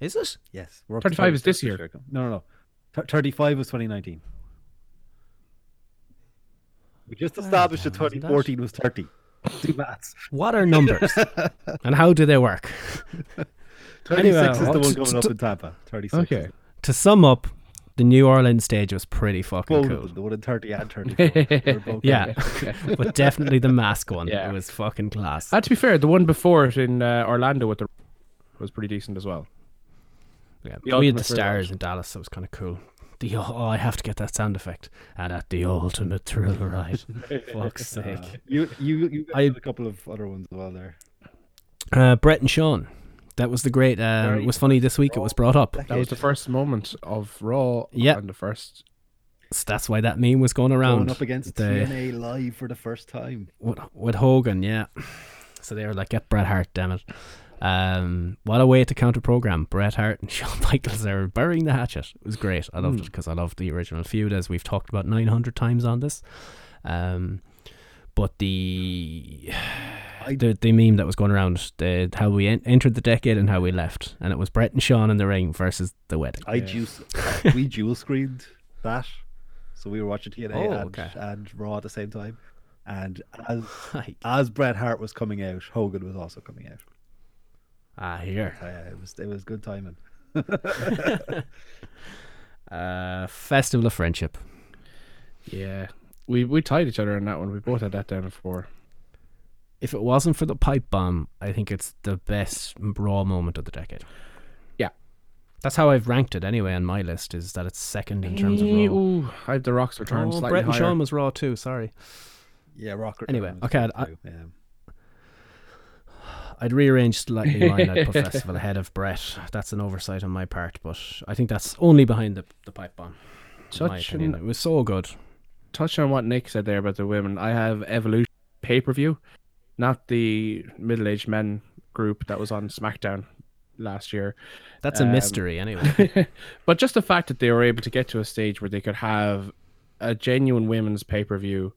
Is it? Yes. We're up to 35 is this 36 year. No, no, no. Th- 35 was 2019. We just established that hell isn't that? 2014 was 30. Do maths. What are numbers? and how do they work? 26 Anyway, is the what- one coming up in Tampa. 36. Okay. To sum up, the New Orleans stage was pretty fucking Both cool. of them, the one in 30 and 34. They're Yeah, great. but definitely the mask one. Yeah. It was fucking class. Uh, to be fair, the one before it in uh, Orlando with the was pretty decent as well. Yeah, The we had the stars ride. in Dallas, so it was kind of cool. The oh, I have to get that sound effect. And at the ultimate thrill ride, fuck's sake. Uh, you you you guys I- had a couple of other ones as well there. Uh, Bret and Shawn, that was the great. Um, Very it was funny this week. It was brought up. That was the first moment of Raw. Yeah. And the first. So that's why that meme was going around. Going up against the- TNA live for the first time. with, with Hogan, yeah. So they were like, "Get Bret Hart, damn it!" Um, what a way to counter program. Bret Hart and Shawn Michaels are burying the hatchet. It was great. I loved it because I loved the original feud, as we've talked about nine hundred times on this. Um, but the the the meme that was going around, the how we en- entered the decade and how we left, and it was Bret and Shawn in the ring versus the wedding. I juice we dual screened that, so we were watching TNA Oh, and, okay. and Raw at the same time. And as Right. as Bret Hart was coming out, Hogan was also coming out. Ah, here. Uh, it was it was good timing. Uh, Festival of Friendship. Yeah. We we tied each other on that one. We both had that down before. If it wasn't for the pipe bomb, I think it's the best Raw moment of the decade. Yeah. That's how I've ranked it anyway on my list. Is that it's second in terms of Raw. Ooh, I have the Rock's return Oh, slightly Bret and higher. Shawn was Raw too. Sorry, Yeah, Rock. Anyway, okay, I- yeah. I'd rearrange slightly mine. I'd put Festival ahead of Bret. That's an oversight on my part, but I think that's only behind the the pipe bomb. In my Touching, it was so good. touching on what Nick said there about the women, I have Evolution pay per view, not the middle aged men group that was on SmackDown last year. That's a Um, mystery anyway. but just the fact that they were able to get to a stage where they could have a genuine women's pay per view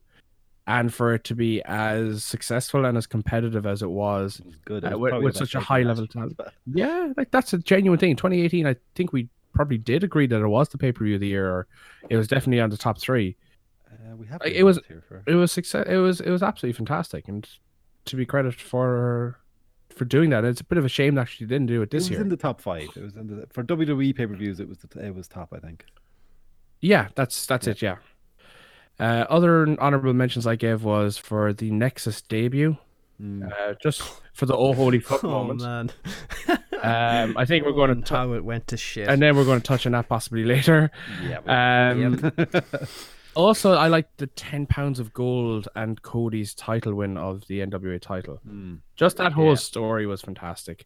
and for it to be as successful and as competitive as it was It was good. Uh, It was with- with such a high match. level talent. yeah like that's a genuine thing 2018 i think we probably did agree that it was the pay-per-view of the year or it was definitely on the top three Uh, we have It was- here for it was success it was it was absolutely fantastic and to be credited for for doing that it's a bit of a shame that she didn't do it It this was year in the top five. It was in the for WWE pay per views. It was the, it was top, I think. Yeah, that's that's it. Yeah. Uh, other honorable mentions I gave was for the Nexus debut, uh, just for the oh holy fuck oh moment. man, Um, I think we're going to, how it went to shit. and then we're going to touch on that possibly later. Yeah. Um, also, I like the ten pounds of gold and Cody's title win of the NWA title. Hmm. Just that whole Yeah. story was fantastic.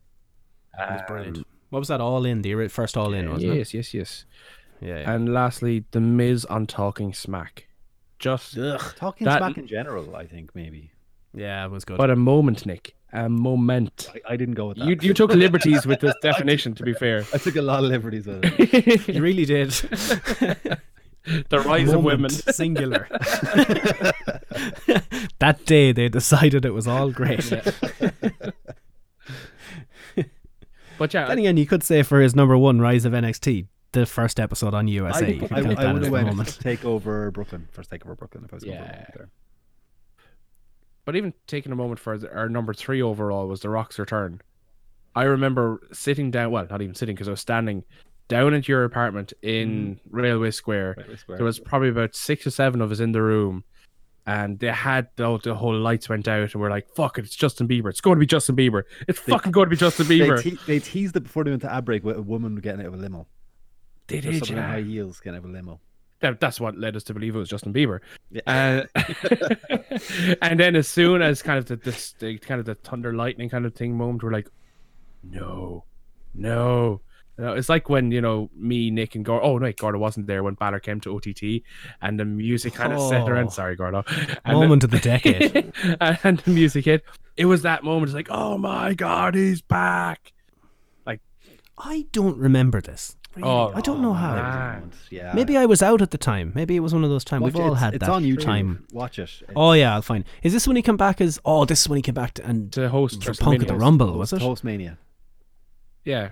It was um, brilliant. What was that? All in the first All In, wasn't it? Yes, yes, yes. Yeah. yeah. And lastly, the Miz on Talking Smack. Just Talking That- smack in general, I think maybe. yeah, it was good. but a moment, Nick. A moment. I, I didn't go with that. You you took liberties with this definition. To be fair, I took a lot of liberties with it. you really did. the rise of women. Singular. that day they decided it was all great. But yeah, Then again, you could say for his number one, Rise of NXT, the first episode on USA. I, You can I, I would have went take over Brooklyn first. Take over Brooklyn if I was going Yeah. for there. But even taking a moment for our number three overall was The Rock's return. I remember sitting down, well, not even sitting because I was standing down at your apartment in Railway Square. Railway Square. There was probably about six or seven of us in the room, and they had the, the whole lights went out, and we're like, "Fuck it, it's Justin Bieber. It's going to be Justin Bieber. It's fucking going to be Justin They, Bieber." te- they teased it before they went to ad break with a woman getting out of a limo. they did, in high heels getting out of a limo. That- that's what led us to believe it was Justin Bieber. Yeah. Uh, and then as soon as kind of the, this the kind of the thunder lightning kind of thing moment, we're like, no, no. You know, it's like when you know me, Nick, and Gordon. Oh no, wait, Gordon wasn't there when Balor came to OTT, and the music kind of set Oh. around. Sorry, Gordon. And Moment of the decade. and the music hit. It was that moment. It's like, oh my god, he's back. Like, I don't remember this. Oh, I don't know how. man. Yeah. Maybe I was out at the time. Maybe it was one of those times. Watch We've it. all It's- had it's that on YouTube. time. Watch it. Oh yeah, I'll find. Is this when he came back as? Oh, this is when he came back to, and To host for Punk at the Rumble, was it? Hostmania. Yeah,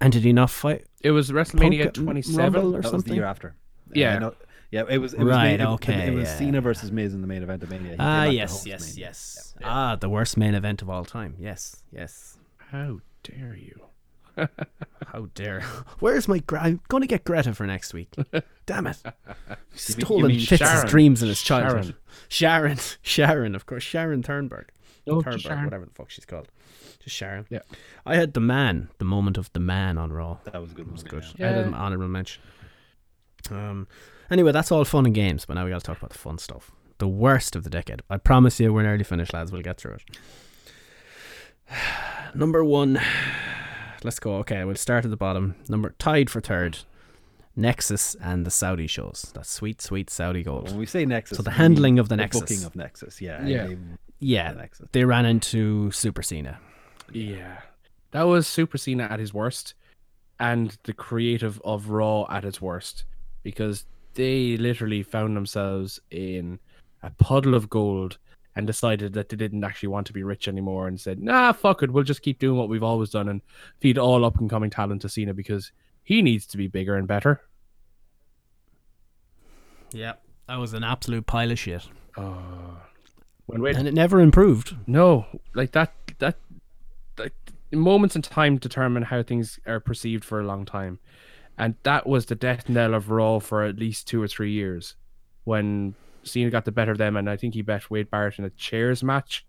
And did he not fight? it was WrestleMania at 27. Or That was the year after. Yeah. I know- yeah. It was. It was Right, Mania- it- okay, It was yeah. Cena versus Miz in the main event of Mania. Ah, back to yes, host yes, Mania. yes. Ah, the worst main event of all time. Yes, yes. How dare you? How dare? Where's my? Gre- I'm going to get Greta for next week. Damn it! Stolen mean Fitz's dreams in his childhood. Sharon, Sharon, of course, Sharon Turnberg. Oh, Thurnberg, Sharon. whatever the fuck she's called. Just Sharon. Yeah. I had the man, the moment of the man on Raw. That was a good. It was Good. Yeah. I had an honorable mention. Um. Anyway, that's all fun and games, but now we got to talk about the fun stuff. The worst of the decade. I promise you, we're nearly finished, lads. We'll get through it. Number one. Let's go. Okay, we'll start at the bottom. Number tied for third. Nexus and the Saudi shows. That sweet, sweet Saudi gold. When we say Nexus, So the handling mean of the Nexus. booking of Nexus. Yeah. Yeah. they- Yeah, the Nexus. they ran into Super Cena. Yeah, that was Super Cena at his worst, and the creative of Raw at its worst, because they literally found themselves in a puddle of gold and decided that they didn't actually want to be rich anymore and said, "Nah, fuck it, we'll just keep doing what we've always done and feed all up and coming talent to Cena because he needs to be bigger and better." Yeah, that was an absolute pile of shit, When we and it never improved. No, like that that like moments in time determine how things are perceived for a long time. And that was the death knell of Raw for at least two or three years when Cena got the better of them and I think he bet Wade Barrett in a chairs match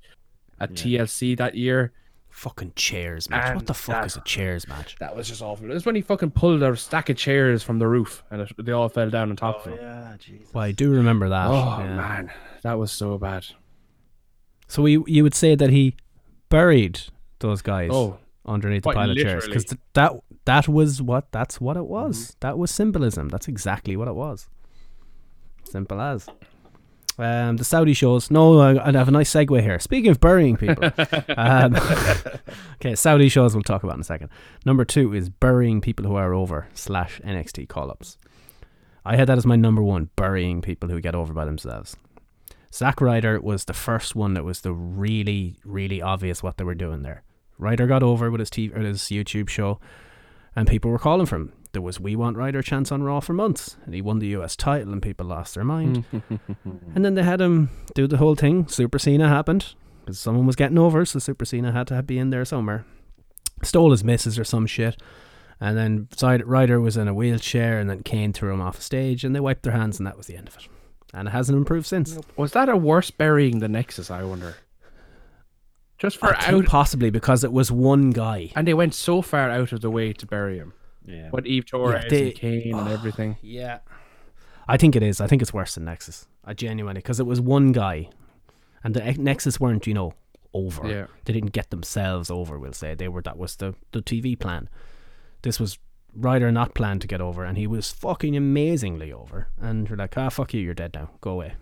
at TLC that year. Fucking chairs match. what the fuck that- is a chairs match? That was just awful. It was when he fucking pulled a stack of chairs from the roof and it, they all fell down on top oh, of him. Yeah, Jesus. Well, I do remember that. Oh yeah. man, that was so bad. So you you would say that he buried those guys Oh, underneath the pile of chairs because literally. that that was what that's what it was. Mm-hmm. That was symbolism. That's exactly what it was. Simple as. Um, the Saudi shows. No, I, I have a nice segue here. Speaking of burying people, um, okay, Saudi shows we'll talk about in a second. Number two is burying people who are over slash NXT call ups. I had that as my number one, burying people who get over by themselves. Zack Ryder was the first one that was the really, really obvious what they were doing there. Ryder got over with his TV, or his YouTube show, and people were calling for him. There was We Want Ryder chance on Raw for months, and he won the US title, and people lost their mind. and then they had him do the whole thing. Super Cena happened because someone was getting over, so Super Cena had to be in there somewhere. Stole his misses or some shit. And then Side- Ryder was in a wheelchair, and then Kane threw him off a stage, and they wiped their hands, and that was the end of it. And it hasn't improved since. was that a worse burying than Nexus? I wonder. Just for I out, possibly because it was one guy. and they went so far out of the way to bury him. Yeah. What Eve Torres they- and Kane and everything. Yeah. I think it is. I think it's worse than Nexus. I genuinely because it was one guy, and the Nexus weren't you know over. Yeah. They didn't get themselves over. We'll say they were. That was the the TV plan. This was Ryder not planned to get over, and he was fucking amazingly over. And you're like, ah, fuck you, you're dead now. Go away.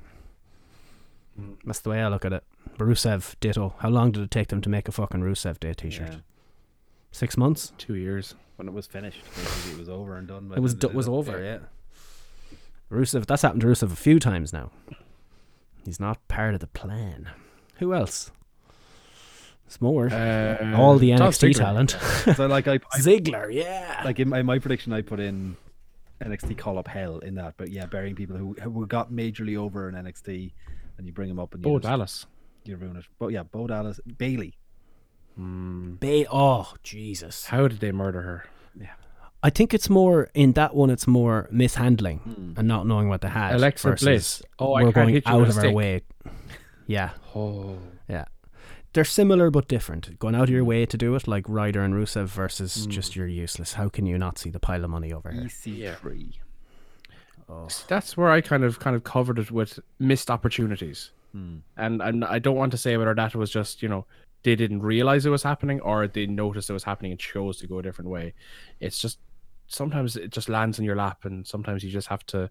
That's the way I look at it. Rusev, ditto. How long did it take them to make a fucking Rusev Day T-shirt? Yeah. Six months. Two years. When it was finished, it was over and done. It was do- was over, yeah. Rusev, that's happened to Rusev a few times now. He's not part of the plan. Who else? There's more. Uh, All the NXT talent. So like I, I Ziggler, yeah. like in my, my prediction, I put in NXT call up hell in that. But yeah, burying people who who got majorly over in NXT, and you bring them up and you Bo just- Dallas. You ruin it. But yeah, Bo Dallas, Bayley. Hmm. Ba- oh, Jesus. How did they murder her? Yeah. I think it's more in that one. It's more mishandling hmm. and not knowing what they had. Alexa versus Bliss. Oh, I we're can't going hit you out with a of our way. Yeah, Oh, yeah. They're similar but different. Going out of your way to do it, like Ryder and Rusev, versus hmm. just you're useless. How can you not see the pile of money over here? EC3. that's where I kind of kind of covered it with missed opportunities. Mm. And and I don't want to say whether that was just you know they didn't realize it was happening or they noticed it was happening and chose to go a different way. It's just sometimes it just lands in your lap, and sometimes you just have to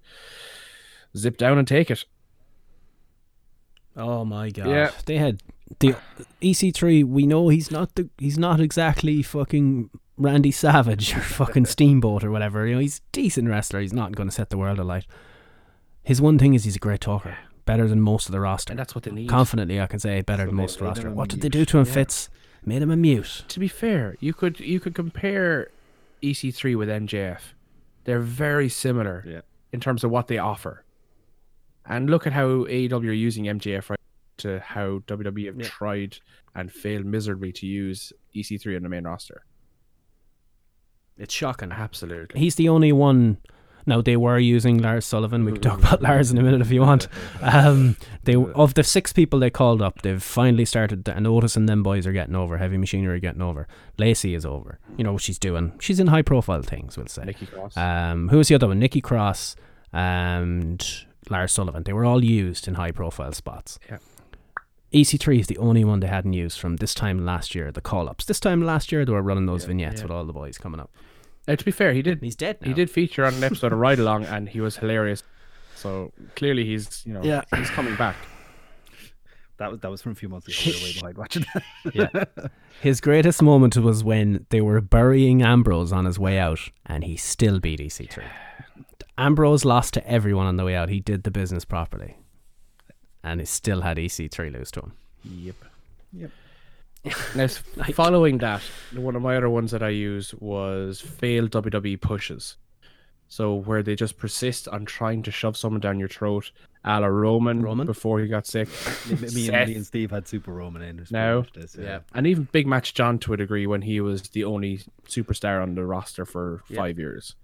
zip down and take it. Oh my god! Yeah. they had the EC3. We know he's not the he's not exactly fucking Randy Savage or fucking Steamboat or whatever. You know, he's a decent wrestler. He's not going to set the world alight. His one thing is he's a great talker, better than most of the roster. And that's what they need. Confidently, I can say better than most of the roster. What did they do to him, Yeah. Fitz? Made him a mute. to be fair, you could you could compare EC3 with MJF. They're very similar Yeah. in terms of what they offer. And look at how AEW are using MJF right to how WWE have tried and failed miserably to use EC3 on the main roster. It's shocking. Absolutely. He's the only one. Now they were using Lars Sullivan. We can talk about Lars in a minute if you want. Um, they of the six people they called up, they've finally started. To, and Otis and them boys are getting over. Heavy Machinery are getting over. Lacey is over. You know what she's doing. She's in high profile things. We'll say. Nikki Cross. Um, who was the other one? Nikki Cross and Lars Sullivan. They were all used in high profile spots. Yeah. EC3 is the only one they hadn't used from this time last year, the call ups. This time last year, they were running those vignettes with all the boys coming up. Now, to be fair, he did He's dead now. he did feature on an episode of Ride Along and he was hilarious. So clearly he's you know Yeah. he's coming back. That was that was from a few months ago. We were way behind watching that. Yeah. His greatest moment was when they were burying Ambrose on his way out and he still beat EC3. Ambrose lost to everyone on the way out. He did the business properly. And he still had EC3 lose to him. Yep. Yep. Now, s- following that, one of my other ones that I use was failed WWE pushes. So where they just persist on trying to shove someone down your throat, a la Roman, Roman? before he got sick. me, and, me and Steve had Super Roman in. It's No. This, yeah. And even Big Match John to a degree when he was the only superstar on the roster for five years.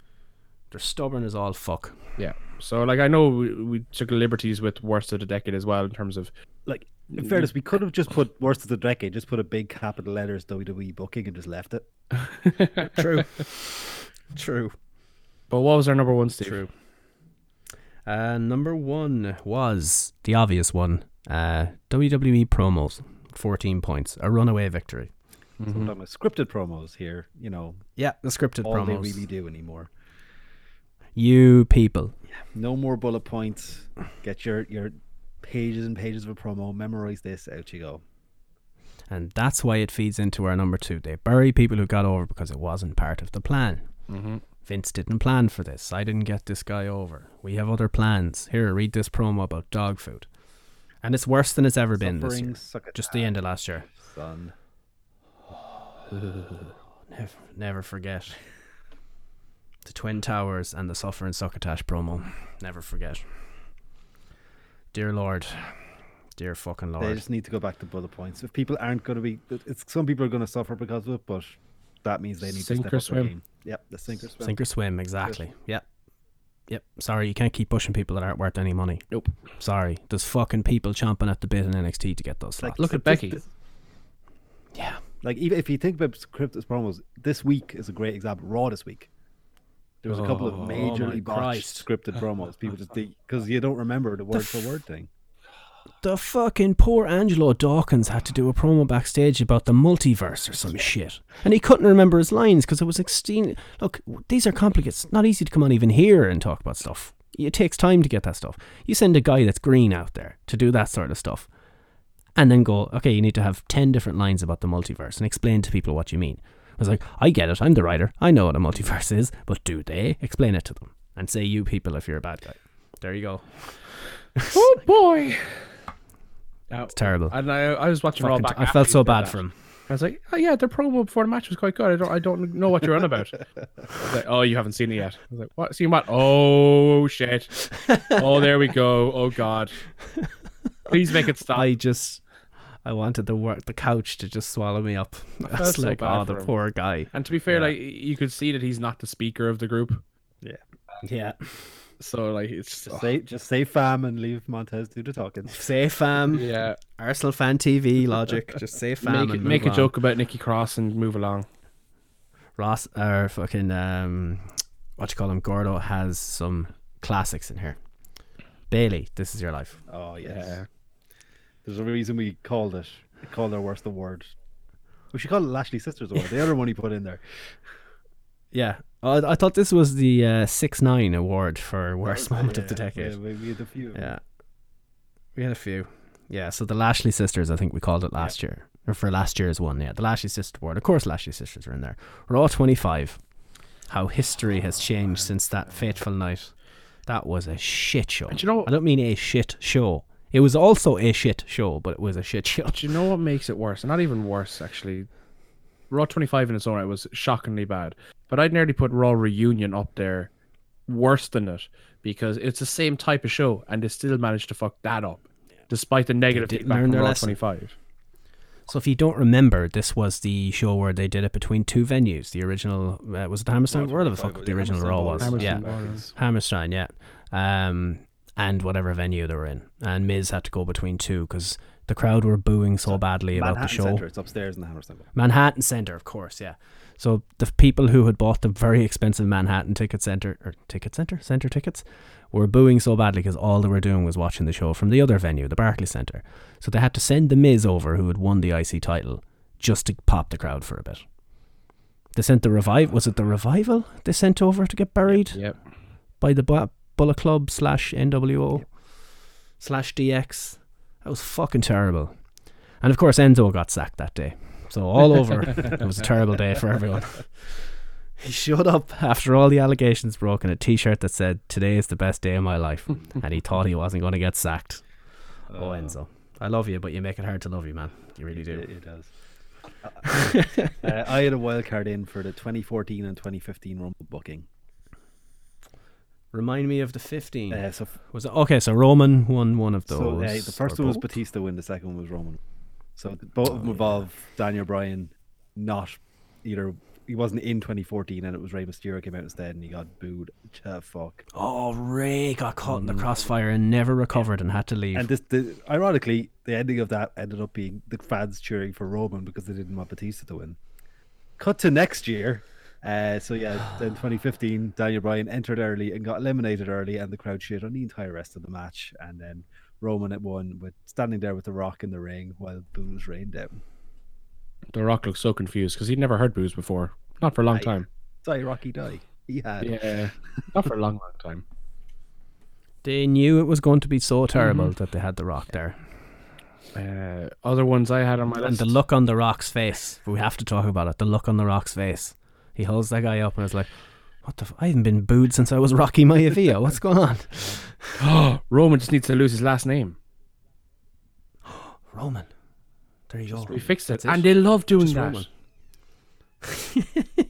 They're stubborn as all fuck. Yeah. So like I know we, we took liberties with worst of the decade as well in terms of Like, in fairness, we could have just put worst of the decade, just put a big capital letters WWE booking and just left it. True. True. But what was our number one, Steve? True. Uh, number one was the obvious one. Uh, WWE promos, 14 points. A runaway victory. So I'm talking scripted promos here. You know, Yeah, the scripted all promos. they really do anymore. You people. Yeah. No more bullet points. Get your your pages and pages of a promo. Memorize this. Out you go. And that's why it feeds into our number two. They bury people who got over because it wasn't part of the plan. Mm-hmm. Vince didn't plan for this. I didn't get this guy over. We have other plans. Here, read this promo about dog food. And it's worse than it's ever been this year. suck it Just the end of last year. son. Never, never forget. The Twin Towers and the Suffer and Succotash promo. Never forget. Dear Lord. Dear fucking Lord. They just need to go back to bullet points. If people aren't going to be, it's some people are going to suffer because of it, but that means they need to Sink to or step up their swim. game. Yep, the sink or swim. Sink or swim, exactly. Yep. Yep. Sorry, you can't keep pushing people that aren't worth any money. Nope. Sorry. There's fucking people chomping at the bit in NXT to get those slots. Like, Look at Becky. this- yeah. like even if you think about scripted promos, this week is a great example. Raw this week. There was a couple of Oh, oh majorly botched Christ. scripted promos. People just because you don't remember the word for word thing. The fucking poor Angelo Dawkins had to do a promo backstage about the multiverse or some shit. And he couldn't remember his lines because it was extreme. Look, these are complicated. It's not easy to come on even here and talk about stuff. It takes time to get that stuff. You send a guy that's green out there to do that sort of stuff and then go, okay, you need to have 10 different lines about the multiverse and explain to people what you mean. I was like, I get it. I'm the writer. I know what a multiverse is. But do they? Explain it to them. And say you people if you're a bad guy. There you go. Oh boy. Now, It's terrible. and I, I was watching Raw back. t- I felt so bad that. for him. I was like, oh yeah, their promo before the match was quite good. I don't, I don't know what you're on about. I was like, oh, you haven't seen it yet. I was like, what? Seen what? Oh shit! Oh, there we go. Oh god! Please make it stop. I just, I wanted the work, the couch to just swallow me up. I was so like, bad oh, the him. poor guy. And to be fair, like you could see that he's not the speaker of the group. Yeah. Yeah. So like it's Just say just say fam and leave Montez do the talking. Say fam. yeah. Arsenal fan TV logic. Just say fam. Make, and make a on. joke about Nikki Cross and move along. Ross or fucking um, what you call him? Gordo has some classics in here. Bayley, this is your life. Oh yes. Yeah. There's a reason we called it called our worst award. We should call it Lashley Sisters Award. The other one he put in there. Yeah, I, I thought this was the uh, six nine award for worst moment of the Yeah, decade. Yeah, we, had a few. Yeah. We had a few. Yeah, so the Lashley sisters, I think we called it last year. Or for last year's one, yeah. The Lashley Sisters Award. Of course, Lashley sisters are in there. Raw 25. How history has changed since that fateful night. That was a shit show. And you know- I don't mean a shit show. It was also a shit show, but it was a shit show. Do you know what makes it worse? Not even worse, actually. Raw 25 in its own right was shockingly bad. But I'd nearly put Raw Reunion up there worse than it because it's the same type of show and they still managed to fuck that up despite the negative didn't feedback learn from Raw lesson. 25. So if you don't remember, this was the show where they did it between two venues. The original uh, was it Hammerstein? Where the fuck the original Raw was? Yeah, Hammerstein. Yeah, um, and whatever venue they were in, and Miz had to go between two because the crowd were booing so badly about the Manhattan show. Center. It's upstairs in the Hammerstein. Manhattan Center, of course, yeah. So the people who had bought the very expensive Manhattan Ticket Center or Ticket Center Center tickets were booing so badly because all they were doing was watching the show from the other venue, the Barclays Center. So they had to send the Miz over, who had won the IC title, just to pop the crowd for a bit. They sent the revive. Was it the revival they sent over to get buried Yep. by the Bullet Club slash NWO slash DX? That was fucking terrible. And of course, Enzo got sacked that day. So all over, it was a terrible day for everyone. He showed up after all the allegations broke in a T-shirt that said "Today is the best day of my life," and he thought he wasn't going to get sacked. Oh, Enzo, I love you, but you make it hard to love you, man. You really do. It, it does. uh, I had a wild card in for the 2014 and 2015 Rumble booking. Remind me of the fifteen. Uh, so, was it okay? So Roman won one of those. so uh, the first one was both? Batista win, the second one was Roman. So th- both of them involve Daniel Bryan, not either. He wasn't in 2014, and it was Rey Mysterio came out instead, and he got booed. Fuck. Oh, Ray got caught in the crossfire and never recovered and had to leave. And this, the, ironically, the ending of that ended up being the fans cheering for Roman because they didn't want Batista to win. Cut to next year. Uh, so yeah, in 2015, Daniel Bryan entered early and got eliminated early, and the crowd shit on the entire rest of the match. And then Roman at one with standing there with the Rock in the ring while booze rained down. The Rock looks so confused because he'd never heard booze before. Not for a long Aye. time. Sorry, Rocky, die. He had. Yeah. Not for a long, long time. they knew it was going to be so terrible Mm-hmm. that they had the Rock there. Uh, other ones I had on my list. And the look on the Rock's face. We have to talk about it. The look on the Rock's face. He holds that guy up and is like, "What the? F- I haven't been booed since I was Rocky Maivia. What's going on?" Oh, Roman just needs to lose his last name. Roman. There you go. We fixed it. And they love doing Just that. Roman.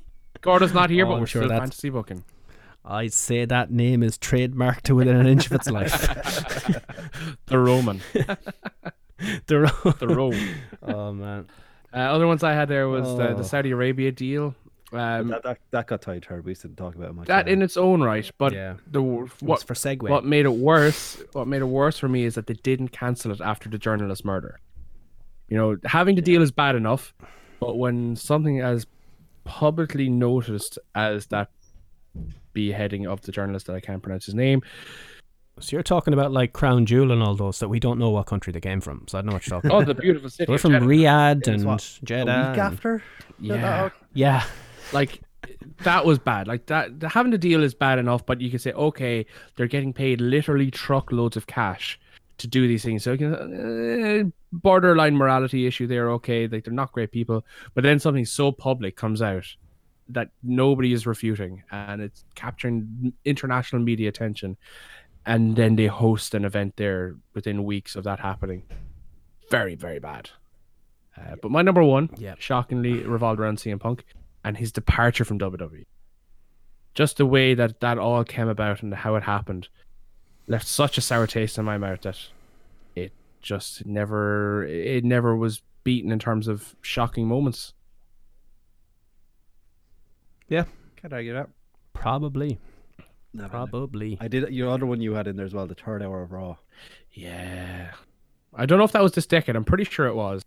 Gordon's not here, Oh, but we're sure still that's- fantasy booking. I'd say that name is trademarked to within an inch of its life. The Roman. the Ro- The Roman. oh man. Uh, other ones I had there was the, Oh. the Saudi Arabia deal. Um, that, that, that got tied hard. We didn't talk about it much. that in its own right, but Yeah. the What's what for segue? what made it worse? What made it worse for me is that they didn't cancel it after the journalist murder. You know, having the deal is bad enough, but when something as publicly noticed as that beheading of the journalist that I can't pronounce his name, So you're talking about like Crown Jewel and all those that we don't know what country they came from. So I don't know what you're talking about. oh, about. the beautiful city. We're from Jeddah. Riyadh and Jeddah. a week after. Yeah. Yeah. Like that was bad. Like that having the deal is bad enough but you can say okay they're getting paid literally truckloads of cash to do these things. So you can uh, borderline morality issue there okay like they're not great people. But then something so public comes out that nobody is refuting and it's capturing international media attention. And then they host an event there within weeks of that happening. Very very bad. Uh, but my number one, Yep. shockingly, revolved around CM Punk and his departure from WWE. Just the way that that all came about and how it happened left such a sour taste in my mouth that it just never, it never was beaten in terms of shocking moments. Yeah, Can't argue that. probably. No, no, no. Probably. I did your other one you had in there as well, the third hour of Raw. Yeah. I don't know if that was this decade. I'm pretty sure it was.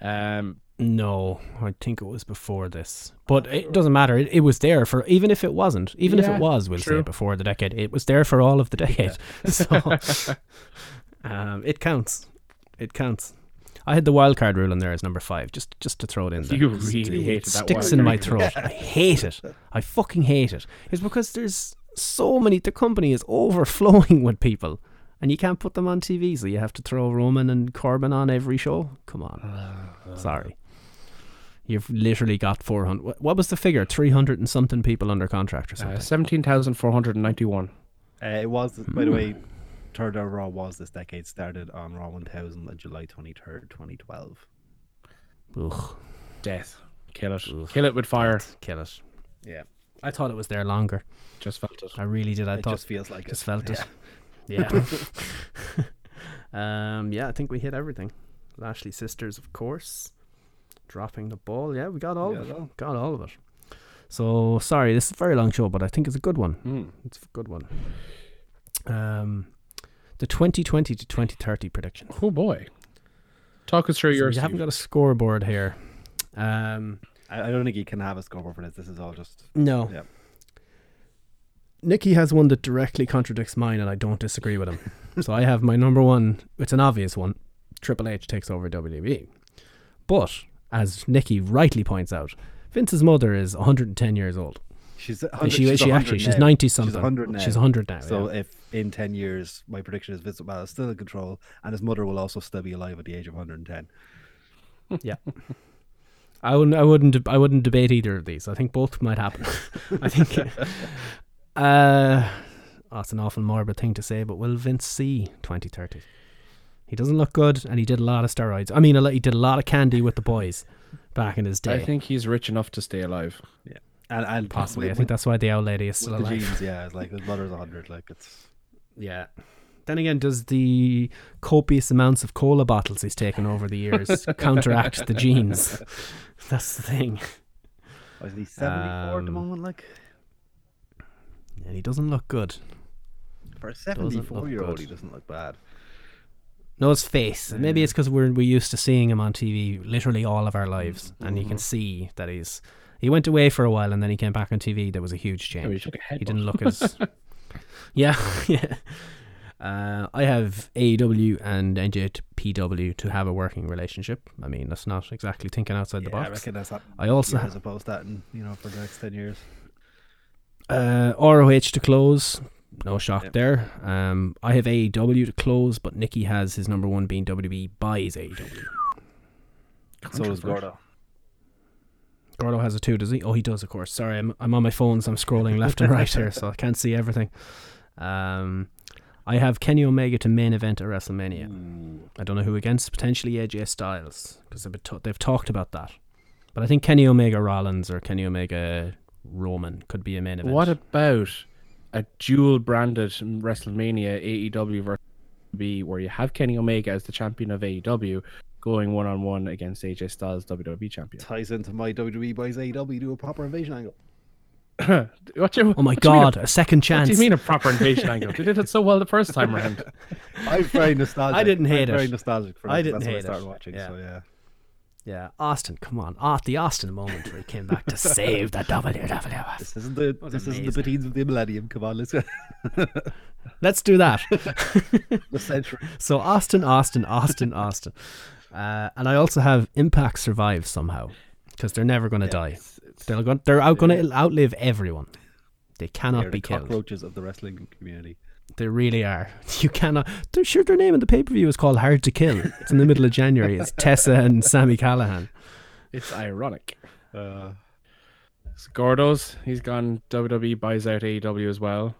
Um, No, I think it was before this. But it doesn't matter. It, it was there for even if it wasn't, even if it was, we'll true. say before the decade, it was there for all of the decade. So um, it counts. It counts. I had the wild card rule in there as number five, just just to throw it in there. You really hate it sticks in my throat. I hate it. I fucking hate it. It's because there's so many. The company is overflowing with people, and you can't put them on TV, so you have to throw Roman and Corbin on every show. Come on, sorry. You've literally got 400. What was the figure? 300 and something people under contract or something. uh, 17,491. Uh, it was, by the way, third hour of Raw was this decade. Started on Raw 1000 on July 23rd, 2012. Ugh, Death. Kill it. Kill it with fire. kill it. Yeah, I thought it was there longer. Just felt it. I really did. I it thought just feels like it. just it. felt it. Yeah. um. Yeah, I think we hit everything. Lashley sisters, of course. Dropping the ball. Yeah, we got all of it. Got all of it. So sorry, this is a very long show, but I think it's a good one. Hmm. It's a good one. Um, the 2020 to 2030 prediction. Oh boy. Talk us through So yours. we haven't got a scoreboard here. Um, I, I don't think you can have a scoreboard for this. This is all just. no. Yeah. Nikki has one that directly contradicts mine, and I don't disagree with him. so I have my number one. It's an obvious one. Triple H takes over WWE. But as Nikki rightly points out, Vince's mother is 110 years old. She's, 100, she, she's she actually she's 90 something. She's 100 now. She's 100 now. So yeah. if in 10 years, my prediction is Vince McMahon is still in control, and his mother will also still be alive at the age of 110. Yeah. I wouldn't. I wouldn't. I wouldn't debate either of these. I think both might happen. I think. Uh, it's an awful morbid thing to say, but will Vince see 2030? He doesn't look good, and he did a lot of steroids. I mean, a lot- he did a lot of candy with the boys back in his day. I think he's rich enough to stay alive. And, and possibly. I think that's why the old lady is with still the genes, yeah, it's like his mother's 100. Like it's Yeah. Then again, does the copious amounts of cola bottles he's taken over the years counteract the genes? That's the thing. is he 74 at the Um, moment? Like And he doesn't look good. for a 74 year old, he doesn't look bad. No, his face. Maybe it's because we're we used to seeing him on TV literally all of our lives, and you can see that he's. He went away for a while, and then he came back on TV. There was a huge Oh, he change. a he didn't look as. yeah, yeah. Uh, I have AEW and NJPW to have a working relationship. I mean, that's not exactly thinking outside the Yeah, I box. reckon that's that. I also years opposed that, in, you know, for the next 10 years. Uh, ROH to close. No shock there. Um, I have AEW to close, but Nikki has his number one being WWE buys AEW. So does Gordo. Gordo has it too, does he? Oh, he does, of course. Sorry, I'm, I'm on my phone, so I'm scrolling left and right here, so I can't see everything. Um, I have Kenny Omega to main event at WrestleMania. I don't know who against. Potentially AJ Styles, because they've, they've talked about that. But I think Kenny Omega Rollins or Kenny Omega Roman could be a main event. What about a dual branded WrestleMania AEW versus B where you have Kenny Omega as the champion of AEW going one on one against AJ Styles, WWE champion? Ties into my WWE buys AEW do a proper invasion angle. what you, Oh my what do you god, a- a second What chance. do you mean a proper invasion angle? They did it so well the first time around. I'm very nostalgic. I didn't hate I'm Very nostalgic for I didn't That's when hate I started it. watching. Yeah. So yeah. Yeah, Austin, come on. Ah, the Austin moment where he came back to save the WWF. This isn't the this isn't the beatings of the millennium. Come on, let's go. Let's do that. the century. so Austin, Austin, Austin, Austin. Uh, and I also have Impact survive somehow because they're never going to die. They're going, they're out going to outlive everyone. They cannot be the killed. cockroaches of the wrestling community. They really are. You cannot. They're sure their name in the pay per view is called Hard to Kill. It's in the middle of January. It's Tessa and Sami Callihan. It's ironic. Uh, So Gordo's, he's gone WWE buys out AEW as well.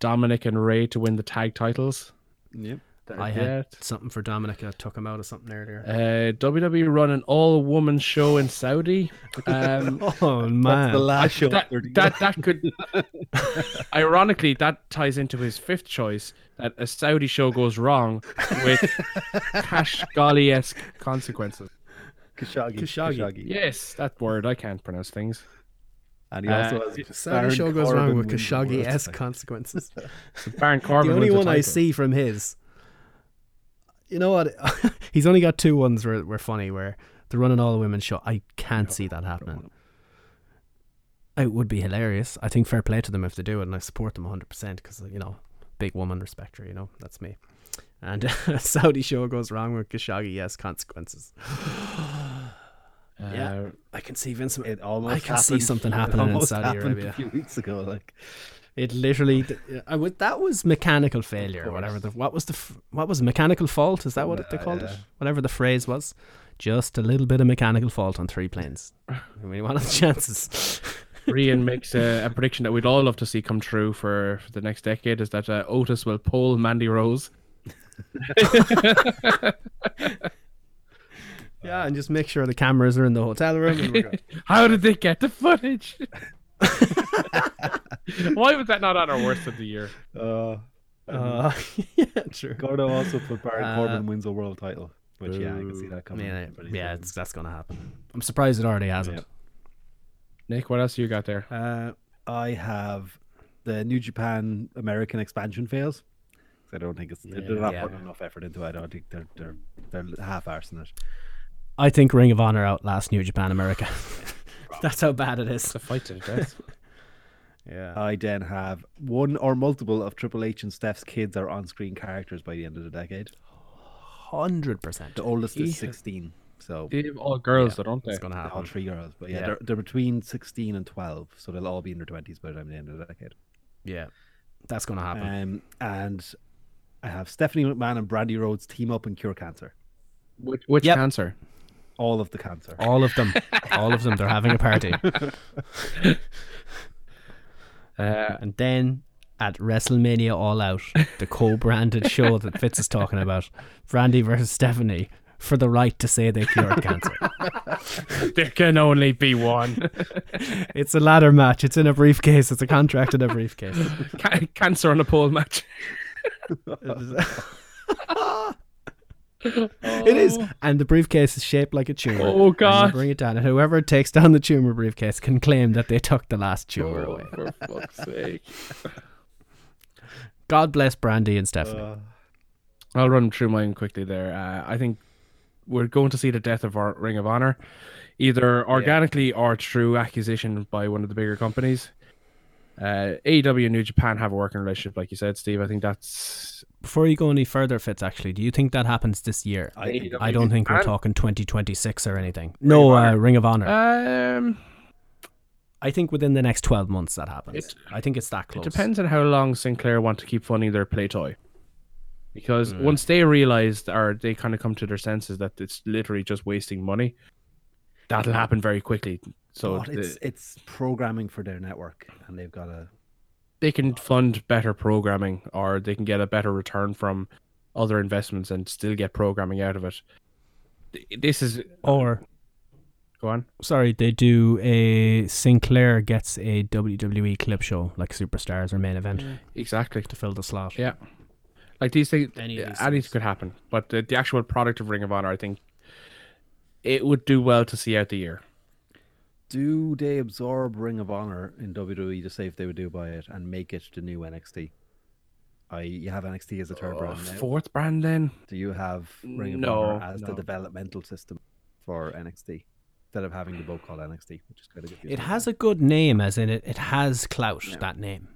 Dominic and Ray to win the tag titles. yep. I Yeah. had something for Dominica. Took him out of something earlier. Uh, WWE run an all-woman show in Saudi. Um, oh man, the last show. that, that that could ironically that ties into his fifth choice that a Saudi show goes wrong with cash golly esque consequences. Khashoggi. Khashoggi. Khashoggi. Yes, that word I can't pronounce things. And he also Uh, has Saudi show goes Corbin wrong with wins the Khashoggi world esque consequences. Baron Corbin. the only wins one I see from his, you know what? He's only got two ones where were funny. Where they're running all the women's show. I can't see that happening. It would be hilarious. I think fair play to them if they do it, and I support them 100 percent because you know, big woman respecter. You know, that's me. And Saudi show goes wrong with Khashoggi. Yes, consequences. yeah, Uh, I can see Vince. It almost I can see something happening in Saudi happened Arabia. a few weeks ago. Like It literally, I would, that was mechanical failure, or whatever. The, what was the, what was mechanical fault? Is that what they called it? Whatever the phrase was, just a little bit of mechanical fault on three planes. I mean, what are the chances? Rian makes a, a prediction that we'd all love to see come true for, for the next decade is that uh, Otis will pull Mandy Rose. yeah, and just make sure the cameras are in the hotel room. How did they get the footage? Why was that not on our worst of the year? uh, Uh, yeah, true. Gordo also put Baron Uh, Corbin wins a world title, which yeah, I can see that coming. Yeah, pretty yeah, it's, that's gonna happen. I'm surprised it already hasn't. Yeah. Nick, what else you got there? Uh, I have the New Japan American expansion fails. 'Cause I don't think it's they're not Yeah. putting enough effort into it. I don't think they're they're they're half arsing it. I think Ring of Honor outlasts New Japan America. that's how bad it is. It's a fight to the death. Yeah. I then have one or multiple of Triple H and Steph's kids are on-screen characters by the end of the decade. Hundred percent. The oldest is 16, so They have all girls, though, don't they? It's gonna all three girls. But yeah, Yeah. They're, they're between 16 and 12, so they'll all be in their 20s by the time the end of the decade. Yeah, that's gonna happen. Um, and I have Stephanie McMahon and Brandi Rhodes team up and cure cancer. Which, which Yep. cancer? All of the cancer. All of them. All of them. They're having a party. Uh, And then at WrestleMania All Out, the co-branded show that Fitz is talking about, Brandi versus Stephanie for the right to say they cured cancer. there can only be one. It's a ladder match. It's in a briefcase. It's a contract in a briefcase. Ca- cancer on a pole match. It is, and the briefcase is shaped like a tumor. Oh, God. bring it down, and whoever takes down the tumor briefcase can claim that they took the last tumor away. For fuck's sake. God bless Brandi and Stephanie. Uh, I'll run through mine quickly there. Uh, I think we're going to see the death of our Ring of Honor, either organically or through acquisition by one of the bigger companies. Uh, AEW and New Japan have a working relationship, like you said, Steve. I think that's. Before you go any further, Fitz, actually, do you think that happens this year? I, I don't think we're talking 2026 or anything. No, uh, Ring of Honor. Um, I think within the next 12 months that happens. It- I think it's that close. it depends on how long Sinclair want to keep funding their play toy. Because Hmm. once they realize or they kind of come to their senses that it's literally just wasting money, that'll happen very quickly. So but it's the- it's programming for their network, and they've got a they can fund better programming or they can get a better return from other investments and still get programming out of it. This is Or, go on. sorry, they do a Sinclair gets a WWE clip show like Superstars or main event mm. Exactly. to fill the slot. Yeah. Like these things, Any of these anything things. could happen. But the, the actual product of Ring of Honor, I think it would do well to see out the year. Do they absorb Ring of Honor in WWE to say if they would do buy it and make it the new NXT? I you have NXT as a third Oh, brand now. fourth brand then? Do you have Ring of No, Honor as the developmental system for NXT instead of having the both called NXT, which is kind of good. It has a good name, as in it, it has clout, that name.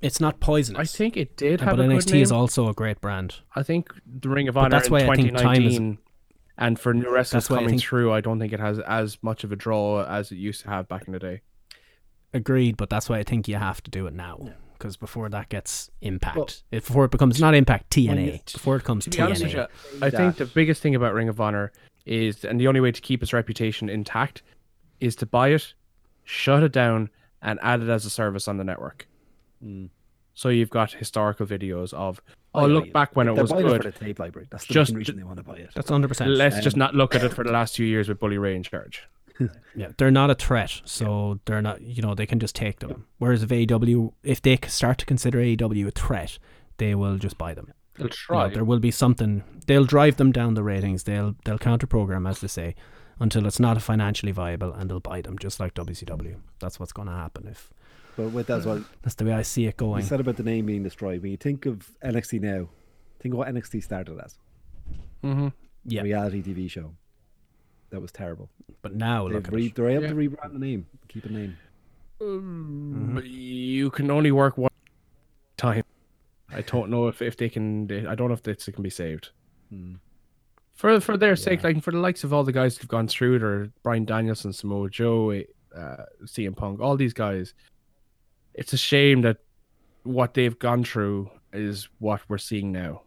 It's not poisonous. I think it did but have a NXT good name. is also a great brand. I think the Ring of Honor that's why I think time is- 2019 and for new wrestlers That's why I coming think- through, I don't think it has as much of a draw as it used to have back in the day. Agreed, but that's why I think you have to do it now. Because before that gets impact, If- before it becomes not impact TNA, before it comes To be honest with TNA. you, I think the biggest thing about Ring of Honor is, and the only way to keep its reputation intact, is to buy it, shut it down, and add it as a service on the network. Mm. So you've got historical videos of oh, yeah, look back when it They're was buying good. for the tape library. That's the Just- main reason they want to buy it. That's 100%. Let's just Um, not look at it for the last two years with Bully Ray in charge. Yeah, they're not a threat, so they're not. You know, they can just take them. Whereas if AEW, if they start to consider AEW a threat, they will just buy them. They'll You know, try. there will be something. They'll drive them down the ratings. They'll they'll counter program as they say until it's not financially viable, and they'll buy them just like WCW. That's what's going to happen. If But with that as well, that's the way I see it going. you said about the name being destroyed. When you think of NXT now, think of what NXT started as. mm-hmm. Yeah, Reality TV show. That was terrible. but now They've look at re- it. they're able Yeah. to rebrand the name, keep a name. But you can only work one time. I don't know if, if they can. I don't know if this can be saved. For for their sake, like for the likes of all the guys who've gone through it, or Bryan Danielson, Samoa Joe, uh, CM Punk, all these guys, it's a shame that what they've gone through is what we're seeing now.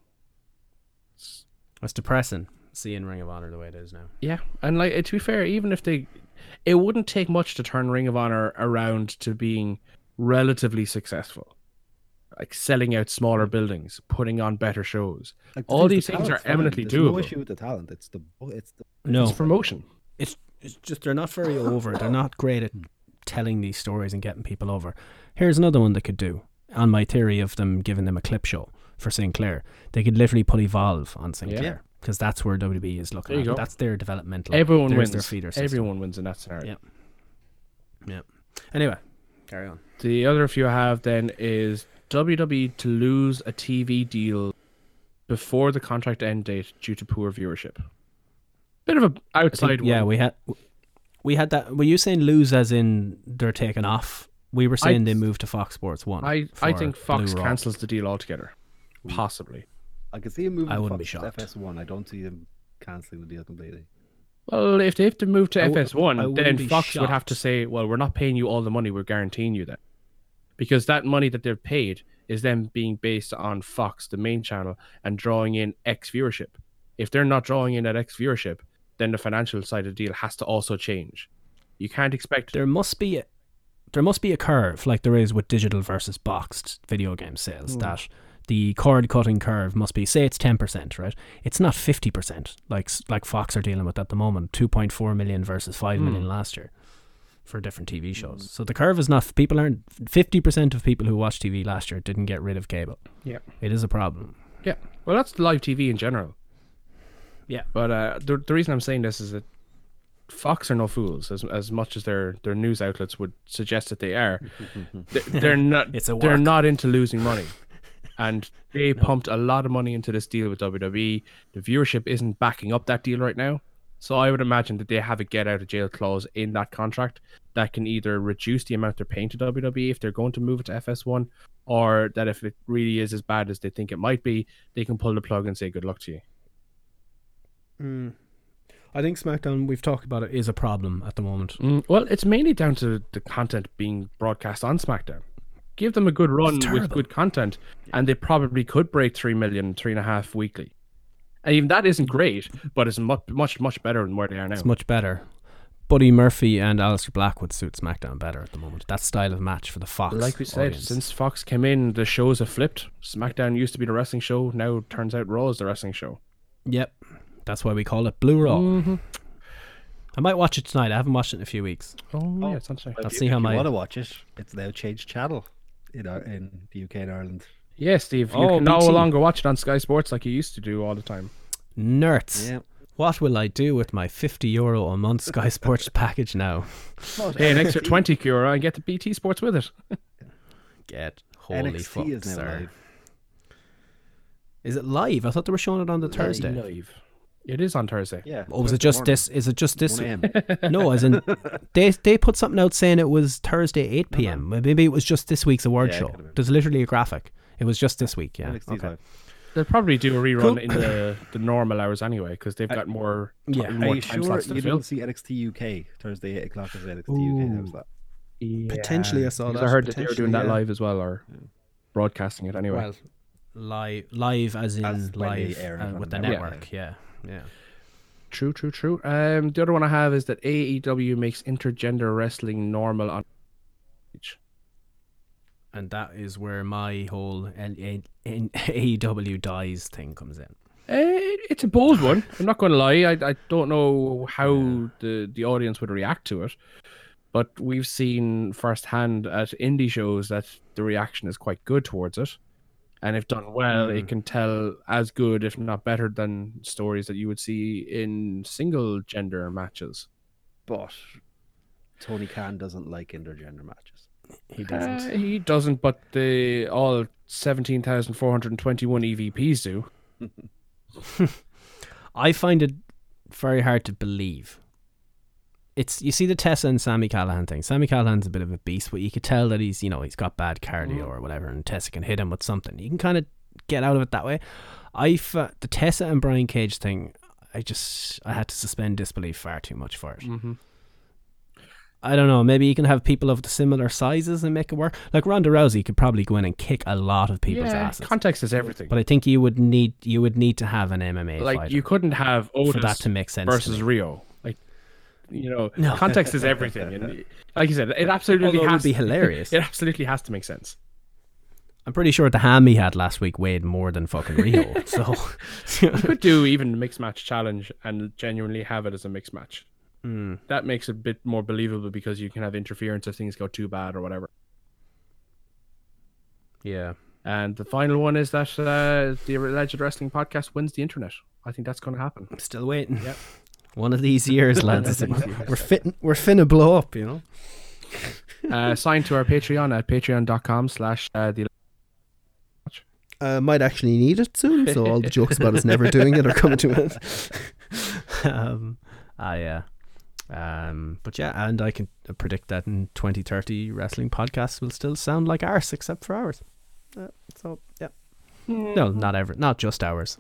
It's depressing seeing Ring of Honor the way it is now. Yeah, and like to be fair, even if they, it wouldn't take much to turn Ring of Honor around to being relatively successful, like selling out smaller buildings, putting on better shows. Like, All these the things are eminently There's doable. No issue with the talent. It's the it's the No, It's promotion. it's it's just they're not very over. They're not great at telling these stories and getting people over. Here's another one they could do. On my theory of them giving them a clip show for Sinclair, they could literally put Evolve on Sinclair because that's where WB is looking at. That's their developmental. Everyone wins. Their feeder system. Everyone wins in that scenario. Yeah. Yeah. Anyway, carry on. The other few I have then is WWE to lose a TV deal before the contract end date due to poor viewership. Bit of a outside think- yeah, we had we had that. Were you saying lose as in they're taken off? We were saying they moved to Fox Sports One. I, I think Fox Blue Raw. cancels the deal altogether. Possibly. I can see him moving. I to wouldn't be Fox shocked. FS1. I don't see him cancelling the deal completely. Well, if they have to move to I w- I FS1, then wouldn't be Fox would have to say, well, we're not paying you all the money, we're guaranteeing you that. Because that money that they're paid is then being based on Fox, the main channel, and drawing in X viewership. If they're not drawing in that X viewership, then the financial side of the deal has to also change. You can't expect. there must be a, there must be a curve like there is with digital versus boxed video game sales Hmm. that the cord cutting curve must be say it's 10% right it's not 50% like like Fox are dealing with at the moment 2.4 million versus 5 million Hmm. last year for different TV shows so the curve is not people aren't 50% of people who watched TV last year didn't get rid of cable Yeah. it is a problem Yeah. Well, that's live TV in general. Yeah. But uh, the, the reason I'm saying this is that Fox are no fools, as as much as their their news outlets would suggest that they are. They- they're not. It's a they're not into losing money, and they pumped a lot of money into this deal with WWE. The viewership isn't backing up that deal right now, so I would imagine that they have a get out of jail clause in that contract that can either reduce the amount they're paying to WWE if they're going to move it to FS1, or that if it really is as bad as they think it might be, they can pull the plug and say good luck to you. Hmm. I think SmackDown we've talked about it is a problem at the moment Mm, well, it's mainly down to the content being broadcast on SmackDown. Give them a good run with good content, and they probably could break three million, three and a half weekly. And even that isn't great, but it's much, much, much better than where they are now. It's much better. Buddy Murphy and Aleister Black would suit SmackDown better at the moment. That style of match for the Fox. like we said, audience. since Fox came in, the shows have flipped. SmackDown used to be the wrestling show. Now it turns out Raw is the wrestling show. Yep. That's why we call it Blue Raw. Mm-hmm. I might watch it tonight. I haven't watched it in a few weeks. Oh, yeah, it's on sale. I'll If see you- how if my you want to watch it, it's now changed channel in our, in the UK and Ireland. Yeah, Steve, you Oh, can no BT. longer watch it on Sky Sports like you used to do all the time. nerds. Yeah. What will I do with my 50 euro a month Sky Sports package now? Pay an extra 20 euro and get the BT Sports with it. Get holy NXT fuck, is sir. live. Is it live? I thought they were showing it on the Thursday. Live. It is on Thursday. Yeah. Or was Thursday it just morning, this? Is it just this? No, as in they they put something out saying it was Thursday 8 p.m. Maybe it was just this week's award Yeah, it show. There's literally a graphic. It was just this week. Yeah. NXT's Okay. live. They'll probably do a rerun Cool. in the, the normal hours anyway because they've got more, Yeah. Are you time sure you to fill. didn't see NXT UK Thursday eight o'clock? Is NXT UK? How's that? Potentially I saw that, I heard that they were doing that yeah. live as well or broadcasting it anyway. Well, live, live as in As live uh, with the the network. network. Yeah, yeah. True, true, true. Um, the other one I have is that AEW makes intergender wrestling normal on. and that is where my whole L- A- N- AEW dies thing comes in. Eh, it's a bold one. I'm not going to lie. I, I don't know how the, the audience would react to it, but we've seen firsthand at indie shows that the reaction is quite good towards it. And if done well, it can tell as good, if not better, than stories that you would see in single gender matches. But Tony Khan doesn't like intergender matches. He Uh, doesn't. he doesn't, but the all 17,421 EVPs do. I find it very hard to believe. It's you see the Tessa and Sami Callihan thing. Sami Callihan's a bit of a beast, but you could tell that he's you know he's got bad cardio or whatever, and Tessa can hit him with something. You can kind of get out of it that way. I f- the Tessa and Brian Cage thing. I just I had to suspend disbelief far too much for it. Mm-hmm. I don't know. Maybe you can have people of the similar sizes and make it work. Like Ronda Rousey could probably go in and kick a lot of people's Yeah, asses. context is everything. But I think you would need you would need to have an MMA like you couldn't have Otis for that to make sense. versus. Riho. You know, No. context is everything. And like you said, it absolutely Although it has would be hilarious. It absolutely has to make sense. I'm pretty sure the ham he had last week weighed more than fucking Riho. so You could do even a mixed match challenge and genuinely have it as a mixed match. Hmm. That makes it a bit more believable because you can have interference if things go too bad or whatever. yeah. And the final one is that uh, the Alleged Wrestling Podcast wins the internet. I think that's going to happen. I'm still waiting. Yep. One of these years, lads. we're fit. We're finna blow up. You know. Uh, sign to our Patreon at patreon.com slash uh, the uh, might actually need it soon, so all the jokes about us never doing it are coming to an end. um, ah, yeah. Um, but yeah, and I can predict that in 2030, wrestling podcasts will still sound like ours, except for ours. Uh, so, yeah. No, not ever, not just ours.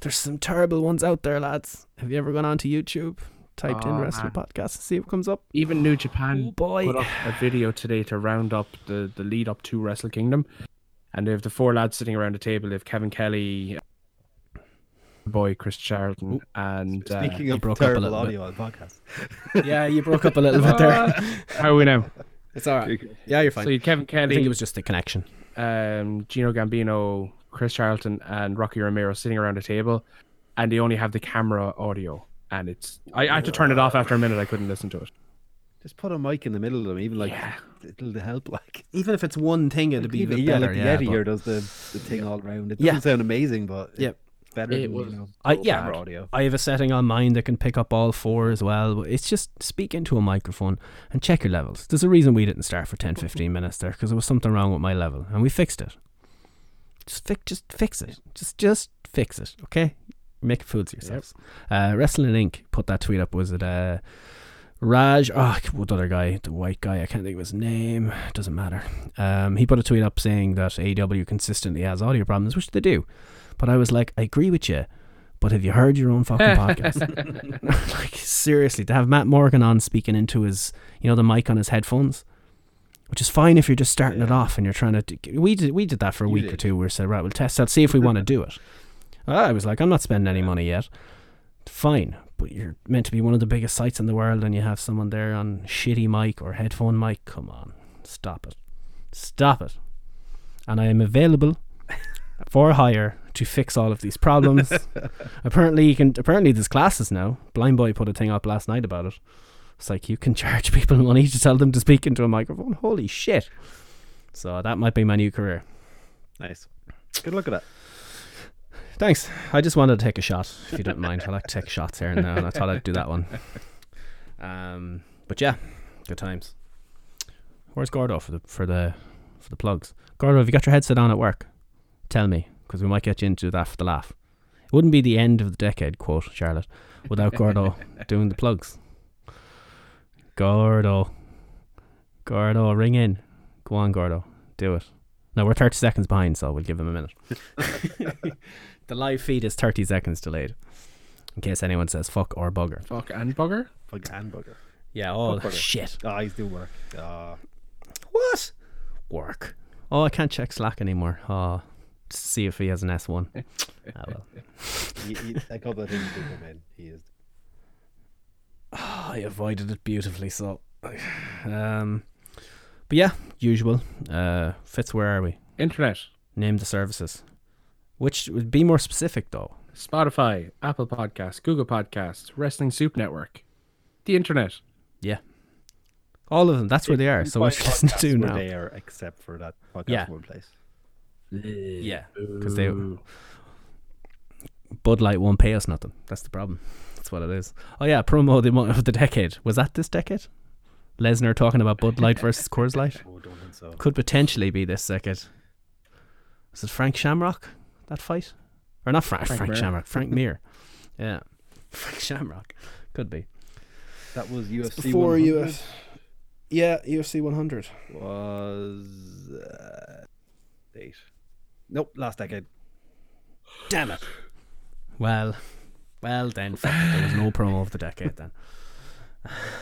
There's some terrible ones out there, lads. Have you ever gone onto YouTube, typed in Oh, wrestling man. podcast, to see what comes up? Even New Japan Oh, boy. put up a video today to round up the, the lead up to Wrestle Kingdom. And they have the four lads sitting around the table. They have Kevin Kelly, boy Chris Charlton, and uh, Speaking of broke up a terrible bit. audio on podcast, yeah, you broke up a little bit there. how are we now? It's all right. Yeah, you're fine. So you had Kevin I think it was just the connection. um, Gino Gambino, Chris Charlton, and Rocky Romero sitting around a table, and they only have the camera audio. And it's I, I had to turn it off after a minute. I couldn't listen to it. just put a mic in the middle of them, even like Yeah. it'll help. Like Even if it's one thing, it'd be a even, yeah, better. like the yeah, Yeti but- here does the, the thing all around. It doesn't Yeah. sound amazing, but Yep. it's better It than was- you know, I, yeah, audio. I have a setting on mine that can pick up all four as well. But it's just speak into a microphone and check your levels. There's a reason we didn't start for 10, 15 minutes there because there was something wrong with my level, and we fixed it. Just fix, just fix it. Just, just fix it. Okay, make fools of yourselves. Uh, Wrestling Inc. put that tweet up. Was it uh, Raj? Oh, what other guy? The white guy. I can't think of his name. Doesn't matter. Um, he put a tweet up saying that AEW consistently has audio problems, which they do. But I was like, I agree with you. But have you heard your own fucking podcast? like seriously, to have Matt Morgan on speaking into his, you know, the mic on his headphones, which is fine if you're just starting it off and you're trying to. Do, we did we did that for a You week or did. two. We said, right, we'll test out, see if we want to do it. Ah, I was like, I'm not spending any money yet. Fine, but you're meant to be one of the biggest sites in the world, and you have someone there on shitty mic or headphone mic. Come on, stop it, stop it. And I am available for hire to fix all of these problems. apparently, you can. Apparently, there's classes now. Blind Boy put a thing up last night about it. It's like you can charge people money to tell them to speak into a microphone. Holy shit! So that might be my new career. Nice. Good look at that. Thanks. I just wanted to take a shot, if you don't mind. I like to take shots here and now, and I thought I'd do that one. Um, but yeah, good times. Where's Gordo for the for the for the plugs? Gordo, have you got your headset on at work? Tell me, because we might get you into that for the laugh. It wouldn't be the end of the decade, quote Charlotte, without Gordo doing the plugs. Gordo, Gordo, ring in. Go on, Gordo, do it. No, we're 30 seconds behind, so we'll give him a minute. the live feed is 30 seconds delayed. In case anyone says fuck or bugger. Fuck and bugger. Fuck hamburger. Yeah, oh Fuck shit. Ah, he's doing work. Ah, What? Work. Oh, I can't check Slack anymore. Oh, see if he has an S1. Ah, well. he, he, a couple of things did come in. He is. I avoided it beautifully, so. Um, But yeah, usual. Uh, Fitz, where are we? Internet, Name the services. Which would be more specific though. Spotify, Apple Podcasts, Google Podcasts, Wrestling Soup Network, the internet. Yeah. All of them. That's where they are. So what you listen to Podcasts were now. there except for that podcast Yeah. one place. Yeah, because they Bud Light won't pay us nothing. That's the problem. That's what it is. Oh yeah, promo of the mo- of the decade. Was that this decade? Lesnar talking about Bud Light versus Coors Light Oh, don't think so. could potentially be this decade. Is it Frank Shamrock that fight, or not Frank? Frank, Mir. Shamrock. Frank Mir. Yeah, Frank Shamrock could be. That was UFC before 100 US. Yeah, UFC 100. was uh, date. Nope, last decade. Damn it. Well, well then, fuck it, there was no promo of the decade then.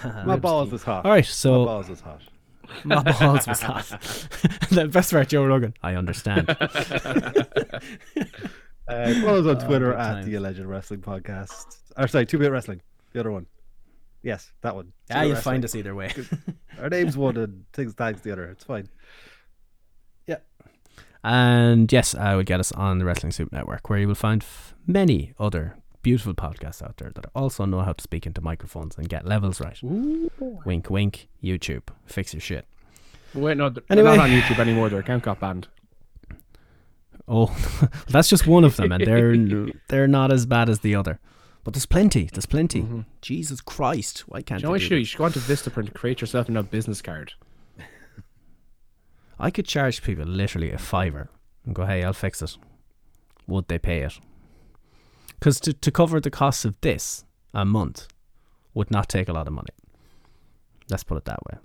My balls was hot. All right, so My balls was hot. My balls was hot. the best part, Joe Rogan. I understand. Uh, follow us on Twitter good at times. the Alleged Wrestling Podcast. Or sorry, Two Bit Wrestling. The other one. Yes, that one. yeah, you'll find us either way. Our name's one and things tags the other. It's fine. Yeah. And yes, I would get us on the Wrestling Soup Network, where you will find f- many other beautiful podcasts out there that also know how to speak into microphones and get levels right. Wink, wink. YouTube, fix your shit. Wait, no, they're Anyway. not on YouTube anymore. Their account got banned. Oh, that's just one of them, and they're they're not as bad as the other. But there's plenty. There's plenty. Mm-hmm. Jesus Christ, why can't you know do you should do? that? You should go onto Vistaprint, and create yourself a business card. I could charge people literally a fiver and go, hey, I'll fix it. Would they pay it? Because to, to cover the cost of this a month would not take a lot of money. Let's put it that way.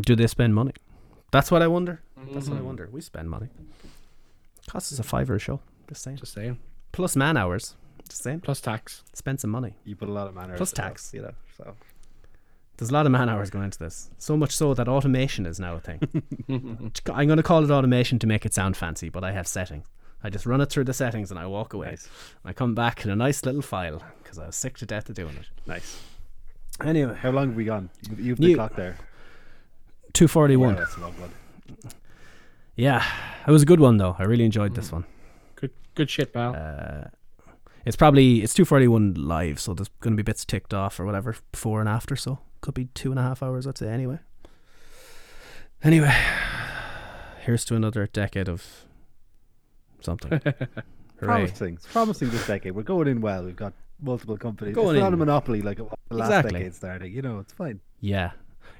Do they spend money? That's what I wonder. That's what I mm. wonder. We spend money. Costs us a fiver a show. Just saying. Just saying. Plus man hours. Just saying. Plus tax. Spend some money. You put a lot of manners. Plus into that, tax. you know. So There's a lot of man hours going into this. So much so that automation is now a thing. I'm going to call it automation to make it sound fancy, but I have settings. I just run it through the settings and I walk away. Nice. I come back in a nice little file because I was sick to death of doing it. nice. Anyway, How long have we gone? You- You've You- the clock there. 241. Yeah, that's a long one. Yeah, it was a good one though. I really enjoyed this one. Good, good shit, pal. Uh, it's probably it's 241 live, so there's going to be bits ticked off or whatever before and after. So could be two and a half hours, I'd say. Anyway. Anyway, here's to another decade of something. Promising. It's promising this decade. We're going in well. We've got multiple companies. Going it's not in. a monopoly like it was the last Exactly. decade starting. You know, it's fine. Yeah.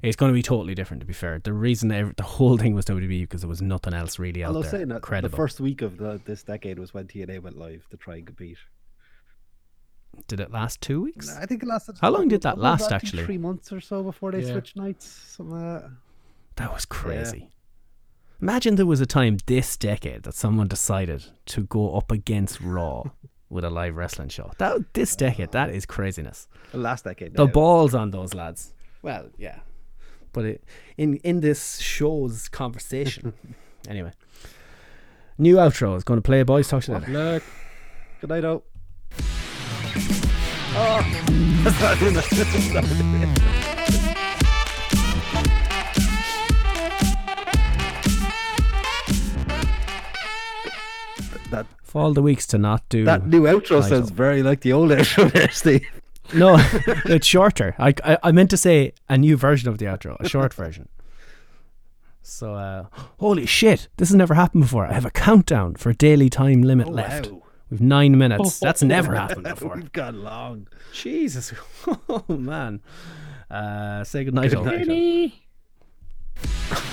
It's going to be totally different, to be fair. The reason ev- the whole thing was WWE because there was nothing else really out Although there saying that, the first week of the, this decade was when TNA went live to try and compete. Did it last two weeks? I think it lasted. How long did that last, actually? Three months or so before they Yeah. switched nights. Something like that. That was crazy. Imagine there was a time this decade that someone decided to go up against Raw with a live wrestling show. That this decade, that is craziness. The last decade. The balls on those lads. Well, yeah, but it, in in this show's conversation. anyway, new outro is going to play. A boys, talk to you later. Look. Good night, out. Oh. That For all the weeks to not do that new outro Right, sounds very like the old outro there, Steve. No, it's shorter. I, I I meant to say a new version of the outro, a short version. So, uh, holy shit, this has never happened before. I have a countdown for daily time limit left. wow. We've nine minutes. That's never happened before. We've gone long. Jesus. Oh, man. Uh, say goodnight. all. night, all.